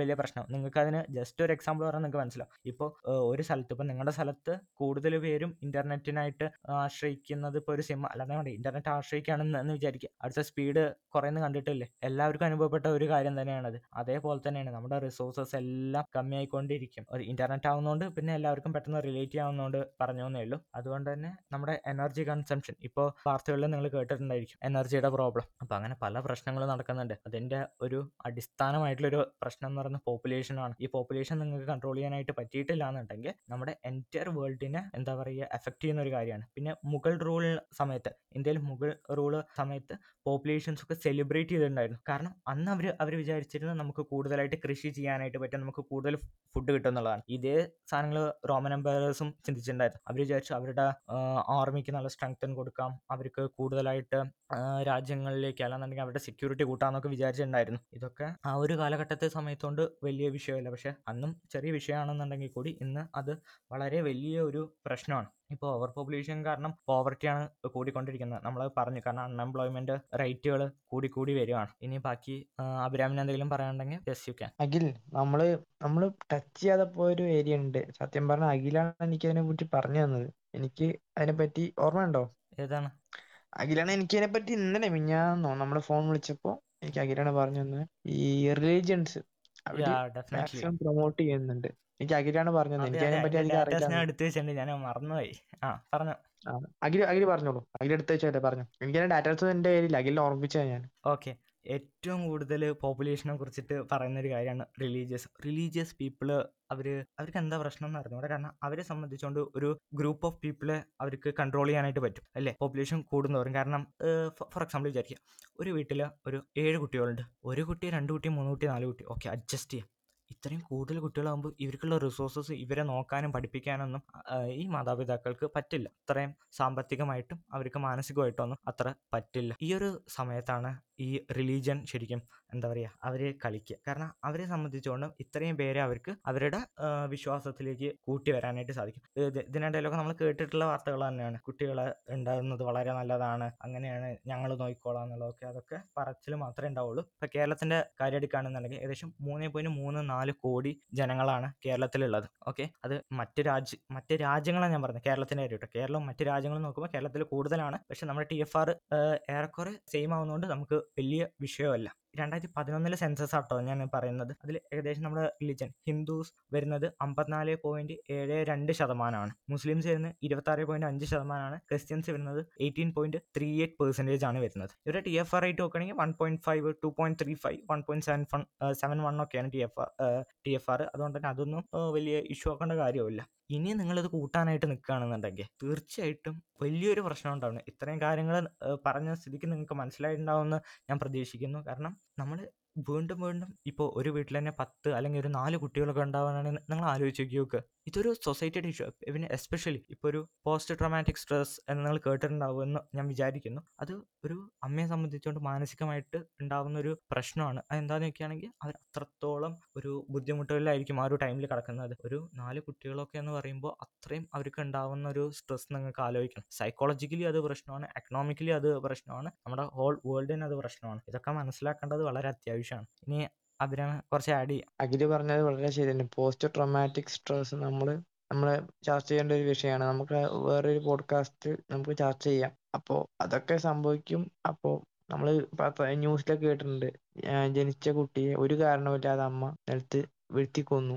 വലിയ പ്രശ്നം. നിങ്ങൾക്ക് അതിന് ജസ്റ്റ് ഒരു എക്സാമ്പിൾ പറഞ്ഞാൽ നിങ്ങൾക്ക് മനസ്സിലാവും. ഇപ്പോൾ ഒരു സ്ഥലത്ത് ഇപ്പോൾ നിങ്ങളുടെ സ്ഥലത്ത് കൂടുതൽ പേരും ഇന്റർനെറ്റിനായിട്ട് ആശ്രയിക്കുന്നത് ഇപ്പോൾ ഒരു സിം അല്ലാതെ വേണ്ട ഇന്റർനെറ്റ് ആശ്രയിക്കുകയാണെന്ന് വിചാരിക്കുക. അടുത്ത സ്പീഡ് കുറയുന്ന കണ്ടിട്ടില്ലേ? എല്ലാവർക്കും അനുഭവപ്പെട്ട ഒരു കാര്യം തന്നെയാണത്. അതേപോലെ തന്നെയാണ് നമ്മുടെ റിസോഴ്സസ് എല്ലാം കമ്മിയായിക്കൊണ്ടിരിക്കും. ഇന്റർനെറ്റ് ആവുന്നതുകൊണ്ട് പിന്നെ എല്ലാവർക്കും പെട്ടെന്ന് റിലേറ്റ് ആവുന്നതുകൊണ്ട് പറഞ്ഞു എന്നേ ഉള്ളൂ. അതുകൊണ്ട് തന്നെ നമ്മുടെ എനർജി കൺസംഷൻ ഇപ്പോൾ വാർത്തകളിൽ നിങ്ങൾ കേട്ടിട്ടുണ്ടായിരിക്കും എനർജിയുടെ പ്രോബ്ലം അപ്പോൾ അങ്ങനെ പല പ്രശ്നങ്ങൾ നടക്കുന്നുണ്ട്. അതിന്റെ ഒരു അടിസ്ഥാനമായിട്ടുള്ളൊരു പ്രശ്നം എന്ന് പറയുന്നത് പോപ്പുലേഷനാണ് ഈ പോപ്പുലേഷൻ നിങ്ങൾക്ക് കൺട്രോൾ ചെയ്യാനായിട്ട് പറ്റിയിട്ടില്ല എന്നുണ്ടെങ്കിൽ നമ്മുടെ എന്റയർ വേൾഡിനെ എന്താ പറയുക എഫക്റ്റ് ചെയ്യുന്ന ഒരു കാര്യമാണ്. പിന്നെ മുഗൾ റൂൾ സമയത്ത് ഇന്ത്യയിൽ മുഗൾ റൂൾ സമയത്ത് പോപ്പുലേഷൻസ് ഒക്കെ സെലിബ്രേറ്റ് ചെയ്തിട്ടുണ്ടായിരുന്നു. കാരണം അന്ന് അവർ അവർ വിചാരിച്ചിരുന്നത് നമുക്ക് കൂടുതലായിട്ട് കൃഷി ചെയ്യാനായിട്ട് പറ്റും നമുക്ക് കൂടുതൽ ഫുഡ് കിട്ടും എന്നുള്ളതാണ്. ഇതേ സാധനങ്ങൾ റോമൻ എംപയറേഴ്സും ചിന്തിച്ചിട്ടുണ്ടായിരുന്നു. അവർ വിചാരിച്ചു അവരുടെ ആർമിക്ക് നല്ല സ്ട്രെങ്തൻ കൊടുക്കാം. അവർക്ക് കൂടുതലായിട്ട് രാജ്യങ്ങളിലേക്ക് അല്ലാന്നുണ്ടെങ്കിൽ അവരുടെ സെക്യൂരിറ്റി കൂട്ടാന്നൊക്കെ വിചാരിച്ചിട്ടുണ്ടായിരുന്നു. ഇതൊക്കെ ആ ഒരു കാലഘട്ടത്തെ സമയത്തുകൊണ്ട് വലിയ വിഷയമല്ല. പക്ഷെ അന്നും ചെറിയ വിഷയമാണെന്നുണ്ടെങ്കിൽ കൂടി ഇന്ന് അത് വളരെ വലിയ ഒരു പ്രശ്നമാണ്. ഇപ്പോൾ ഓവർ പോപ്പുലേഷൻ കാരണം പോവർട്ടിയാണ് കൂടിക്കൊണ്ടിരിക്കുന്നത്. നമ്മൾ പറഞ്ഞു. കാരണം അൺഎംപ്ലോയ്മെന്റ് റേറ്റുകൾ കൂടി കൂടി വരികയാണ് ഇനി ബാക്കി അഭിരാമിന് എന്തെങ്കിലും പറയാനുണ്ടെങ്കിൽ യെസ് യു ക്യാൻ അഖിൽ നമ്മൾ നമ്മൾ ടച്ച് ചെയ്യാതെ പോയൊരു ഏരിയ ഉണ്ട്. സത്യം പറഞ്ഞ അഖിലാണ് എനിക്ക് അതിനെ പറ്റി പറഞ്ഞു തന്നത്. എനിക്ക് അതിനെ അതിനെപ്പറ്റി ഓർമ്മയുണ്ടോ ഏതാണ്? അഖിലാണ് എനിക്ക് അതിനെ പറ്റി ഇന്നലെ മിഞ്ഞാന്നോ നമ്മൾ ഫോൺ വിളിച്ചപ്പോ എനിക്ക് അഖിലാണ് പറഞ്ഞു തന്നത് ഈ റിലീജിയൻസ് അവർ മാക്സിമം പ്രൊമോട്ട് ചെയ്യുന്നുണ്ട്. എനിക്ക് അഖിലാണ് പറഞ്ഞു തന്നത് എനിക്ക് അതിനെ പറ്റി അധികം അറിയില്ല എടുത്തു വെച്ചിട്ടുണ്ട്. ഞാൻ മറന്നുപോയി. ആ പറഞ്ഞു. അഖിൽ അഖിൽ പറഞ്ഞോളൂ. അഖിൽ എടുത്ത് വെച്ചല്ലേ പറഞ്ഞു. എനിക്ക് ഡാറ്റാസ് എന്റെ കയ്യിലില്ല. അഖിലിനെ ഓർമ്മിപ്പിച്ചാ ഞാൻ. ഓക്കെ. ഏറ്റവും കൂടുതൽ പോപ്പുലേഷനെ കുറിച്ചിട്ട് പറയുന്ന ഒരു കാര്യമാണ് റിലീജിയസ്. റിലീജിയസ് പീപ്പിൾ അവർ അവർക്ക് എന്താ പ്രശ്നം എന്ന് അറിഞ്ഞൂടെ കാരണം അവരെ സംബന്ധിച്ചുകൊണ്ട് ഒരു ഗ്രൂപ്പ് ഓഫ് പീപ്പിളെ അവർക്ക് കൺട്രോൾ ചെയ്യാനായിട്ട് പറ്റും അല്ലേ? പോപ്പുലേഷൻ കൂടുന്നവരും. കാരണം ഫോർ എക്സാമ്പിൾ വിചാരിക്കുക. ഒരു വീട്ടിൽ ഒരു ഏഴ് കുട്ടികളുണ്ട്. ഒരു കുട്ടി രണ്ട് കുട്ടി മൂന്ന് കുട്ടി നാല് കുട്ടി. ഓക്കെ അഡ്ജസ്റ്റ് ചെയ്യാം. ഇത്രയും കൂടുതൽ കുട്ടികളാകുമ്പോൾ ഇവർക്കുള്ള റിസോഴ്സസ് ഇവരെ നോക്കാനും പഠിപ്പിക്കാനൊന്നും ഈ മാതാപിതാക്കൾക്ക് പറ്റില്ല. അത്രയും സാമ്പത്തികമായിട്ടും അവർക്ക് മാനസികമായിട്ടൊന്നും അത്ര പറ്റില്ല. ഈ ഒരു സമയത്താണ് ഈ റിലീജിയൻ ശരിക്കും എന്താ പറയുക അവരെ കളിക്കുക കാരണം അവരെ സംബന്ധിച്ചുകൊണ്ട് ഇത്രയും പേരെ അവർക്ക് അവരുടെ വിശ്വാസത്തിലേക്ക് കൂട്ടി വരാനായിട്ട് സാധിക്കും. ഇത് ഇതിനിടയിലൊക്കെ നമ്മൾ കേട്ടിട്ടുള്ള വാർത്തകൾ തന്നെയാണ്. കുട്ടികളെ ഉണ്ടാകുന്നത് വളരെ നല്ലതാണ് അങ്ങനെയാണ് ഞങ്ങൾ നോക്കിക്കോളാം എന്നുള്ളതൊക്കെ അതൊക്കെ പറച്ചിൽ മാത്രമേ ഉണ്ടാവുള്ളൂ. ഇപ്പൊ കേരളത്തിന്റെ കാര്യം എടുക്കുകയാണെന്നുണ്ടെങ്കിൽ ഏകദേശം മൂന്ന് പോയിന്റ് മൂന്ന് നാല് കോടി ജനങ്ങളാണ് കേരളത്തിലുള്ളത്. ഓക്കെ? അത് മറ്റ് രാജ്യ മറ്റ് രാജ്യങ്ങളാണ് ഞാൻ പറഞ്ഞത്. കേരളത്തിന്റെ കാര്യം കേട്ടോ. കേരളം മറ്റ് രാജ്യങ്ങളും നോക്കുമ്പോൾ കേരളത്തിൽ കൂടുതലാണ്. പക്ഷേ നമ്മുടെ ടി എഫ് ആർ ഏറെക്കുറെ സെയിം ആവുന്നതുകൊണ്ട് നമുക്ക് വലിയ വിഷയമല്ല. രണ്ടായിരത്തി പതിനൊന്നിലെ സെൻസസ് ആട്ടോ ഞാൻ പറയുന്നത്. അതിൽ ഏകദേശം നമ്മുടെ റിലിജൻ ഹിന്ദുസ് വരുന്നത് അമ്പത്തിനാല് പോയിന്റ് ഏഴ് രണ്ട് ശതമാനമാണ്. മുസ്ലിംസ് വരുന്നത് ഇരുപത്തി ആറ് പോയിന്റ് അഞ്ച് ശതമാനമാണ്. ക്രിസ്ത്യൻസ് വരുന്നത് eighteen point three eight percentage ആണ് വരുന്നത്. ഇവരുടെ ടി എഫ് ആർ റേറ്റ് നോക്കുകയാണെങ്കിൽ one point five two point three five one point seven one seven one ഒക്കെയാണ് T F T F R അതുകൊണ്ട് തന്നെ അതൊന്നും വലിയ ഇഷ്യൂ ആക്കേണ്ട കാര്യമില്ല ഇനി നിങ്ങളിത് കൂട്ടാനായിട്ട് നിൽക്കുകയാണെന്നുണ്ടെങ്കിൽ തീർച്ചയായിട്ടും വലിയൊരു പ്രശ്നം ഉണ്ടാവുന്നത് ഇത്രയും കാര്യങ്ങൾ പറഞ്ഞ സ്ഥിതിക്ക് നിങ്ങൾക്ക് മനസ്സിലായിട്ടുണ്ടാവുമെന്ന് ഞാൻ പ്രതീക്ഷിക്കുന്നു. കാരണം നമ്മൾ വീണ്ടും വീണ്ടും ഇപ്പോൾ ഒരു വീട്ടിൽ തന്നെ പത്ത് അല്ലെങ്കിൽ ഒരു നാല് കുട്ടികളൊക്കെ ഉണ്ടാവാനാണ് നിങ്ങൾ ആലോചിച്ച് നോക്കുക നോക്ക്. ഇതൊരു സൊസൈറ്റിയുടെ ഇഷ്യൂ പിന്നെ എസ്പെഷ്യലി ഇപ്പോൾ ഒരു പോസ്റ്റ് ട്രോമാറ്റിക് സ്ട്രെസ് എന്ന് നിങ്ങൾ കേട്ടിട്ടുണ്ടാവുമെന്ന് ഞാൻ വിചാരിക്കുന്നു. അത് ഒരു അമ്മയെ സംബന്ധിച്ചുകൊണ്ട് മാനസികമായിട്ട് ഉണ്ടാവുന്ന ഒരു പ്രശ്നമാണ്. അതെന്താണെന്ന് വെക്കുകയാണെങ്കിൽ അവർ അത്രത്തോളം ഒരു ബുദ്ധിമുട്ടുകളിലായിരിക്കും ആ ഒരു ടൈമിൽ കിടക്കുന്നത്. ഒരു നാല് കുട്ടികളൊക്കെ എന്ന് പറയുമ്പോൾ അത്രയും അവർക്ക് ഉണ്ടാവുന്ന ഒരു സ്ട്രെസ് നിങ്ങൾക്ക് ആലോചിക്കണം. സൈക്കോളജിക്കലി അത് പ്രശ്നമാണ്. എക്കണോമിക്കലി അത് പ്രശ്നമാണ്. നമ്മുടെ ഹോൾ വേൾഡിന് അത് പ്രശ്നമാണ്. ഇതൊക്കെ മനസ്സിലാക്കേണ്ടത് വളരെ അത്യാവശ്യമാണ് ഇനി അഭിരാമ കുറച്ച് ആഡ് ചെയ്യാം. അഖിൽ പറഞ്ഞത് വളരെ ശരിയാണ് പോസ്റ്റ് ട്രോമാറ്റിക് സ്ട്രെസ് നമ്മൾ നമ്മൾ ചർച്ച ചെയ്യേണ്ട ഒരു വിഷയമാണ്. നമുക്ക് വേറൊരു പോഡ്കാസ്റ്റ് നമുക്ക് ചർച്ച ചെയ്യാം. അപ്പോൾ അതൊക്കെ സംഭവിക്കും. അപ്പോൾ നമ്മൾ ന്യൂസിലൊക്കെ കേട്ടിട്ടുണ്ട്. ജനിച്ച കുട്ടിയെ ഒരു കാരണവുമില്ലാതെ അമ്മ നിലത്ത് വീഴ്ത്തി കൊന്നു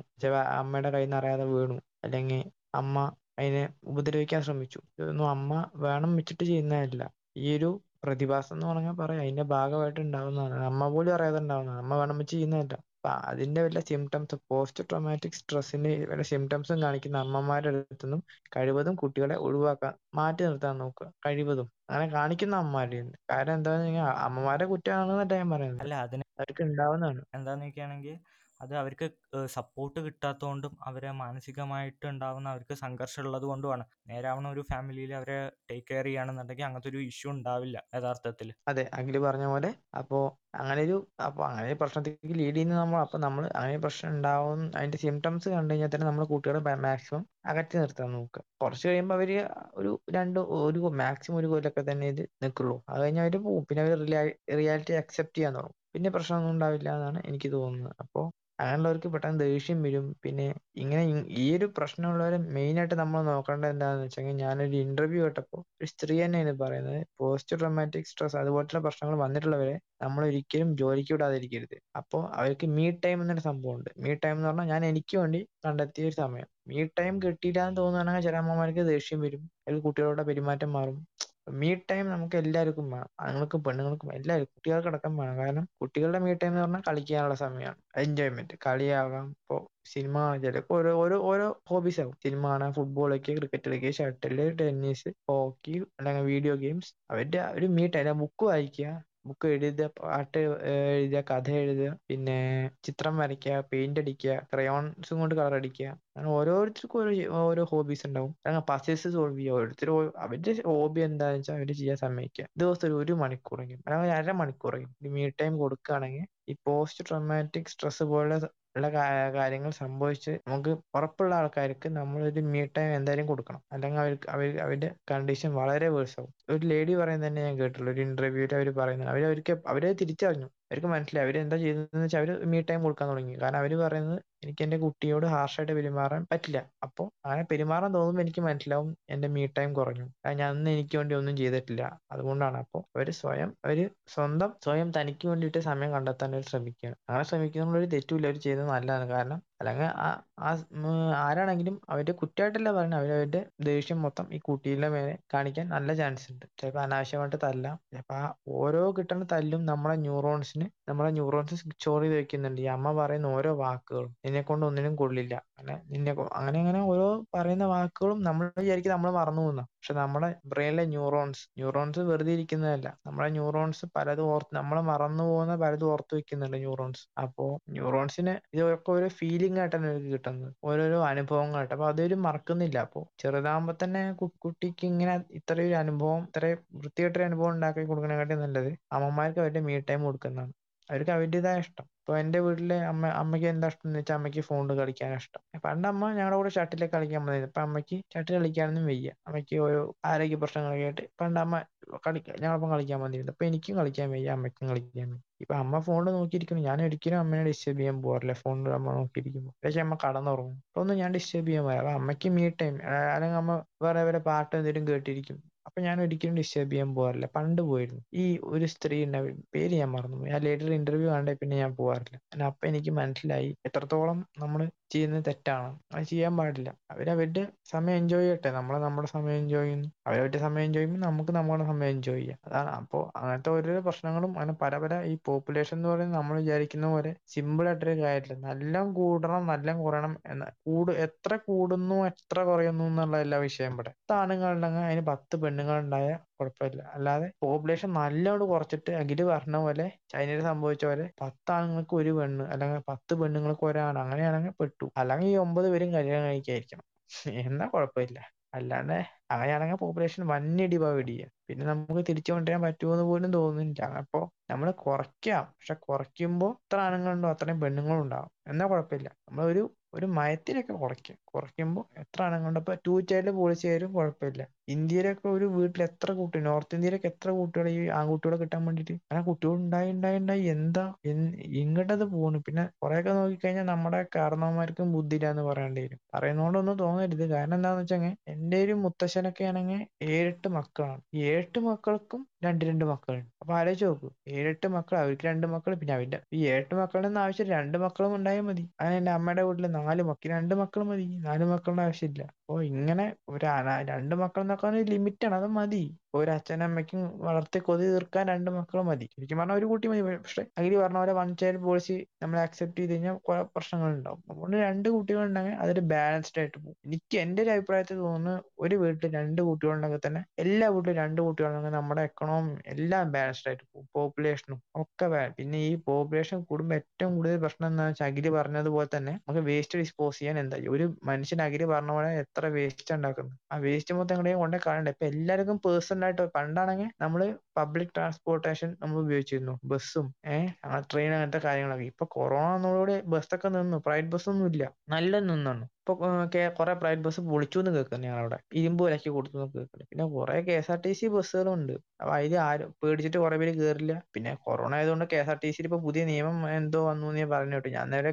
അമ്മയുടെ കയ്യിൽ നിന്ന് അറിയാതെ വീണു. അല്ലെങ്കിൽ അമ്മ അതിനെ ഉപദ്രവിക്കാൻ ശ്രമിച്ചു. ഇതൊന്നും അമ്മ വേണം വെച്ചിട്ട് ചെയ്യുന്നതല്ല. ഈ ഒരു പ്രതിഭാസം എന്ന് പറഞ്ഞാൽ പറയാം. അതിന്റെ ഭാഗമായിട്ട് ഉണ്ടാവുന്നതാണ്. അമ്മ പോലും അറിയാതെ ഉണ്ടാവുന്നതാണ്. അമ്മ വേണം ചെയ്യുന്നതല്ല അപ്പൊ അതിന്റെ വല്ല സിംറ്റംസ് പോസ്റ്റ് ട്രോമാറ്റിക് സ്ട്രെസ്സിന്റെ വല്ല സിംറ്റംസും കാണിക്കുന്ന അമ്മമാരുടെ അടുത്തുനിന്നും കഴിവതും കുട്ടികളെ ഒഴിവാക്കാൻ മാറ്റി നിർത്താൻ നോക്കുക. കഴിവതും. അങ്ങനെ കാണിക്കുന്ന അമ്മമാരുണ്ട് കാരണം എന്താണെന്ന് കഴിഞ്ഞാൽ അമ്മമാരുടെ കുറ്റമാണെന്നല്ല ഞാൻ പറയുന്നത്. അല്ല അതിന് അവർക്ക് ഉണ്ടാവുന്നതാണ്. എന്താന്ന് വെക്കുകയാണെങ്കിൽ അത് അവർക്ക് സപ്പോർട്ട് കിട്ടാത്തതുകൊണ്ടും അവരെ മാനസികമായിട്ട് ഉണ്ടാകുന്ന അവർക്ക് സംഘർഷം ഉള്ളത് കൊണ്ടുമാണ്. നേരാവണ ഒരു ഫാമിലിയിൽ അവരെ ടേക്ക് കെയർ ചെയ്യുകയാണെന്നുണ്ടെങ്കിൽ അങ്ങനത്തെ ഒരു ഇഷ്യൂ ഉണ്ടാവില്ല യഥാർത്ഥത്തിൽ. അതെ അഖിൽ പറഞ്ഞ പോലെ അപ്പോ അങ്ങനെ ഒരു അപ്പൊ അങ്ങനെ ഒരു പ്രശ്നത്തിലേക്ക് ലീഡ് ചെയ്യുന്ന നമ്മൾ അപ്പൊ നമ്മൾ അങ്ങനെ പ്രശ്നം ഉണ്ടാവും അതിന്റെ സിംറ്റംസ് കണ്ടു കഴിഞ്ഞാൽ തന്നെ നമ്മൾ കുട്ടികളെ മാക്സിമം അകറ്റി നിർത്താൻ നോക്കുക. കുറച്ച് കഴിയുമ്പോൾ അവർ ഒരു രണ്ട് ഒരു മാക്സിമം ഒരു കൊല്ലൊക്കെ തന്നെ ഇത് നിൽക്കുള്ളൂ. അത് കഴിഞ്ഞാൽ അവർ പോകും പിന്നെ അവർ റിയാലിറ്റി അക്സെപ്റ്റ് ചെയ്യാൻ തുടങ്ങും. പിന്നെ പ്രശ്നമൊന്നും ഉണ്ടാവില്ല എന്നാണ് എനിക്ക് തോന്നുന്നത്. അപ്പോൾ അങ്ങനെയുള്ളവർക്ക് പെട്ടെന്ന് ദേഷ്യം വരും. പിന്നെ ഇങ്ങനെ ഈ ഒരു പ്രശ്നമുള്ളവരെ മെയിൻ ആയിട്ട് നമ്മൾ നോക്കേണ്ടത് എന്താണെന്ന് വെച്ചാൽ ഞാനൊരു ഇന്റർവ്യൂ കേട്ടപ്പോൾ ഒരു സ്ത്രീ തന്നെയാണ് പറയുന്നത്. പോസ്റ്റ് ട്രോമാറ്റിക് സ്ട്രെസ് അതുപോലത്തെ പ്രശ്നങ്ങൾ വന്നിട്ടുള്ളവരെ നമ്മൾ ഒരിക്കലും ജോലിക്ക് വിടാതിരിക്കരുത്. അപ്പോൾ അവർക്ക് മീ ടൈം എന്നൊരു സംഭവമുണ്ട്. മീ ടൈം എന്ന് പറഞ്ഞാൽ ഞാൻ എനിക്ക് വേണ്ടി കണ്ടെത്തിയ ഒരു സമയം. മീ ടൈം കിട്ടിയില്ല എന്ന് തോന്നുകയാണെങ്കിൽ ചില അമ്മമാർക്ക് ദേഷ്യം വരും. അല്ലെങ്കിൽ കുട്ടികളുടെ പെരുമാറ്റം മാറും. മീ ടൈം നമുക്ക് എല്ലാവർക്കും വേണം. ആണുങ്ങൾക്കും പെണ്ണുങ്ങൾക്കും എല്ലാവർക്കും കുട്ടികൾക്കടക്കം വേണം. കാരണം കുട്ടികളുടെ മീ ടൈം എന്ന് പറഞ്ഞാൽ കളിക്കാനുള്ള സമയമാണ്. എൻജോയ്മെന്റ് കളിയാകാം. ഇപ്പോ സിനിമ ചിലപ്പോൾ ഓരോ ഓരോ ഓരോ ഹോബീസ് ആകും സിനിമ കാണാം ഫുട്ബോൾ കളിക്കുക ക്രിക്കറ്റ് കളിക്കുക ഷട്ടിൽ ടെന്നീസ് ഹോക്കി അല്ലെങ്കിൽ വീഡിയോ ഗെയിംസ് അവരുടെ ഒരു മീ ടൈം ബുക്ക് വായിക്കുക. ബുക്ക് എഴുതുക പാട്ട് എഴുതുക കഥ എഴുതുക പിന്നെ ചിത്രം വരയ്ക്കുക പെയിന്റ് അടിക്കുക ക്രയോൺസും കൊണ്ട് കളർ അടിക്കുക. അങ്ങനെ ഓരോരുത്തർക്കും ഓരോ ഓരോ ഹോബീസ് ഉണ്ടാവും. പസിൽസ് സോൾവ് ചെയ്യുക. ഓരോരുത്തർ അവരുടെ ഹോബി എന്താണെന്ന് വെച്ചാൽ അവർ ചെയ്യാൻ സമ്മതിക്കുക. ദിവസം ഒരു മണിക്കൂറെങ്കിലും അല്ലെങ്കിൽ അര മണിക്കൂറെങ്കിലും ഒരു മീ ടൈം കൊടുക്കുകയാണെങ്കിൽ ഈ പോസ്റ്റ് ട്രോമാറ്റിക് സ്ട്രെസ് പോലെ ഉള്ള കാര്യങ്ങൾ സംഭവിച്ച് നമുക്ക് ഉറപ്പുള്ള ആൾക്കാർക്ക് നമ്മളൊരു മീ ടൈം എന്തായാലും കൊടുക്കണം. അല്ലെങ്കിൽ അവർക്ക് അവർ അവരുടെ കണ്ടീഷൻ വളരെ വേഴ്സ് ആവും. ഒരു ലേഡി പറയുന്നത് തന്നെ ഞാൻ കേട്ടുള്ളൂ ഒരു ഇന്റർവ്യൂവിൽ അവർ പറയുന്നത്. അവർ അവർക്ക് അവരെ തിരിച്ചറിഞ്ഞു. അവർക്ക് മനസ്സിലായി. അവർ എന്താ ചെയ്തതെന്ന് വെച്ചാൽ അവർ മീ ടൈം കൊടുക്കാൻ തുടങ്ങി. കാരണം അവർ പറയുന്നത് എനിക്ക് എന്റെ കുട്ടിയോട് ഹാർഷായിട്ട് പെരുമാറാൻ പറ്റില്ല. അപ്പോൾ അങ്ങനെ പെരുമാറാൻ തോന്നുമ്പോൾ എനിക്ക് മനസ്സിലാവും എന്റെ മീ ടൈം കുറഞ്ഞു. ഞാൻ അന്ന് എനിക്ക് വേണ്ടി ഒന്നും ചെയ്തിട്ടില്ല. അതുകൊണ്ടാണ്. അപ്പോൾ അവർ സ്വയം അവർ സ്വന്തം സ്വയം തനിക്ക് വേണ്ടിയിട്ട് സമയം കണ്ടെത്താൻ അവർ ശ്രമിക്കുകയാണ്. അങ്ങനെ ശ്രമിക്കുന്ന ഒരു തെറ്റുമില്ല. അവർ ചെയ്യുന്നത് നല്ലതാണ്. കാരണം അല്ലെങ്കിൽ ആ ആ ആരാണെങ്കിലും അവരുടെ കുറ്റമായിട്ടല്ല പറയുന്നത്. അവരവരുടെ ദേഷ്യം മൊത്തം ഈ കുട്ടിയുടെ മേലെ കാണിക്കാൻ നല്ല ചാൻസ് ഉണ്ട്. ചിലപ്പോൾ അനാവശ്യമായിട്ട് തല്ലാം. ചിലപ്പോൾ ആ ഓരോ കിട്ടുന്ന തല്ലും നമ്മളെ ന്യൂറോൺസിന് നമ്മളെ ന്യൂറോൺസ് സ്റ്റോർ ചെയ്ത് വെക്കുന്നുണ്ട്. ഈ അമ്മ പറയുന്ന ഓരോ വാക്കുകളും നിന്നെ കൊണ്ട് ഒന്നിനും കൊള്ളില്ല. അങ്ങനെ നിന്നെ അങ്ങനെ അങ്ങനെ ഓരോ പറയുന്ന വാക്കുകളും നമ്മൾ വിചാരിക്കും നമ്മൾ മറന്നു പോകുന്ന പക്ഷെ നമ്മുടെ ബ്രെയിനിലെ ന്യൂറോൺസ് ന്യൂറോൺസ് വെറുതെ ഇരിക്കുന്നതല്ല. നമ്മുടെ ന്യൂറോൺസ് പലതും ഓർത്ത് നമ്മൾ മറന്നു പോകുന്ന പലതും ഓർത്ത് വെക്കുന്നുണ്ട് ന്യൂറോൺസ്. അപ്പോ ന്യൂറോൺസിന് ഇതൊക്കെ ഒരു ഫീലിംഗ് ആയിട്ടാണ് അവർക്ക് കിട്ടുന്നത്. ഓരോരോ അനുഭവങ്ങളായിട്ട്. അപ്പൊ അതൊരു മറക്കുന്നില്ല. അപ്പോ ചെറുതാകുമ്പോ തന്നെ കുട്ടിക്ക് ഇങ്ങനെ ഇത്രയൊരു അനുഭവം ഇത്ര വൃത്തികെട്ടൊരു അനുഭവം ഉണ്ടാക്കി കൊടുക്കണേക്കാട്ടി നല്ലത് അമ്മമാർക്ക് അവരുടെ മീ ടൈം കൊടുക്കുന്നതാണ്. അവർക്ക് അവരുടേതായ ഇഷ്ടം. ഇപ്പൊ എന്റെ വീട്ടിൽ അമ്മ അമ്മയ്ക്ക് എന്താ ഇഷ്ടം എന്ന് വെച്ചാൽ അമ്മയ്ക്ക് ഫോണിൽ കളിക്കാൻ ഇഷ്ടം. പണ്ട് അമ്മ ഞങ്ങളുടെ കൂടെ ഷട്ടിലൊക്കെ കളിക്കാൻ വന്നത് ഇപ്പൊ അമ്മയ്ക്ക് ഷട്ടിൽ കളിക്കാനൊന്നും വയ്യ. അമ്മയ്ക്ക് ഓരോ ആരോഗ്യ പ്രശ്നങ്ങളൊക്കെ ആയിട്ട് പണ്ട് അമ്മ കളിക്കാൻ ഞങ്ങളൊപ്പം കളിക്കാൻ വന്നിരുന്നു. അപ്പൊ എനിക്കും കളിക്കാൻ വയ്യ അമ്മയ്ക്കും കളിക്കാൻ വയ്യ. ഇപ്പൊ അമ്മ ഫോണിൽ നോക്കിയിരിക്കുന്നു. ഞാൻ ഒരിക്കലും അമ്മയെ ഡിസ്റ്റർബ് ചെയ്യാൻ പോകാറില്ല ഫോണിൽ അമ്മ നോക്കിയിരിക്കുമ്പോൾ പക്ഷെ അമ്മ കടന്നുറങ്ങും. അപ്പൊ ഒന്നും ഞാൻ ഡിസ്റ്റർബ് ചെയ്യാൻ അപ്പൊ അമ്മയ്ക്ക് മീ ടൈം അല്ലെങ്കിൽ അമ്മ വേറെ വേറെ പാട്ട് എന്തെങ്കിലും കേട്ടിരിക്കും. അപ്പൊ ഞാൻ ഒരിക്കലും ഡിസ്റ്റർബ് ചെയ്യാൻ പോകാറില്ല പണ്ട് പോയിരുന്നു. ഈ ഒരു സ്ത്രീ പേര് ഞാൻ മറന്നു ആ ലേഡിയുടെ ഇന്റർവ്യൂ കണ്ടേ പിന്നെ ഞാൻ പോകാറില്ല അപ്പൊ എനിക്ക് മനസ്സിലായി എത്രത്തോളം നമ്മൾ ചെയ്യുന്നത് തെറ്റാണ്. അത് ചെയ്യാൻ പാടില്ല. അവരവരുടെ സമയം എൻജോയ് ചെയ്യട്ടെ. നമ്മളെ നമ്മുടെ സമയം എൻജോയ് ചെയ്യുന്നു. അവരവരുടെ സമയം എൻജോയ് ചെയ്യുമ്പോൾ നമുക്ക് നമ്മുടെ സമയം എൻജോയ് ചെയ്യാം. അതാണ്. അപ്പോൾ അങ്ങനത്തെ ഓരോ പ്രശ്നങ്ങളും അങ്ങനെ പല പല ഈ പോപ്പുലേഷൻ എന്ന് പറയുന്നത് നമ്മൾ വിചാരിക്കുന്ന പോലെ സിമ്പിൾ ആയിട്ടൊരു കാര്യമില്ല. നല്ല കൂടണം നല്ല കുറയണം എന്ന കൂട് എത്ര കൂടുന്നു എത്ര കുറയുന്നു എന്നുള്ള എല്ലാ വിഷയം ഇവിടെ. പത്ത് ആണുങ്ങളുണ്ടെങ്കിൽ അതിന് പത്ത് പെണ്ണുങ്ങളുണ്ടായ കുഴപ്പമില്ല. അല്ലാതെ പോപ്പുലേഷൻ നല്ലോണം കുറച്ചിട്ട് അഖിൽ പറഞ്ഞ പോലെ ചൈനയിൽ സംഭവിച്ച പോലെ പത്ത് ആണുങ്ങൾക്ക് ഒരു പെണ്ണ് അല്ലെങ്കിൽ പത്ത് പെണ്ണുങ്ങൾക്ക് ഒരാണ് അങ്ങനെയാണെങ്കിൽ പെട്ടു. അല്ലെങ്കിൽ ഈ ഒമ്പത് പേരും കല്യാണം കഴിക്കായിരിക്കണം. എന്നാ കുഴപ്പമില്ല. അല്ലാണ്ട് അങ്ങനെയാണെങ്കിൽ പോപ്പുലേഷൻ വന്നിടിവാ ഇടിയ പിന്നെ നമുക്ക് തിരിച്ചു കൊണ്ടുവരാൻ പറ്റുമെന്ന് പോലും തോന്നുന്നില്ല. അപ്പോ നമ്മൾ കുറയ്ക്കാം. പക്ഷെ കുറയ്ക്കുമ്പോൾ എത്ര ആണുങ്ങളുണ്ടോ? അത്രയും പെണ്ണുങ്ങളും ഉണ്ടാവും കുഴപ്പമില്ല. നമ്മൾ ഒരു മയത്തിലൊക്കെ കുറയ്ക്കും. കുറയ്ക്കുമ്പോൾ എത്ര ആണെങ്കിലും ഇപ്പോൾ ടു ചൈൽഡ് പോളിസി ആയാലും കുഴപ്പമില്ല. ഇന്ത്യയിലൊക്കെ ഒരു വീട്ടിൽ എത്ര കുട്ടി നോർത്ത് ഇന്ത്യയിലൊക്കെ എത്ര കുട്ടികളെ ഈ ആൺകുട്ടികളെ കിട്ടാൻ വേണ്ടിയിട്ട്? അങ്ങനെ കുട്ടികൾ ഉണ്ടായി ഉണ്ടായി ഉണ്ടായി. എന്താ? ഇങ്ങോട്ടത് പോണു. പിന്നെ കുറെയൊക്കെ നോക്കിക്കഴിഞ്ഞാൽ നമ്മുടെ കാരണവന്മാർക്കും ബുദ്ധിയില്ല എന്ന് പറയേണ്ടി വരും. പറയുന്നതുകൊണ്ടൊന്നും തോന്നരുത്. കാരണം എന്താണെന്ന് വെച്ചാൽ എന്റെ ഒരു മുത്തശ്ശനൊക്കെ ആണെങ്കിൽ ഏഴെട്ട് മക്കളാണ്. ഏഴെട്ട് മക്കൾക്കും രണ്ട് രണ്ട് മക്കളുണ്ട്. അപ്പൊ ആലോചിച്ച് നോക്കൂ. ഏഴെട്ട് മക്കൾ അവർക്ക് രണ്ട് മക്കൾ പിന്നെ അവരുടെ ഈ ഏഴെട്ട് മക്കളുടെ ആവശ്യം രണ്ട് മക്കളും ഉണ്ടായാൽ മതി. അങ്ങനെ എന്റെ അമ്മയുടെ വീട്ടിൽ നാല് മക്കൾ രണ്ട് മക്കൾ മതി. നാല് മക്കളുടെ ആവശ്യമില്ല. അപ്പൊ ഇങ്ങനെ ഒരു രണ്ട് മക്കൾ എന്നൊക്കെ ഒരു ലിമിറ്റാണ് അത് മതി. ഒരു അച്ഛനമ്മയ്ക്കും വളർത്തി കൊതി തീർക്കാൻ രണ്ട് മക്കൾ മതി. ശരിക്കും പറഞ്ഞാൽ ഒരു കുട്ടി മതി. പക്ഷെ അഖിൽ പറഞ്ഞ പോലെ വൺ ചൈൽഡ് പോളിസി നമ്മൾ ആക്സെപ്റ്റ് ചെയ്ത് കഴിഞ്ഞാൽ കുറെ പ്രശ്നങ്ങൾ ഉണ്ടാവും അതുകൊണ്ട് രണ്ട് കുട്ടികൾ ഉണ്ടെങ്കിൽ അതൊരു ബാലൻസ്ഡ് ആയിട്ട് പോകും. എനിക്ക് എന്റെ ഒരു അഭിപ്രായത്തിൽ തോന്നുന്നു ഒരു വീട്ടിൽ രണ്ട് കുട്ടികളുണ്ടെങ്കിൽ തന്നെ എല്ലാ വീട്ടിലും രണ്ട് കുട്ടികളുണ്ടെങ്കിൽ നമ്മുടെ എക്കണോമി എല്ലാം ബാലൻസ്ഡ് ആയിട്ട് പോകും. പോപ്പുലേഷനും ഒക്കെ പിന്നെ ഈ പോപ്പുലേഷൻ കൂടുമ്പോൾ ഏറ്റവും കൂടുതൽ പ്രശ്നം എന്താ വെച്ചാൽ അഖിൽ പറഞ്ഞതുപോലെ തന്നെ നമുക്ക് വേസ്റ്റ് ഡിസ്പോസ് ചെയ്യാൻ എന്താ? ഒരു മനുഷ്യൻ അഖിൽ പറഞ്ഞ പോലെ എത്ര വേസ്റ്റ് ഉണ്ടാക്കുന്നത് ആ വേസ്റ്റ് മൊത്തം എങ്ങനെയും കൊണ്ടേ കാണണ്ട ഇപ്പൊ എല്ലാവർക്കും പേഴ്സണൽ ആയിട്ട് പണ്ടാണെങ്കിൽ നമ്മൾ പബ്ലിക് ട്രാൻസ്പോർട്ടേഷൻ നമ്മൾ ഉപയോഗിച്ചിരുന്നു. ബസ്സും ഏഹ് ട്രെയിൻ അങ്ങനത്തെ കാര്യങ്ങളൊക്കെ. ഇപ്പൊ കൊറോണ വന്നതോടുകൂടി ബസ്സൊക്കെ നിന്നു. പ്രൈവറ്റ് ബസ്സൊന്നും ഇല്ല. നല്ല നിന്നു ഇപ്പൊ കുറെ പ്രൈവറ്റ് ബസ് പൊളിച്ചു എന്ന് കേൾക്കുന്നു ഞങ്ങളവിടെ. ഇരുമ്പ് വിലക്ക് കൊടുത്തു എന്ന് കേൾക്കുന്നു. പിന്നെ കുറെ K S R T C ബസ്സുകളുണ്ട്. അപ്പൊ അതിൽ ആരും പേടിച്ചിട്ട് കുറെ പേര് കേറില്ല. പിന്നെ കൊറോണ ആയതുകൊണ്ട് കെ എസ് ആർ ടി സിയിൽ ഇപ്പൊ പുതിയ നിയമം എന്തോ വന്നു ഞാൻ പറഞ്ഞു കേട്ടു. ഞാൻ നേരെ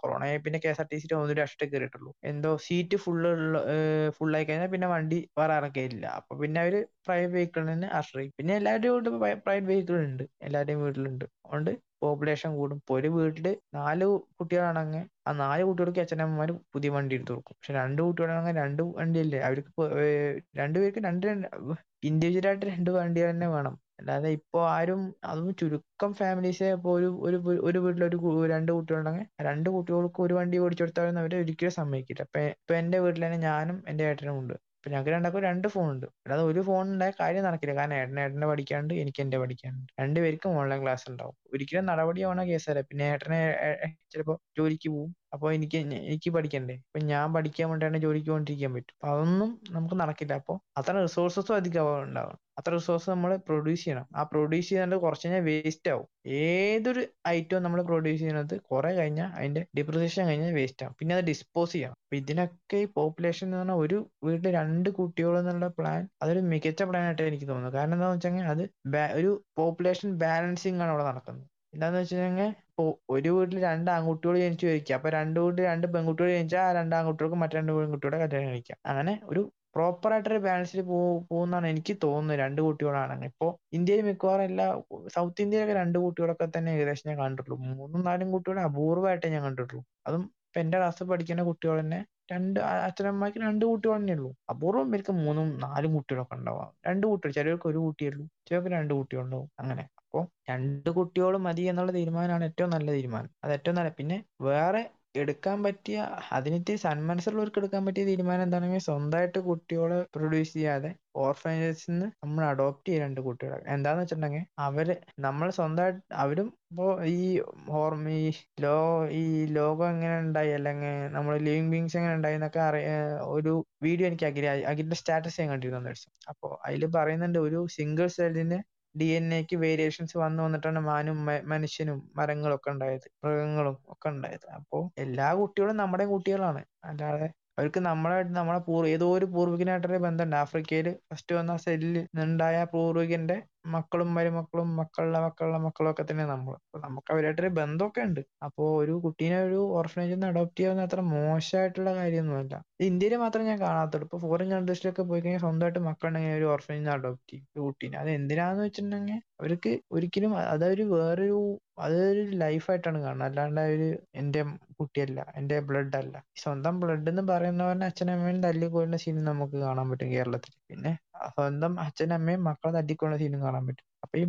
കൊറോണ ആയ പിന്നെ കെ എസ് ആർ ടി സിയിൽ ഒന്നൊരു അഷ്ടേ കയറിയിട്ടുള്ളൂ എന്തോ സീറ്റ് ഫുള്ള് ഫുൾ ആയി കഴിഞ്ഞാൽ പിന്നെ വണ്ടി വേറെ ഇറക്കിയില്ല അപ്പൊ പിന്നെ അവർ പ്രൈവറ്റ് വെഹിക്കിളിനെ ആശ്രയിക്കും. പിന്നെ എല്ലാവരുടെയും പ്രൈവറ്റ് വെഹിക്കിൾ ഉണ്ട്. എല്ലാവരുടെയും വീട്ടിലുണ്ട്. അതുകൊണ്ട് പോപ്പുലേഷൻ കൂടും. ഇപ്പൊ ഒരു വീട്ടിൽ നാല് കുട്ടികളാണെങ്കിൽ ആ നാല് കുട്ടികൾക്ക് അച്ഛനമ്മമാർ പുതിയ വണ്ടി എടുത്ത് കൊടുക്കും. പക്ഷെ രണ്ട് കുട്ടികളാണെങ്കിൽ രണ്ട് വണ്ടിയല്ലേ? അവർക്ക് രണ്ടുപേർക്ക് രണ്ട് ഇൻഡിവിജ്വൽ ആയിട്ട് രണ്ട് വണ്ടി തന്നെ വേണം. അല്ലാതെ ഇപ്പൊ ആരും അതും ചുരുക്കം ഫാമിലീസെ ഇപ്പോ ഒരു ഒരു ഒരു വീട്ടിൽ ഒരു രണ്ട് കുട്ടികളുണ്ടെങ്കിൽ രണ്ട് കുട്ടികൾക്ക് ഒരു വണ്ടി ഓടിച്ചു കൊടുത്താലും അവർ ഒരിക്കലും സമ്മതിക്കില്ല. ഇപ്പൊ ഇപ്പൊ എന്റെ വീട്ടിൽ തന്നെ ഞാനും എന്റെ ഏട്ടനും ഉണ്ട്. ഇപ്പൊ ഞങ്ങൾക്ക് രണ്ടാൾക്കും രണ്ട് ഫോൺ ഉണ്ട് അല്ലാതെ ഒരു ഫോൺ ഉണ്ടായ കാര്യം നടക്കില്ല. കാരണം ഏട്ടൻ ഏട്ടന്റെ പഠിക്കാണ്ട് എനിക്ക് എന്റെ പഠിക്കാനുണ്ട്. രണ്ടുപേർക്കും ഓൺലൈൻ ക്ലാസ് ഉണ്ടാവും. ഒരിക്കലും നടപടിയാവണ കേസല്ല. പിന്നെ ഏട്ടനെ ചിലപ്പോ ജോലിക്ക് പോകും അപ്പൊ എനിക്ക് എനിക്ക് പഠിക്കണ്ടേ? അപ്പൊ ഞാൻ പഠിക്കാൻ വേണ്ടിയാണ് ജോലിക്ക് കൊണ്ടിരിക്കാൻ പറ്റും. അപ്പൊ അതൊന്നും നമുക്ക് നടക്കില്ല. അപ്പൊ അത്ര റിസോഴ്സസും അധികം ഉണ്ടാവും അത്ര റിസോഴ്സ് നമ്മൾ പ്രൊഡ്യൂസ് ചെയ്യണം. ആ പ്രൊഡ്യൂസ് ചെയ്യാണ്ട് കുറച്ച് കഴിഞ്ഞാൽ വേസ്റ്റ് ആവും. ഏതൊരു ഐറ്റവും നമ്മൾ പ്രൊഡ്യൂസ് ചെയ്യുന്നത് കുറെ കഴിഞ്ഞാൽ അതിന്റെ ഡിപ്രിസിയേഷൻ കഴിഞ്ഞാൽ വേസ്റ്റ് ആവും. പിന്നെ അത് ഡിസ്പോസ് ചെയ്യണം. അപ്പൊ ഇതിനൊക്കെ ഈ പോപ്പുലേഷൻ എന്ന് പറഞ്ഞാൽ ഒരു വീട്ടിൽ രണ്ട് കുട്ടികൾ എന്നുള്ള പ്ലാൻ അതൊരു മികച്ച പ്ലാൻ ആയിട്ട് എനിക്ക് തോന്നുന്നു കാരണം എന്താണെന്ന് വെച്ചാൽ അത് ഒരു പോപ്പുലേഷൻ ബാലൻസിങ് ആണ് അവിടെ നടക്കുന്നത്. എന്താന്ന് വെച്ച് കഴിഞ്ഞാൽ ഇപ്പൊ ഒരു വീട്ടിൽ രണ്ട് ആൺകുട്ടികൾ ജനിച്ചു വരിക അപ്പൊ രണ്ട് വീട്ടിൽ രണ്ട് പെൺകുട്ടികൾ ജനിച്ചാൽ ആ രണ്ട് ആൺകുട്ടികൾക്ക് മറ്റു രണ്ട് പെൺകുട്ടികളെ കല്യാണം കഴിക്കാം. അങ്ങനെ ഒരു പ്രോപ്പർ ആയിട്ടൊരു ബാലൻസിൽ പോകുന്നതാണ് എനിക്ക് തോന്നുന്നത്. രണ്ട് കുട്ടികളാണെങ്കിൽ ഇപ്പൊ ഇന്ത്യയിൽ മിക്കവാറും എല്ലാ സൗത്ത് ഇന്ത്യയിലൊക്കെ രണ്ട് കുട്ടികളൊക്കെ തന്നെ ഏകദേശം ഞാൻ കണ്ടിട്ടുള്ളൂ. മൂന്നും നാലും കുട്ടികളെ അപൂർവമായിട്ടേ ഞാൻ കണ്ടിട്ടുള്ളൂ. അതും ഇപ്പൊ എന്റെ ക്ലാസ്സിൽ പഠിക്കുന്ന കുട്ടികൾ തന്നെ രണ്ട് അച്ഛനമ്മക്ക് രണ്ട് കുട്ടികൾ തന്നെ ഉള്ളൂ. അപൂർവം പേർക്ക് മൂന്നും നാലും കുട്ടികളൊക്കെ ഉണ്ടാവാം. രണ്ട് കുട്ടികൾ ചിലർക്ക് ഒരു കുട്ടിയേ ഉള്ളൂ ചിലർക്ക് രണ്ട് കുട്ടികളുണ്ടാവും. അങ്ങനെ. അപ്പൊ രണ്ട് കുട്ടികളും മതി എന്നുള്ള തീരുമാനമാണ് ഏറ്റവും നല്ല തീരുമാനം. അത് ഏറ്റവും നല്ല. പിന്നെ വേറെ എടുക്കാൻ പറ്റിയ അതിനിത്തിരി സന്മനസ്സുള്ളവർക്ക് എടുക്കാൻ പറ്റിയ തീരുമാനം എന്താണെങ്കിൽ സ്വന്തമായിട്ട് കുട്ടികളെ പ്രൊഡ്യൂസ് ചെയ്യാതെ ഓർഫനേജസിൽ നിന്ന് നമ്മൾ അഡോപ്റ്റ് ചെയ്യുക രണ്ട് കുട്ടികളെ. എന്താന്ന് വെച്ചിട്ടുണ്ടെങ്കിൽ അവർ നമ്മൾ സ്വന്തമായിട്ട് അവരും ഇപ്പോ ഈ ഹോർമ ഈ ലോ ഈ ലോകം എങ്ങനെ ഉണ്ടായി? അല്ലെങ്കിൽ നമ്മൾ ലിവിങ് ബീങ്സ് എങ്ങനെ ഉണ്ടായി എന്നൊക്കെ അറിയ ഒരു വീഡിയോ എനിക്ക് അഖില അഖിലിന്റെ സ്റ്റാറ്റസ് ഞാൻ കണ്ടിരുന്നു അപ്പോൾ അതിൽ പറയുന്നുണ്ട് ഒരു സിംഗിൾ സെല്ലിന് ഡി എൻ എക്ക് വേരിയേഷൻസ് വന്നു വന്നിട്ടാണ് മാനും മനുഷ്യനും മരങ്ങളും ഒക്കെ ഉണ്ടായത് മൃഗങ്ങളും ഒക്കെ ഉണ്ടായത്. അപ്പോ എല്ലാ കുട്ടികളും നമ്മുടെ കുട്ടികളാണ്. അല്ലാതെ അവർക്ക് നമ്മളായിട്ട് നമ്മളെ പൂർ ഏതോ ഒരു പൂർവികനായിട്ടൊരു ബന്ധമുണ്ട്. ആഫ്രിക്കയിൽ ഫസ്റ്റ് വന്ന സെല്ലിൽ നിന്നുണ്ടായ പൂർവികന്റെ മക്കളും മരുമക്കളും മക്കളുടെ മക്കളുടെ മക്കളും ഒക്കെ തന്നെ നമ്മൾ അപ്പൊ നമുക്ക് അവരായിട്ടൊരു ബന്ധമൊക്കെ ഉണ്ട്. അപ്പോ ഒരു കുട്ടീനെ ഒരു ഓർഫനേജിൽ നിന്ന് അഡോപ്റ്റ് ചെയ്യാവുന്ന അത്ര മോശമായിട്ടുള്ള കാര്യമൊന്നുമല്ല. ഇന്ത്യയിൽ മാത്രം ഞാൻ കാണാത്തുള്ളൂ. ഇപ്പൊ ഫോറിൻ കൺട്രീസിലൊക്കെ പോയി കഴിഞ്ഞാൽ സ്വന്തമായിട്ട് മക്കളുണ്ടെങ്കിൽ ഒരു ഓർഫനേജിൽ നിന്ന് അഡോപ്റ്റ് ചെയ്യും. ഒരു കുട്ടീനെ. അത് എന്തിനാന്ന് വെച്ചിട്ടുണ്ടെങ്കിൽ അവർക്ക് ഒരിക്കലും അതൊരു വേറൊരു അതൊരു ലൈഫായിട്ടാണ് കാണുന്നത്. അല്ലാണ്ട് ഒരു എന്റെ കുട്ടിയല്ല എന്റെ ബ്ലഡ് അല്ല. സ്വന്തം ബ്ലഡ് എന്ന് പറയുന്നവരുടെ അച്ഛനമ്മയും തല്ലിക്കൊല്ലുന്ന സീൻ നമുക്ക് കാണാൻ പറ്റും കേരളത്തിൽ. പിന്നെ സ്വന്തം അച്ഛനും അമ്മയും മക്കളെ തട്ടിക്കൊള്ള സീനും കാണാൻ പറ്റും. അപ്പൊ ഈ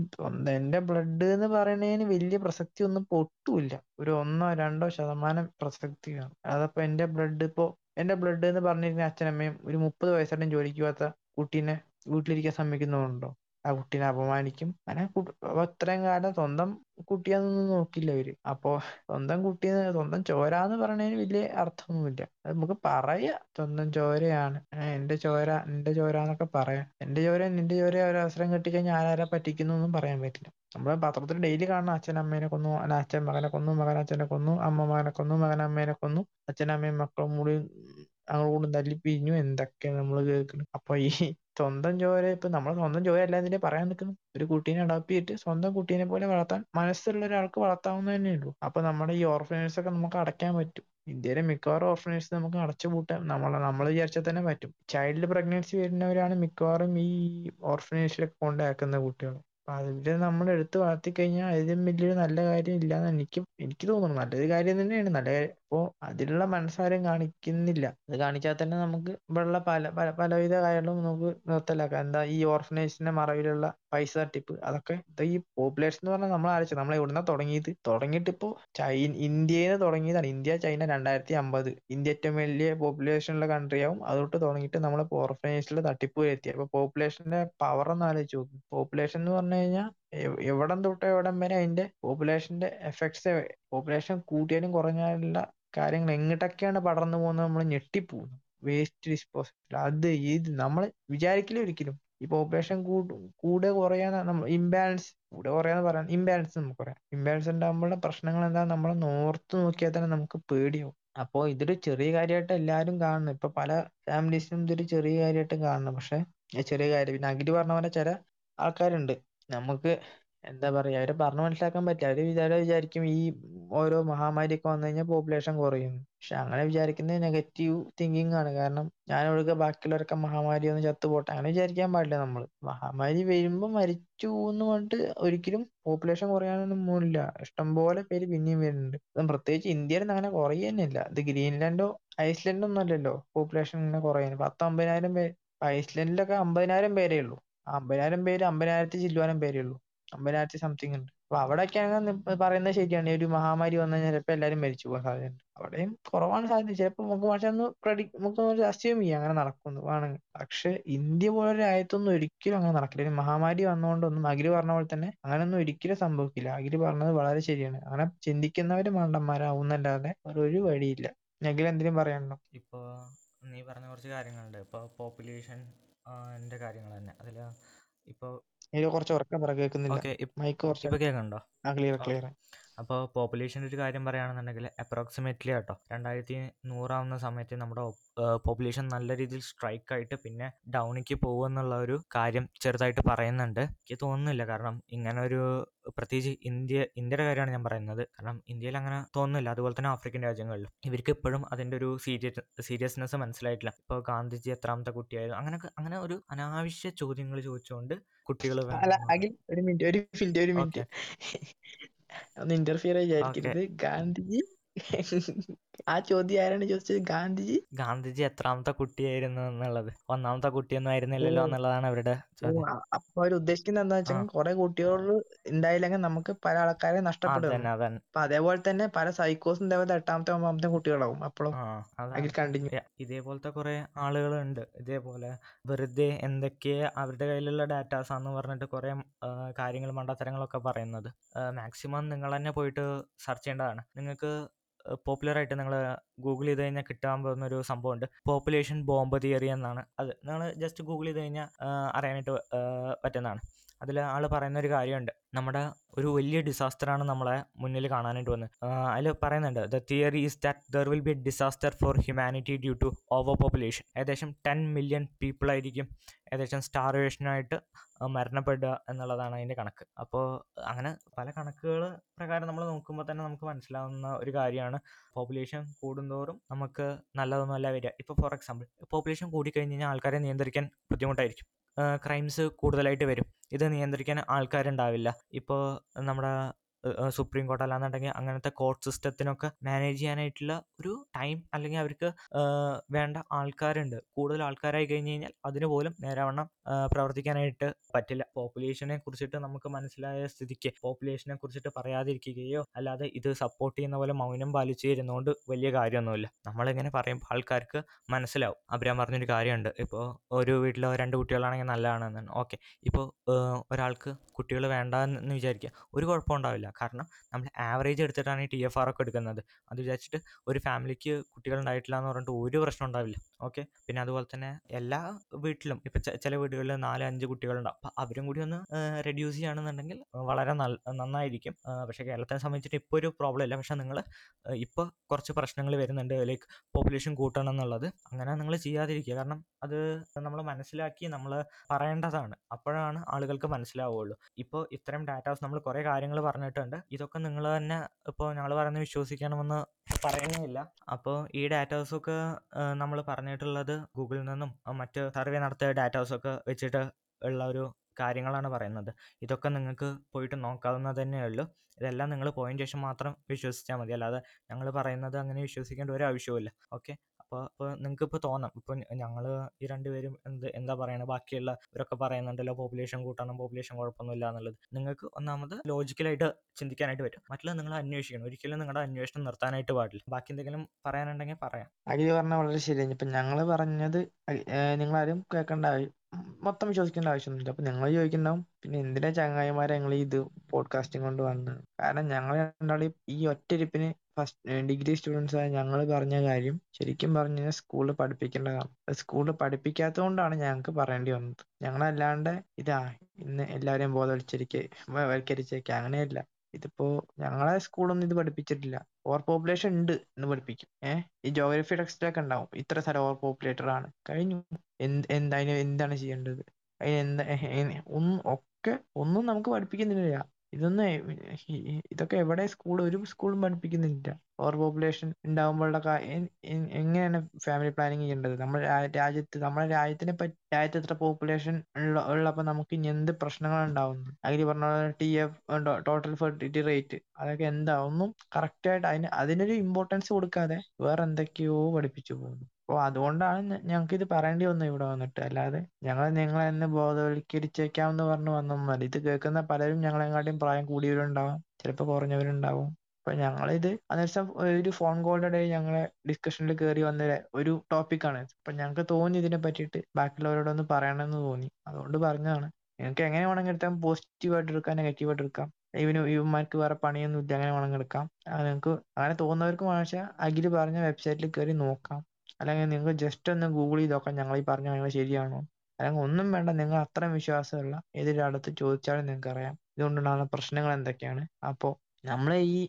എന്റെ ബ്ലഡ് എന്ന് പറയുന്നതിന് വലിയ പ്രസക്തി ഒന്നും ഇപ്പൊ ഒട്ടുമില്ല ഒരു ഒന്നോ രണ്ടോ ശതമാനം പ്രസക്തിയാണ് അതപ്പോ എന്റെ ബ്ലഡ് ഇപ്പോ എന്റെ ബ്ലഡ് എന്ന് പറഞ്ഞിരുന്ന അച്ഛനമ്മയും ഒരു മുപ്പത് വയസ്സായിട്ടും ജോലിക്ക് പോകാത്ത കുട്ടീനെ വീട്ടിലിരിക്കാൻ സമ്മതിക്കുന്നുണ്ടോ ആ കുട്ടീനെ അപമാനിക്കും. അങ്ങനെ ഇത്രയും കാലം സ്വന്തം കുട്ടിയാന്നൊന്നും നോക്കില്ല അവർ അപ്പോ സ്വന്തം കുട്ടി സ്വന്തം ചോരാന്ന് പറയുന്നതിന് വലിയ അർത്ഥമൊന്നുമില്ല. അത് നമുക്ക് പറയാ. സ്വന്തം ചോരയാണ്. എന്റെ ചോര എന്റെ ചോര എന്നൊക്കെ പറയാം. എന്റെ ചോര നിന്റെ ചോര ഒരു അവസരം കിട്ടിക്കഴിഞ്ഞാൽ ആരാരെ പറ്റിക്കുന്നു ഒന്നും പറയാൻ പറ്റില്ല. നമ്മൾ പത്രത്തിൽ ഡെയിലി കാണണം അച്ഛൻ അമ്മേനെ കൊന്നു അച്ഛൻ മകനെ കൊന്നു മകൻ അച്ഛനെ കൊന്നു അമ്മ മകനെ കൊന്നു മകൻ അമ്മേനെ കൊന്നു അച്ഛൻ അമ്മയും മക്കളും കൂടി അങ്ങോട്ടും തല്ലി പിരിഞ്ഞു. എന്തൊക്കെയാണ് നമ്മൾ കേൾക്കുന്നത്? അപ്പൊ ഈ സ്വന്തം ചോര ഇപ്പൊ നമ്മൾ സ്വന്തം ചോര അല്ല ഇതിനെ പറയാൻ നിൽക്കുന്നു ഒരു കുട്ടീനെ അഡോപ്റ്റ് ചെയ്തിട്ട് സ്വന്തം കുട്ടീനെ പോലെ വളർത്താൻ മനസ്സുള്ള ഒരാൾക്ക് വളർത്താവുന്ന തന്നെ ഉള്ളൂ. അപ്പൊ നമ്മുടെ ഈ ഓർഫനേഴ്സ് ഒക്കെ നമുക്ക് അടയ്ക്കാൻ പറ്റും. ഇന്ത്യയിലെ മിക്കവാറും ഓർഫനേഴ്സ് നമുക്ക് അടച്ചു പൂട്ടാൻ നമ്മളെ നമ്മൾ വിചാരിച്ചാൽ തന്നെ പറ്റും. ചൈൽഡ് പ്രഗ്നൻസി വരുന്നവരാണ് മിക്കവാറും ഈ ഓർഫനേഴ്സിലൊക്കെ കൊണ്ടാക്കുന്ന കുട്ടികൾ. അപ്പൊ നമ്മൾ എടുത്ത് വളർത്തി കഴിഞ്ഞാൽ അതിലും വലിയൊരു നല്ല കാര്യം ഇല്ലാന്ന് എനിക്ക് എനിക്ക് തോന്നുന്നു. നല്ലൊരു കാര്യം തന്നെയാണ്. നല്ല അപ്പോ അതിലുള്ള മനസ്സാരും കാണിക്കുന്നില്ല. അത് കാണിച്ചാൽ തന്നെ നമുക്ക് ഇവിടെയുള്ള പല പല പലവിധ കാര്യങ്ങളും നമുക്ക് നിർത്തലാക്കാം. എന്താ ഈ ഓർഫനേഴ്സിന്റെ മറവിലുള്ള പൈസ തട്ടിപ്പ്. അതൊക്കെ ഇത് ഈ പോപ്പുലേഷൻ എന്ന് പറഞ്ഞാൽ നമ്മൾ ആലോചിച്ചു. നമ്മൾ എവിടുന്ന തുടങ്ങിയത്? തുടങ്ങിയിട്ട് ഇപ്പോ ചൈന ഇന്ത്യയിൽ തുടങ്ങിയതാണ്. ഇന്ത്യ ചൈന രണ്ടായിരത്തി അമ്പത് ഇന്ത്യ ഏറ്റവും വലിയ പോപ്പുലേഷൻ ഉള്ള കൺട്രി ആവും. അതൊട്ട് തുടങ്ങിയിട്ട് നമ്മൾ ഓർഫനേജിൽ തട്ടിപ്പ് വരെ അപ്പൊ പോപ്പുലേഷന്റെ പവർ ഒന്ന് ആലോചിച്ച് നോക്കും. പോപ്പുലേഷൻ എന്ന് പറഞ്ഞു കഴിഞ്ഞാൽ എവിടം തൊട്ട് എവിടം വരെ അതിന്റെ പോപ്പുലേഷന്റെ എഫക്ട്സ് പോപ്പുലേഷൻ കൂട്ടിയാലും കുറഞ്ഞാലുള്ള കാര്യങ്ങൾ എങ്ങോട്ടൊക്കെയാണ് പടർന്നു പോകുന്നത്? നമ്മൾ ഞെട്ടിപ്പോകുന്നു. വേസ്റ്റ് ഡിസ്പോസൽ അത് ഇത് നമ്മൾ വിചാരിക്കില്ല ഒരിക്കലും ഈ പോപ്പുലേഷൻ കൂടെ കുറയാന്ന് ഇംബാലൻസ് കൂടെ കുറയാന്ന് പറയാം ഇംബാലൻസ് നമുക്ക് പറയാം. ഇംബാലൻസ് ഉണ്ടാകുമ്പോഴുള്ള പ്രശ്നങ്ങൾ എന്താ? നമ്മൾ നോർത്ത് നോക്കിയാൽ തന്നെ നമുക്ക് പേടിയാവും. അപ്പോ ഇതൊരു ചെറിയ കാര്യമായിട്ട് എല്ലാവരും കാണുന്നു. ഇപ്പൊ പല ഫാമിലീസിനും ഇതൊരു ചെറിയ കാര്യമായിട്ട് കാണുന്നു. പക്ഷെ ചെറിയ കാര്യം പിന്നെ അഖിൽ പറഞ്ഞ പോലെ ചില ആൾക്കാരുണ്ട്. നമുക്ക് എന്താ പറയാ അവർ പറഞ്ഞു മനസ്സിലാക്കാൻ പറ്റില്ല. അവർ വിചാരം വിചാരിക്കും ഈ ഓരോ മഹാമാരിയൊക്കെ വന്നു കഴിഞ്ഞാൽ പോപ്പുലേഷൻ കുറയും. പക്ഷെ അങ്ങനെ വിചാരിക്കുന്നത് നെഗറ്റീവ് തിങ്കിങ് ആണ്. കാരണം ഞാൻ ഒഴികെ ബാക്കിയുള്ളവരൊക്കെ മഹാമാരി ഒന്ന് ചത്തുപോട്ടെ അങ്ങനെ വിചാരിക്കാൻ പാടില്ല നമ്മൾ മഹാമാരി വരുമ്പോൾ മരിച്ചു എന്ന് പറഞ്ഞിട്ട് ഒരിക്കലും പോപ്പുലേഷൻ കുറയാനൊന്നും മൂന്നില്ല ഇഷ്ടംപോലെ പേര് പിന്നെയും വരുന്നുണ്ട്. പ്രത്യേകിച്ച് ഇന്ത്യയിൽ അങ്ങനെ കുറയുന്നില്ല ഇത് ഗ്രീൻലാൻഡോ ഐസ്ലൻഡോ ഒന്നും അല്ലല്ലോ പോപ്പുലേഷൻ ഇങ്ങനെ കുറയുന്നത് പത്ത് അമ്പതിനായിരം പേര് ഐസ്ലൻഡിലൊക്കെ അമ്പതിനായിരം പേരേ ഉള്ളൂ. അമ്പതിനായിരം പേര് അമ്പതിനായിരത്തി ചില്ലുവാനും പേരേ ഉള്ളൂ. അമ്പതിനായിരത്തി സംതിങ് ഉണ്ട്. അപ്പൊ അവിടെയൊക്കെയാണ് പറയുന്നത് ശരിയാണ്. ഒരു മഹാമാരി വന്നു കഴിഞ്ഞാൽ ചിലപ്പോൾ എല്ലാവരും മരിച്ചു പോകാൻ സാധ്യതയുണ്ട്. അവിടെയും കുറവാണ് സാധ്യത. ചിലപ്പോൾ നമുക്ക് പക്ഷെ ഒന്ന് പ്രഡി നമുക്ക് അസ്യൂം ചെയ്യാം അങ്ങനെ നടക്കുന്നു. വേണമെങ്കിൽ പക്ഷെ ഇന്ത്യ പോലെ രാജ്യത്തൊന്നും ഒരിക്കലും അങ്ങനെ നടക്കില്ല. ഒരു മഹാമാരി വന്നുകൊണ്ടൊന്നും അഖിൽ പറഞ്ഞ പോലെ തന്നെ അങ്ങനൊന്നും ഒരിക്കലും സംഭവിക്കില്ല. അഖിൽ പറഞ്ഞത് വളരെ ശരിയാണ്. അങ്ങനെ ചിന്തിക്കുന്നവര് മണ്ടന്മാരാവുന്നല്ലാതെ ഒരു വഴിയില്ല. അഖിൽ എന്തെങ്കിലും പറയാനുണ്ടോ? ഇപ്പോ നീ പറഞ്ഞ കുറച്ച് കാര്യങ്ങളുണ്ട്. ഇപ്പൊ പോപ്പുലേഷൻ ന്റെ കാര്യങ്ങൾ തന്നെ. അതിൽ ഇപ്പോ കുറച്ച് ഉറക്കം പറ കേൾക്കുന്നില്ല. ഓക്കെ മൈക്ക് കുറച്ച് ഇപ്പൊ കേൾക്കുന്നുണ്ടോ ആ ക്ലിയർ ക്ലിയർ അപ്പോൾ പോപ്പുലേഷന്റെ ഒരു കാര്യം പറയുകയാണെന്നുണ്ടെങ്കിൽ അപ്രോക്സിമേറ്റ്ലി കേട്ടോ രണ്ടായിരത്തി നൂറാവുന്ന സമയത്ത് നമ്മുടെ പോപ്പുലേഷൻ നല്ല രീതിയിൽ സ്ട്രൈക്ക് ആയിട്ട് പിന്നെ ഡൗണിക്ക് പോകുമെന്നുള്ള ഒരു കാര്യം ചെറുതായിട്ട് പറയുന്നുണ്ട്. എനിക്ക് തോന്നുന്നില്ല കാരണം ഇങ്ങനെ ഒരു പ്രത്യേകിച്ച് ഇന്ത്യ ഇന്ത്യയുടെ കാര്യമാണ് ഞാൻ പറയുന്നത്. കാരണം ഇന്ത്യയിൽ അങ്ങനെ തോന്നുന്നില്ല അതുപോലെ തന്നെ ആഫ്രിക്കൻ രാജ്യങ്ങളിലും. ഇവർക്ക് ഇപ്പോഴും അതിന്റെ ഒരു സീരിയസ് സീരിയസ്നെസ് മനസ്സിലായിട്ടില്ല. ഇപ്പോൾ ഗാന്ധിജി എത്രാമത്തെ കുട്ടിയായിരുന്നു അങ്ങനെ അങ്ങനെ ഒരു അനാവശ്യ ചോദ്യങ്ങൾ ചോദിച്ചുകൊണ്ട് കുട്ടികൾ ഒരു മിനിറ്റ് ഒരു ഒരു മിനിറ്റ് ഒന്ന് ഇന്റർഫിയർ വിചാരിക്കരുത് ഗാന്ധിജി ആ ചോദ്യം ആരാണ് ചോദിച്ചത്? ഗാന്ധിജി? ഗാന്ധിജി എത്രാമത്തെ കുട്ടിയായിരുന്നു എന്നുള്ളത്. ഒന്നാമത്തെ കുട്ടിയൊന്നും ആയിരുന്നില്ലല്ലോ എന്നുള്ളതാണ് അവരുടെ അപ്പൊ അവർ ഉദ്ദേശിക്കുന്നത് എന്താ വെച്ചാൽ കുറെ കുട്ടികൾ ഉണ്ടായില്ലെങ്കിൽ നമുക്ക് പല ആൾക്കാരെ നഷ്ടപ്പെടും. അപ്പൊ അതേപോലെ തന്നെ പല സൈക്കോസും ഇതേപോലെ എട്ടാമത്തെ ഒമ്പതാമത്തെ കുട്ടികളാവും. അപ്പോഴും അതിൽ കണ്ടിന്യൂ ഇതേപോലത്തെ കുറെ ആളുകളുണ്ട്. ഇതേപോലെ വെറുതെ എന്തൊക്കെ അവരുടെ കയ്യിലുള്ള ഡാറ്റാസ് ആന്ന് പറഞ്ഞിട്ട് കുറെ കാര്യങ്ങൾ മണ്ടത്തരങ്ങളൊക്കെ പറയുന്നത്. മാക്സിമം നിങ്ങൾ തന്നെ പോയിട്ട് സെർച്ച് ചെയ്യേണ്ടതാണ്. നിങ്ങൾക്ക് പോപ്പുലർ ആയിട്ട് നിങ്ങൾ ഗൂഗിൾ ചെയ്ത് കഴിഞ്ഞാൽ കിട്ടാൻ പോകുന്ന ഒരു സംഭവമുണ്ട്. പോപ്പുലേഷൻ ബോംബ് തിയറി എന്നാണ്. അത് നിങ്ങൾ ജസ്റ്റ് ഗൂഗിൾ ചെയ്ത് കഴിഞ്ഞാൽ അറിയാനായിട്ട് പറ്റുന്നതാണ്. അതിൽ ആൾ പറയുന്ന ഒരു കാര്യമുണ്ട്. നമ്മുടെ ഒരു വലിയ ഡിസാസ്റ്ററാണ് നമ്മളെ മുന്നിൽ കാണാനായിട്ട് വന്നത്. അതിൽ പറയുന്നുണ്ട് the theory is that there will be a disaster for humanity due to over population ഏകദേശം ടെൻ മില്യൺ പീപ്പിൾ ആയിരിക്കും ഏകദേശം സ്റ്റാർവേഷനായിട്ട് മരണപ്പെടുക എന്നുള്ളതാണ് അതിന്റെ കണക്ക്. അപ്പോൾ അങ്ങനെ പല കണക്കുകൾ പ്രകാരം നമ്മൾ നോക്കുമ്പോൾ തന്നെ നമുക്ക് മനസ്സിലാവുന്ന ഒരു കാര്യമാണ്. പോപ്പുലേഷൻ കൂടുന്തോറും നമുക്ക് നല്ലതൊന്നുമല്ല വരിക. ഇപ്പോൾ ഫോർ എക്സാമ്പിൾ പോപ്പുലേഷൻ കൂടിക്കഴിഞ്ഞ് കഴിഞ്ഞാൽ ആൾക്കാരെ നിയന്ത്രിക്കാൻ ബുദ്ധിമുട്ടായിരിക്കും. ക്രൈംസ് കൂടുതലായിട്ട് വരും. ഇത് നിയന്ത്രിക്കാൻ ആൾക്കാരുണ്ടാവില്ല. ഇപ്പോൾ നമ്മുടെ സുപ്രീം കോർട്ട് അല്ലാന്നുണ്ടെങ്കിൽ അങ്ങനത്തെ കോർട്ട് സിസ്റ്റത്തിനൊക്കെ മാനേജ് ചെയ്യാനായിട്ടുള്ള ഒരു ടൈം അല്ലെങ്കിൽ അവർക്ക് വേണ്ട ആൾക്കാരുണ്ട്. കൂടുതൽ ആൾക്കാരായി കഴിഞ്ഞ് കഴിഞ്ഞാൽ അതിന് പോലും നേരവണ്ണം പ്രവർത്തിക്കാനായിട്ട് പറ്റില്ല. പോപ്പുലേഷനെ കുറിച്ചിട്ട് നമുക്ക് മനസ്സിലായ സ്ഥിതിക്ക് പോപ്പുലേഷനെ കുറിച്ചിട്ട് പറയാതിരിക്കുകയോ അല്ലാതെ ഇത് സപ്പോർട്ട് ചെയ്യുന്ന പോലെ മൗനം പാലിച്ചു തരുന്നതുകൊണ്ട് വലിയ കാര്യമൊന്നുമില്ല. നമ്മളിങ്ങനെ പറയുമ്പോൾ ആൾക്കാർക്ക് മനസ്സിലാവും. അബ്രാം പറഞ്ഞൊരു കാര്യമുണ്ട്. ഇപ്പോൾ ഒരു വീട്ടിൽ രണ്ട് കുട്ടികളാണെങ്കിൽ നല്ലതാണെന്ന്. ഓക്കെ. ഇപ്പോൾ ഒരാൾക്ക് കുട്ടികൾ വേണ്ട എന്ന് വിചാരിക്കുക. ഒരു കുഴപ്പമുണ്ടാവില്ല കാരണം നമ്മൾ ആവറേജ് എടുത്തിട്ടാണ് ഈ ടി എഫ് ആർ ഒക്കെ എടുക്കുന്നത്. അത് വിചാരിച്ചിട്ട് ഒരു ഫാമിലിക്ക് കുട്ടികൾ ഉണ്ടായിട്ടില്ല എന്ന് പറഞ്ഞിട്ട് ഒരു പ്രശ്നം ഉണ്ടാവില്ല. ഓക്കെ? പിന്നെ അതുപോലെ തന്നെ എല്ലാ വീട്ടിലും ഇപ്പം ചില വീടുകളിൽ നാല് അഞ്ച് കുട്ടികളുണ്ടാവും. അപ്പം അവരും കൂടി ഒന്ന് റെഡ്യൂസ് ചെയ്യുകയാണെന്നുണ്ടെങ്കിൽ വളരെ നല്ല നന്നായിരിക്കും. പക്ഷേ കേരളത്തെ സംബന്ധിച്ചിട്ട് ഇപ്പോൾ ഒരു പ്രോബ്ലം ഇല്ല. പക്ഷേ നിങ്ങൾ ഇപ്പോൾ കുറച്ച് പ്രശ്നങ്ങൾ വരുന്നുണ്ട്. ലൈക്ക് പോപ്പുലേഷൻ കൂട്ടണം എന്നുള്ളത്. അങ്ങനെ നിങ്ങൾ ചെയ്യാതിരിക്കുക. കാരണം അത് നമ്മൾ മനസ്സിലാക്കി നമ്മൾ പറയേണ്ടതാണ്. അപ്പോഴാണ് ആളുകൾക്ക് മനസ്സിലാവുള്ളൂ. ഇപ്പോൾ ഇത്രയും ഡാറ്റാസ് നമ്മൾ കുറേ കാര്യങ്ങൾ പറഞ്ഞിട്ടുണ്ട് ഇതൊക്കെ നിങ്ങൾ തന്നെ ഇപ്പോൾ ഞങ്ങൾ പറയുന്നത് വിശ്വസിക്കണമെന്ന് പറയുന്നില്ല. അപ്പോൾ ഈ ഡാറ്റാസൊക്കെ നമ്മൾ പറഞ്ഞിട്ടുള്ളത് ഗൂഗിളിൽ നിന്നും മറ്റ് സർവേ നടത്തിയ ഡാറ്റാസൊക്കെ വെച്ചിട്ട് ഉള്ള ഒരു കാര്യങ്ങളാണ് പറയുന്നത്. ഇതൊക്കെ നിങ്ങൾക്ക് പോയിട്ട് നോക്കാവുന്നത് തന്നെയേ ഉള്ളൂ. ഇതെല്ലാം നിങ്ങൾ പോയതിന് ശേഷം മാത്രം വിശ്വസിച്ചാൽ മതി. അല്ലാതെ ഞങ്ങൾ പറയുന്നത് അങ്ങനെ വിശ്വസിക്കേണ്ട ഒരു ആവശ്യവുമില്ല. ഓക്കെ? അപ്പോൾ ഇപ്പോൾ നിങ്ങൾക്ക് ഇപ്പോൾ തോന്നാം ഇപ്പോൾ ഞങ്ങൾ ഈ രണ്ടുപേരും എന്ത് എന്താ പറയണത് ബാക്കിയുള്ള ഇവരൊക്കെ പറയുന്നുണ്ടല്ലോ പോപ്പുലേഷൻ കൂട്ടണം പോപ്പുലേഷൻ കുഴപ്പമൊന്നുമില്ല എന്നുള്ളത്. നിങ്ങൾക്ക് ഒന്നാമത് ലോജിക്കലായിട്ട് ചിന്തിക്കാനായിട്ട് പറ്റും. മറ്റുള്ള നിങ്ങൾ അന്വേഷിക്കണം. ഒരിക്കലും നിങ്ങളുടെ അന്വേഷണം നിർത്താനായിട്ട് പാടില്ല. ബാക്കി എന്തെങ്കിലും പറയാനുണ്ടെങ്കിൽ പറയാം. അഖിൽ പറഞ്ഞ വളരെ ശരിയാണ് ഇപ്പൊ ഞങ്ങൾ പറഞ്ഞത് നിങ്ങൾ ആരും കേൾക്കേണ്ട ആവശ്യം മൊത്തം വിശ്വസിക്കേണ്ട ആവശ്യമൊന്നുമില്ല. അപ്പൊ ഞങ്ങൾ ചോദിക്കുന്നുണ്ടാവും. പിന്നെ എന്തിനാ ചങ്ങായിമാരെ ഞങ്ങൾ ഇത് പോഡ്കാസ്റ്റിംഗ് കൊണ്ട് വന്നത് കാരണം ഞങ്ങൾ രണ്ടാളും ഈ ഒറ്റരിപ്പിന് ഫസ്റ്റ് ഡിഗ്രി സ്റ്റുഡൻസ് ആയ ഞങ്ങൾ പറഞ്ഞ കാര്യം ശരിക്കും പറഞ്ഞു കഴിഞ്ഞാൽ സ്കൂളിൽ പഠിപ്പിക്കേണ്ടതാണ്. സ്കൂളിൽ പഠിപ്പിക്കാത്തത് കൊണ്ടാണ് ഞങ്ങൾക്ക് പറയേണ്ടി വന്നത്. ഞങ്ങളല്ലാണ്ട് ഇതാ ഇന്ന് എല്ലാവരെയും ബോധവൽക്കരിക്കുക വൽക്കരിച്ചേക്കുക അങ്ങനെയല്ല. ഇതിപ്പോ ഞങ്ങളെ സ്കൂളൊന്നും ഇത് പഠിപ്പിച്ചിട്ടില്ല. ഓവർ പോപ്പുലേഷൻ ഉണ്ട് എന്ന് പഠിപ്പിക്കും. ഏഹ് ഈ ജോഗ്രഫി ടെക്സ്റ്റിലൊക്കെ ഉണ്ടാവും. ഇത്ര സ്ഥലം ഓവർ പോപ്പുലേറ്റഡ് ആണ്. കഴിഞ്ഞു. എന്ത് എന്ത് എന്താണ് ചെയ്യേണ്ടത്? അതിന് എന്താ ഒന്നും ഒക്കെ ഒന്നും നമുക്ക് പഠിപ്പിക്കുന്നില്ല. ഇതൊന്നും ഇതൊക്കെ എവിടെ സ്കൂൾ ഒരു സ്കൂളും പഠിപ്പിക്കുന്നില്ല. ഓവർ പോപ്പുലേഷൻ ഉണ്ടാകുമ്പോഴുള്ള എങ്ങനെയാണ് ഫാമിലി പ്ലാനിങ് ചെയ്യേണ്ടത്? നമ്മുടെ രാ- രാജ്യത്ത് നമ്മുടെ രാജ്യത്തിനെ പറ്റി രാജ്യത്ത് എത്ര പോപ്പുലേഷൻ ഉള്ള ഉള്ളപ്പോൾ നമുക്ക് ഇനി എന്ത് പ്രശ്നങ്ങൾ ഉണ്ടാവുന്നു അതിൽ പറഞ്ഞ T F total fertility rate അതൊക്കെ എന്താ? ഒന്നും കറക്റ്റ് ആയിട്ട് അതിന് അതിനൊരു ഇമ്പോർട്ടൻസ് കൊടുക്കാതെ വേറെ എന്തൊക്കെയോ പഠിപ്പിച്ചു പോകുന്നു. അപ്പോൾ അതുകൊണ്ടാണ് ഞങ്ങൾക്ക് ഇത് പറയേണ്ടി വന്നത് ഇവിടെ വന്നിട്ട്. അല്ലാതെ ഞങ്ങൾ നിങ്ങളെ എന്ന് ബോധവൽക്കരിച്ചേക്കാമെന്ന് പറഞ്ഞു വന്നൊന്നുമല്ല. ഇത് കേൾക്കുന്ന പലരും ഞങ്ങളെക്കാട്ടിയും പ്രായം കൂടിയവരുണ്ടാവും ചിലപ്പോൾ കുറഞ്ഞവരുണ്ടാവും. അപ്പൊ ഞങ്ങളിത് അന്നേരം ഒരു ഫോൺ കോളിന്റെ ഇടയിൽ ഞങ്ങളെ ഡിസ്കഷനിൽ കയറി വന്ന ഒരു ടോപ്പിക്കാണ്. അപ്പൊ ഞങ്ങൾക്ക് തോന്നി ഇതിനെ പറ്റിയിട്ട് ബാക്കിയുള്ളവരോടൊന്ന് പറയണമെന്ന് തോന്നി. അതുകൊണ്ട് പറഞ്ഞതാണ്. നിങ്ങൾക്ക് എങ്ങനെ വേണമെങ്കിൽ എടുക്കാം. പോസിറ്റീവ് ആയിട്ട് എടുക്കാം നെഗറ്റീവ് ആയിട്ട് എടുക്കാം. ഇവന് ഇവന്മാർക്ക് വേറെ പണിയൊന്നും ഇല്ല അങ്ങനെ വേണമെങ്കിൽ എടുക്കാം. നിങ്ങൾക്ക് അങ്ങനെ തോന്നുന്നവർക്ക് വേണമെന്ന് അഖിൽ പറഞ്ഞ വെബ്സൈറ്റിൽ കയറി നോക്കാം. അല്ലെങ്കിൽ നിങ്ങൾ ജസ്റ്റ് ഒന്ന് ഗൂഗിൾ ചെയ്ത് നോക്കാം ഞങ്ങൾ ഈ പറഞ്ഞ കാര്യങ്ങൾ ശരിയാണോ? അല്ലെങ്കിൽ ഒന്നും വേണ്ട നിങ്ങൾ അത്രയും വിശ്വാസമുള്ള ഏതൊരാളത്ത് ചോദിച്ചാലും നിങ്ങൾക്ക് അറിയാം ഇതുകൊണ്ടുണ്ടാകുന്ന പ്രശ്നങ്ങൾ എന്തൊക്കെയാണ്? അപ്പോൾ നമ്മളെ ഈ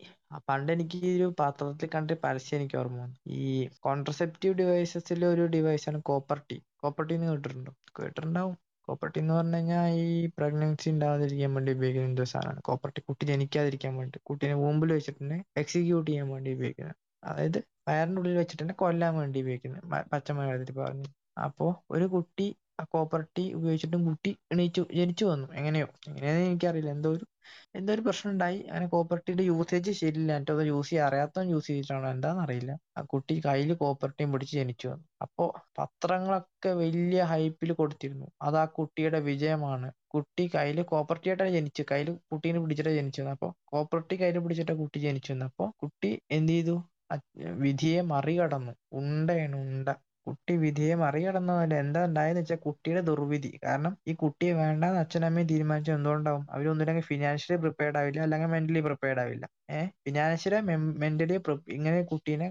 പണ്ട് എനിക്ക് ഈ ഒരു പാത്രത്തിൽ കണ്ട പരസ്യം എനിക്ക് ഓർമ്മ വന്നു. ഈ കോൺട്രസെപ്റ്റീവ് ഡിവൈസസിലെ ഒരു ഡിവൈസാണ് കോപ്പർട്ടി കോപ്പർട്ടി എന്ന് കേട്ടിട്ടുണ്ടോ? കേട്ടിട്ടുണ്ടാവും. കോപ്പർട്ടി എന്ന് പറഞ്ഞു കഴിഞ്ഞാൽ ഈ പ്രഗ്നൻസി ഉണ്ടാകാതിരിക്കാൻ വേണ്ടി ഉപയോഗിക്കുന്ന എന്തോ സാധനമാണ്. കോപ്പർട്ടി കുട്ടി ജനിക്കാതിരിക്കാൻ വേണ്ടി. കുട്ടീനെ വൂമ്പിൽ വെച്ചിട്ട് തന്നെ എക്സിക്യൂട്ട് ചെയ്യാൻ വേണ്ടി ഉപയോഗിക്കുന്നത്. അതായത് വയറിന്റെ ഉള്ളിൽ വെച്ചിട്ട് കൊല്ലാൻ വേണ്ടി ഉപയോഗിക്കുന്നത് മ- പച്ച മലയാളത്തിൽ പറഞ്ഞു. അപ്പോൾ ഒരു കുട്ടി ആ കോപ്പർട്ടി ഉപയോഗിച്ചിട്ടും കുട്ടി എണീച്ചു ജനിച്ചു വന്നു. എങ്ങനെയോ. എങ്ങനെയാന്ന് എനിക്കറിയില്ല. എന്തോ ഒരു എന്തോ ഒരു പ്രശ്നം ഉണ്ടായി അങ്ങനെ കോപ്പർട്ടിയുടെ യൂസേജ് ശരിയില്ല. എന്നിട്ട് അത് യൂസ് ചെയ്യാൻ അറിയാത്തവൻ യൂസ് ചെയ്തിട്ടാണോ എന്താന്ന് അറിയില്ല. ആ കുട്ടി കയ്യിൽ കോപ്പർട്ടിയും പിടിച്ച് ജനിച്ചു വന്നു. അപ്പോ പത്രങ്ങളൊക്കെ വലിയ ഹൈപ്പിൽ കൊടുത്തിരുന്നു. അത് ആ കുട്ടിയുടെ വിജയമാണ്. കുട്ടി കയ്യിൽ കോപ്പർട്ടിയായിട്ടാണ് ജനിച്ചു കയ്യിൽ കുട്ടീനെ പിടിച്ചിട്ടാണ് ജനിച്ചു വന്നത് അപ്പോൾ കോപ്പർട്ടി കയ്യിൽ പിടിച്ചിട്ടാണ് കുട്ടി ജനിച്ചു വന്നത്. അപ്പോൾ കുട്ടി എന്ത് ചെയ്തു? വിധിയെ മറികടന്നു. ഉണ്ടയാണ് ഉണ്ട. കുട്ടി വിധിയെ മറികടന്നതല്ല എന്താ ഉണ്ടായെന്ന് വെച്ചാൽ കുട്ടിയുടെ ദുർവിധി. കാരണം ഈ കുട്ടിയെ വേണ്ട വേണ്ടാന്ന് അച്ഛനമ്മയും തീരുമാനിച്ചത് എന്തുകൊണ്ടാവും? അവരൊന്നില്ലെങ്കിൽ ഫിനാൻഷ്യലി പ്രിപ്പയർഡ് ആവില്ല അല്ലെങ്കിൽ മെന്റലി പ്രിപ്പയർഡ് ആവില്ല. ഏഹ് ഫിനാൻഷ്യലി മെന്റലി ഇങ്ങനെ കുട്ടീനെ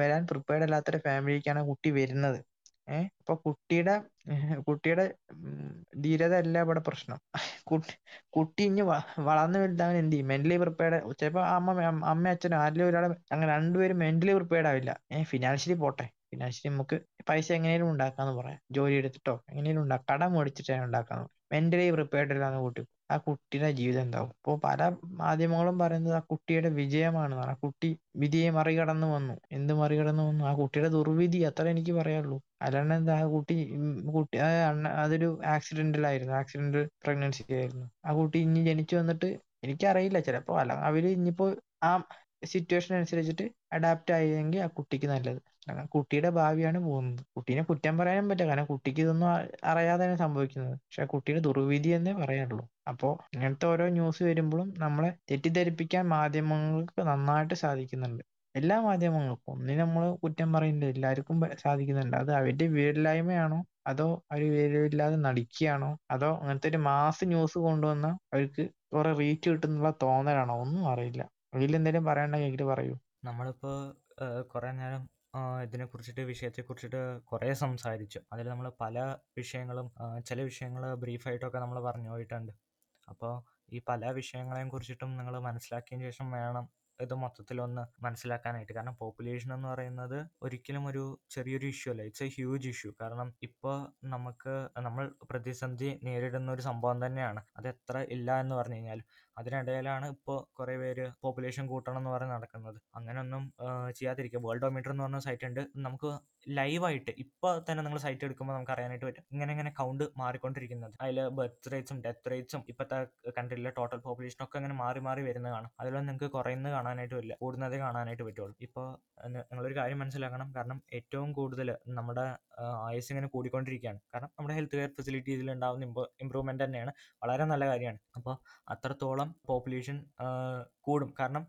വരാൻ പ്രിപ്പയർഡ് അല്ലാത്തൊരു ഫാമിലിക്കാണ് കുട്ടി വരുന്നത്. ഏഹ് അപ്പൊ കുട്ടിയുടെ കുട്ടിയുടെ ഉം, ധീരത അല്ല ഇവിടെ പ്രശ്നം. കുട്ടി കുട്ടി ഇനി വളർന്നു വലുതാവാൻ എന്ത് ചെയ്യും? മെന്റലി പ്രിപ്പയർഡ് ചിലപ്പോ അമ്മ അമ്മ അച്ഛനും ആരിലും ഒരാളെ അങ്ങനെ രണ്ടുപേരും മെന്റലി പ്രിപ്പയർഡ് ആവില്ല. ഏഹ് ഫിനാൻഷ്യലി പോട്ടെ. ഫിനാൻഷ്യലി നമുക്ക് പൈസ എങ്ങനെയും ഉണ്ടാക്കാന്ന് പറയാം. ജോലി എടുത്തിട്ടോ എങ്ങനെയും ഉണ്ടാക്കാം. കടം മേടിച്ചിട്ട് ഉണ്ടാക്കാന്ന് മെന്റലി പ്രിപ്പയർഡ് ഇല്ലാന്ന് കുട്ടി. ആ കുട്ടിയുടെ ജീവിതം എന്താവും? ഇപ്പോൾ പല മാധ്യമങ്ങളും പറയുന്നത് ആ കുട്ടിയുടെ വിജയമാണ് ആ കുട്ടി വിധിയെ മറികടന്നു വന്നു. എന്ത് മറികടന്നു വന്നു? ആ കുട്ടിയുടെ ദുർവിധി അത്ര എനിക്ക് പറയാനുള്ളൂ. അല്ലാണ്ട് എന്താ ആ കുട്ടി കുട്ടി അതൊരു ആക്സിഡന്റിലായിരുന്നു ആക്സിഡന്റ് പ്രഗ്നൻസി ആയിരുന്നു. ആ കുട്ടി ഇനി ജനിച്ചു വന്നിട്ട് എനിക്കറിയില്ല. ചിലപ്പോ അല്ല അവർ ഇനിയിപ്പോ ആ സിറ്റുവേഷൻ അനുസരിച്ചിട്ട് അഡാപ്റ്റ് ആയെങ്കിൽ ആ കുട്ടിക്ക് നല്ലത്. കാരണം കുട്ടിയുടെ ഭാവിയാണ് പോകുന്നത്. കുട്ടീനെ കുറ്റം പറയാനും പറ്റില്ല. കാരണം കുട്ടിക്ക് ഇതൊന്നും അറിയാതെയാണ് സംഭവിക്കുന്നത്. പക്ഷെ കുട്ടിയുടെ ദുർവിധി എന്നേ പറയാനുള്ളൂ. അപ്പോ ഇങ്ങനത്തെ ഓരോ ന്യൂസ് വരുമ്പോഴും നമ്മളെ തെറ്റിദ്ധരിപ്പിക്കാൻ മാധ്യമങ്ങൾക്ക് നന്നായിട്ട് സാധിക്കുന്നുണ്ട്. എല്ലാ മാധ്യമങ്ങൾക്കും ഒന്നിനും നമ്മൾ കുറ്റം പറയുന്നില്ല എല്ലാവർക്കും സാധിക്കുന്നുണ്ട്. അത് അവരുടെ വിവരില്ലായ്മയാണോ അതോ അവർ വിവരമില്ലാതെ നടിക്കുകയാണോ? അതോ അങ്ങനത്തെ ഒരു മാസ് ന്യൂസ് കൊണ്ടുവന്ന അവർക്ക് കുറെ റീച്ച് കിട്ടുന്നുള്ള തോന്നലാണോ? ഒന്നും അറിയില്ല. എന്തെങ്കിലും പറയണ്ട എങ്കിൽ പറയൂ. നമ്മളിപ്പോ കുറേ നേരം ഇതിനെ കുറിച്ചിട്ട് വിഷയത്തെ കുറിച്ചിട്ട് കുറേ സംസാരിച്ചു. അതിൽ നമ്മൾ പല വിഷയങ്ങളും ചില വിഷയങ്ങൾ ബ്രീഫായിട്ടൊക്കെ നമ്മൾ പറഞ്ഞു പോയിട്ടുണ്ട്. അപ്പോൾ ഈ പല വിഷയങ്ങളെയും കുറിച്ചിട്ടും നിങ്ങൾ മനസ്സിലാക്കിയതിന് ശേഷം വേണം ഇത് മൊത്തത്തിലൊന്ന് മനസ്സിലാക്കാനായിട്ട്. കാരണം പോപ്പുലേഷൻ എന്ന് പറയുന്നത് ഒരിക്കലും ഒരു ചെറിയൊരു ഇഷ്യൂ അല്ല. ഇറ്റ്സ് എ ഹ്യൂജ് ഇഷ്യൂ കാരണം ഇപ്പോൾ നമുക്ക് നമ്മൾ പ്രതിസന്ധി നേരിടുന്ന ഒരു സംഭവം തന്നെയാണ്. അത് എത്ര ഇല്ല എന്ന് പറഞ്ഞു കഴിഞ്ഞാൽ അതിനിടയിലാണ് ഇപ്പോൾ കുറേ പേര് പോപ്പുലേഷൻ കൂട്ടണം എന്ന് പറഞ്ഞ് നടക്കുന്നത്. അങ്ങനെയൊന്നും ചെയ്യാതിരിക്കുക. വേൾഡ് ഓമീറ്റർ എന്ന് പറഞ്ഞ സൈറ്റ് ഉണ്ട്. നമുക്ക് ലൈവായിട്ട് ഇപ്പോൾ തന്നെ നിങ്ങൾ സൈറ്റ് എടുക്കുമ്പോൾ നമുക്ക് അറിയാനായിട്ട് പറ്റും. ഇങ്ങനെ ഇങ്ങനെ കൗണ്ട് മാറിക്കൊണ്ടിരിക്കുന്നത്. അതിൽ ബർത്ത് റേറ്റ്സും ഡെത്ത് റേറ്റ്സും ഇപ്പോഴത്തെ കൺട്രിയിലെ ടോട്ടൽ പോപ്പുലേഷൻ ഒക്കെ അങ്ങനെ മാറി മാറി വരുന്നത് കാണാം. അതിലൊന്നും നിങ്ങൾക്ക് കുറയുന്നത് കാണാനായിട്ട് വരില്ല. കൂടുന്നത് കാണാനായിട്ട് പറ്റുള്ളൂ. ഇപ്പോൾ നിങ്ങളൊരു കാര്യം മനസ്സിലാക്കണം. കാരണം ഏറ്റവും കൂടുതൽ നമ്മുടെ ആയുസ് ഇങ്ങനെ കൂടിക്കൊണ്ടിരിക്കുകയാണ്. കാരണം നമ്മുടെ ഹെൽത്ത് കെയർ ഫെസിലിറ്റീസിൽ ഉണ്ടാകുന്ന ഇമ്പ്രൂ ഇമ്പ്രൂവ്മെന്റ് തന്നെയാണ്. വളരെ നല്ല കാര്യമാണ്. അപ്പോൾ അത്രത്തോളം പോപ്പുലേഷൻ കൂടും. കാരണം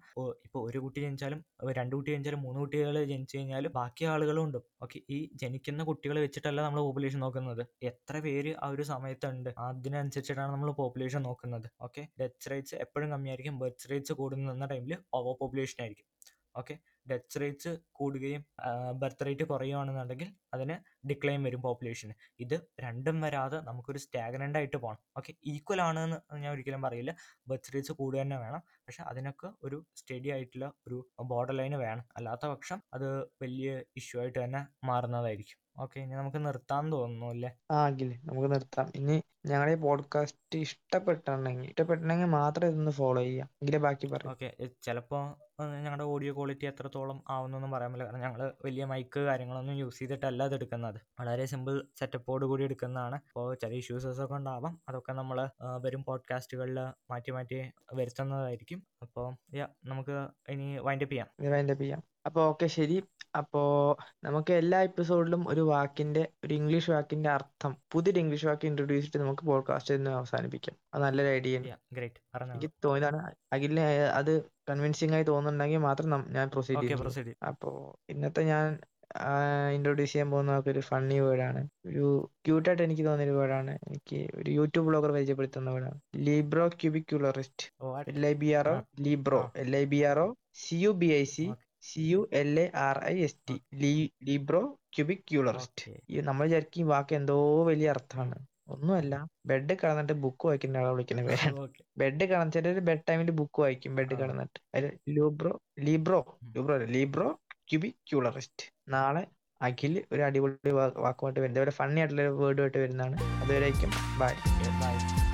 ഇപ്പോൾ ഒരു കുട്ടി ജനിച്ചാലും രണ്ട് കുട്ടി ജനിച്ചാലും മൂന്ന് കുട്ടികൾ ജനിച്ചു കഴിഞ്ഞാലും ബാക്കി ആളുകളും ഉണ്ട്. ഓക്കെ ഈ ജനിക്കുന്ന കുട്ടികളെ വെച്ചിട്ടല്ല നമ്മൾ പോപ്പുലേഷൻ നോക്കുന്നത്. എത്ര പേര് ആ ഒരു സമയത്തുണ്ട്. അതിനനുസരിച്ചിട്ടാണ് നമ്മൾ പോപ്പുലേഷൻ നോക്കുന്നത്. ഓക്കെ ഡെത്ത് റേറ്റ്സ് എപ്പോഴും കമ്മിയായിരിക്കും. ബർത്ത് റേറ്റ്സ് കൂടുന്ന ടൈമിൽ ഓവർ പോപ്പുലേഷൻ ആയിരിക്കും. ഓക്കെ ഡെത്ത് റേറ്റ്സ് കൂടുകയും ബർത്ത് റേറ്റ് കുറയുകയാണെന്നുണ്ടെങ്കിൽ അതിന് ഡിക്ലൈൻ വരും പോപ്പുലേഷന് ഇത് രണ്ടും വരാതെ നമുക്കൊരു സ്റ്റാഗ്നന്റ് ആയിട്ട് പോകണം ഓക്കെ ഈക്വൽ ആണ് എന്ന് ഞാൻ ഒരിക്കലും പറയില്ല. ബർത്ത് റേറ്റ്സ് കൂടുക തന്നെ വേണം. പക്ഷെ അതിനൊക്കെ ഒരു സ്റ്റഡി ആയിട്ടുള്ള ഒരു ബോർഡർ ലൈൻ വേണം. അല്ലാത്ത പക്ഷം അത് വലിയ ഇഷ്യൂ ആയിട്ട് തന്നെ മാറുന്നതായിരിക്കും. ഓക്കെ ഇനി നമുക്ക് നിർത്താൻ തോന്നുന്നു അല്ലേ? ആ അഖിൽ നമുക്ക് നിർത്താം. ഇനി ഞങ്ങളുടെ ഈ പോഡ്കാസ്റ്റ് ഇഷ്ടപ്പെട്ടിട്ടുണ്ടെങ്കിൽ ഇഷ്ടപ്പെട്ടിട്ടുണ്ടെങ്കിൽ മാത്രം ഇതൊന്ന് ഫോളോ ചെയ്യാം. എങ്കിലേ ബാക്കി പറയാം. ഓക്കെ ചിലപ്പോൾ ഞങ്ങളുടെ ഓഡിയോ ക്വാളിറ്റി എത്രത്തോളം ആവുന്നൊന്നും പറയാൻ പറ്റില്ല. കാരണം ഞങ്ങൾ വലിയ മൈക്ക് കാര്യങ്ങളൊന്നും യൂസ് ചെയ്തിട്ടല്ല അത് എടുക്കുന്നത്. വളരെ സിമ്പിൾ സെറ്റപ്പോട് കൂടി എടുക്കുന്നതാണ്. അപ്പോൾ ചില ഇഷ്യൂസസ് ഒക്കെ ഉണ്ടാവാം. അതൊക്കെ നമ്മൾ വരും പോഡ്കാസ്റ്റുകളിൽ മാറ്റി മാറ്റി വരുത്തുന്നതായിരിക്കും. അപ്പോൾ യാ നമുക്ക് ഇനി വൈൻഡപ്പ് ചെയ്യാം. വൈൻഡപ്പ് ചെയ്യാം. അപ്പോൾ ഓക്കെ ശരി. അപ്പോൾ നമുക്ക് എല്ലാ എപ്പിസോഡിലും ഒരു വാക്കിന്റെ ഒരു ഇംഗ്ലീഷ് വാക്കിന്റെ അർത്ഥം പുതിയൊരു ഇംഗ്ലീഷ് വാക്ക് ഇൻട്രൊഡ്യൂസ് ചെയ്തിട്ട് നമുക്ക് പോഡ്കാസ്റ്റ് ഇന്ന് അവസാനിപ്പിക്കാം. അത് നല്ലൊരു ഐഡിയ എനിക്ക് തോന്നിയതാണ് അഖിലിന് അത് കൺവിൻസിംഗ് ആയി തോന്നുന്നുണ്ടെങ്കിൽ മാത്രം ഞാൻ പ്രൊസീഡ് ചെയ്യും അപ്പോൾ ഇന്നത്തെ ഞാൻ ഇൻട്രൊഡ്യൂസ് ചെയ്യാൻ പോകുന്ന ഒരു ഫണ്ണി വേർഡാണ് ഒരു ക്യൂട്ടായിട്ട് എനിക്ക് തോന്നിയ ഒരു വേർഡാണ് എനിക്ക് ഒരു യൂട്യൂബ് ബ്ലോഗർ പരിചയപ്പെടുത്തുന്ന വേർഡാണ് librocubicularist L I B R O. Libro. L I B R O C U B I C C U L A R I S T librocubicularist okay. ഈ നമ്മൾ വിചാരിക്കും ഈ വാക്ക് എന്തോ വലിയ അർത്ഥമാണ്. ഒന്നുമല്ല. ബെഡ് കിടന്നിട്ട് ബുക്ക് വായിക്കുന്ന ആളെ വിളിക്കുന്ന പേരാണ്. ബെഡ് കിടന്നിട്ട് ബെഡ് ടൈമിൽ ബുക്ക് വായിക്കും. ബെഡ്. കിടന്നിട്ട്. ലൂബ്രോ ലീബ്രോ. ലൂബ്രോ ലീബ്രോ ക്യൂബിക്യുലറിസ്റ്റ് നാളെ അഖിൽ ഒരു അടിപൊളി വാക്കുമായിട്ട് വരുന്നത് ഇവിടെ ഫണ്ണി ആയിട്ടുള്ള ഒരു വേർഡുമായിട്ട് വരുന്നതാണ്. അതുവരേക്കും. Bye bye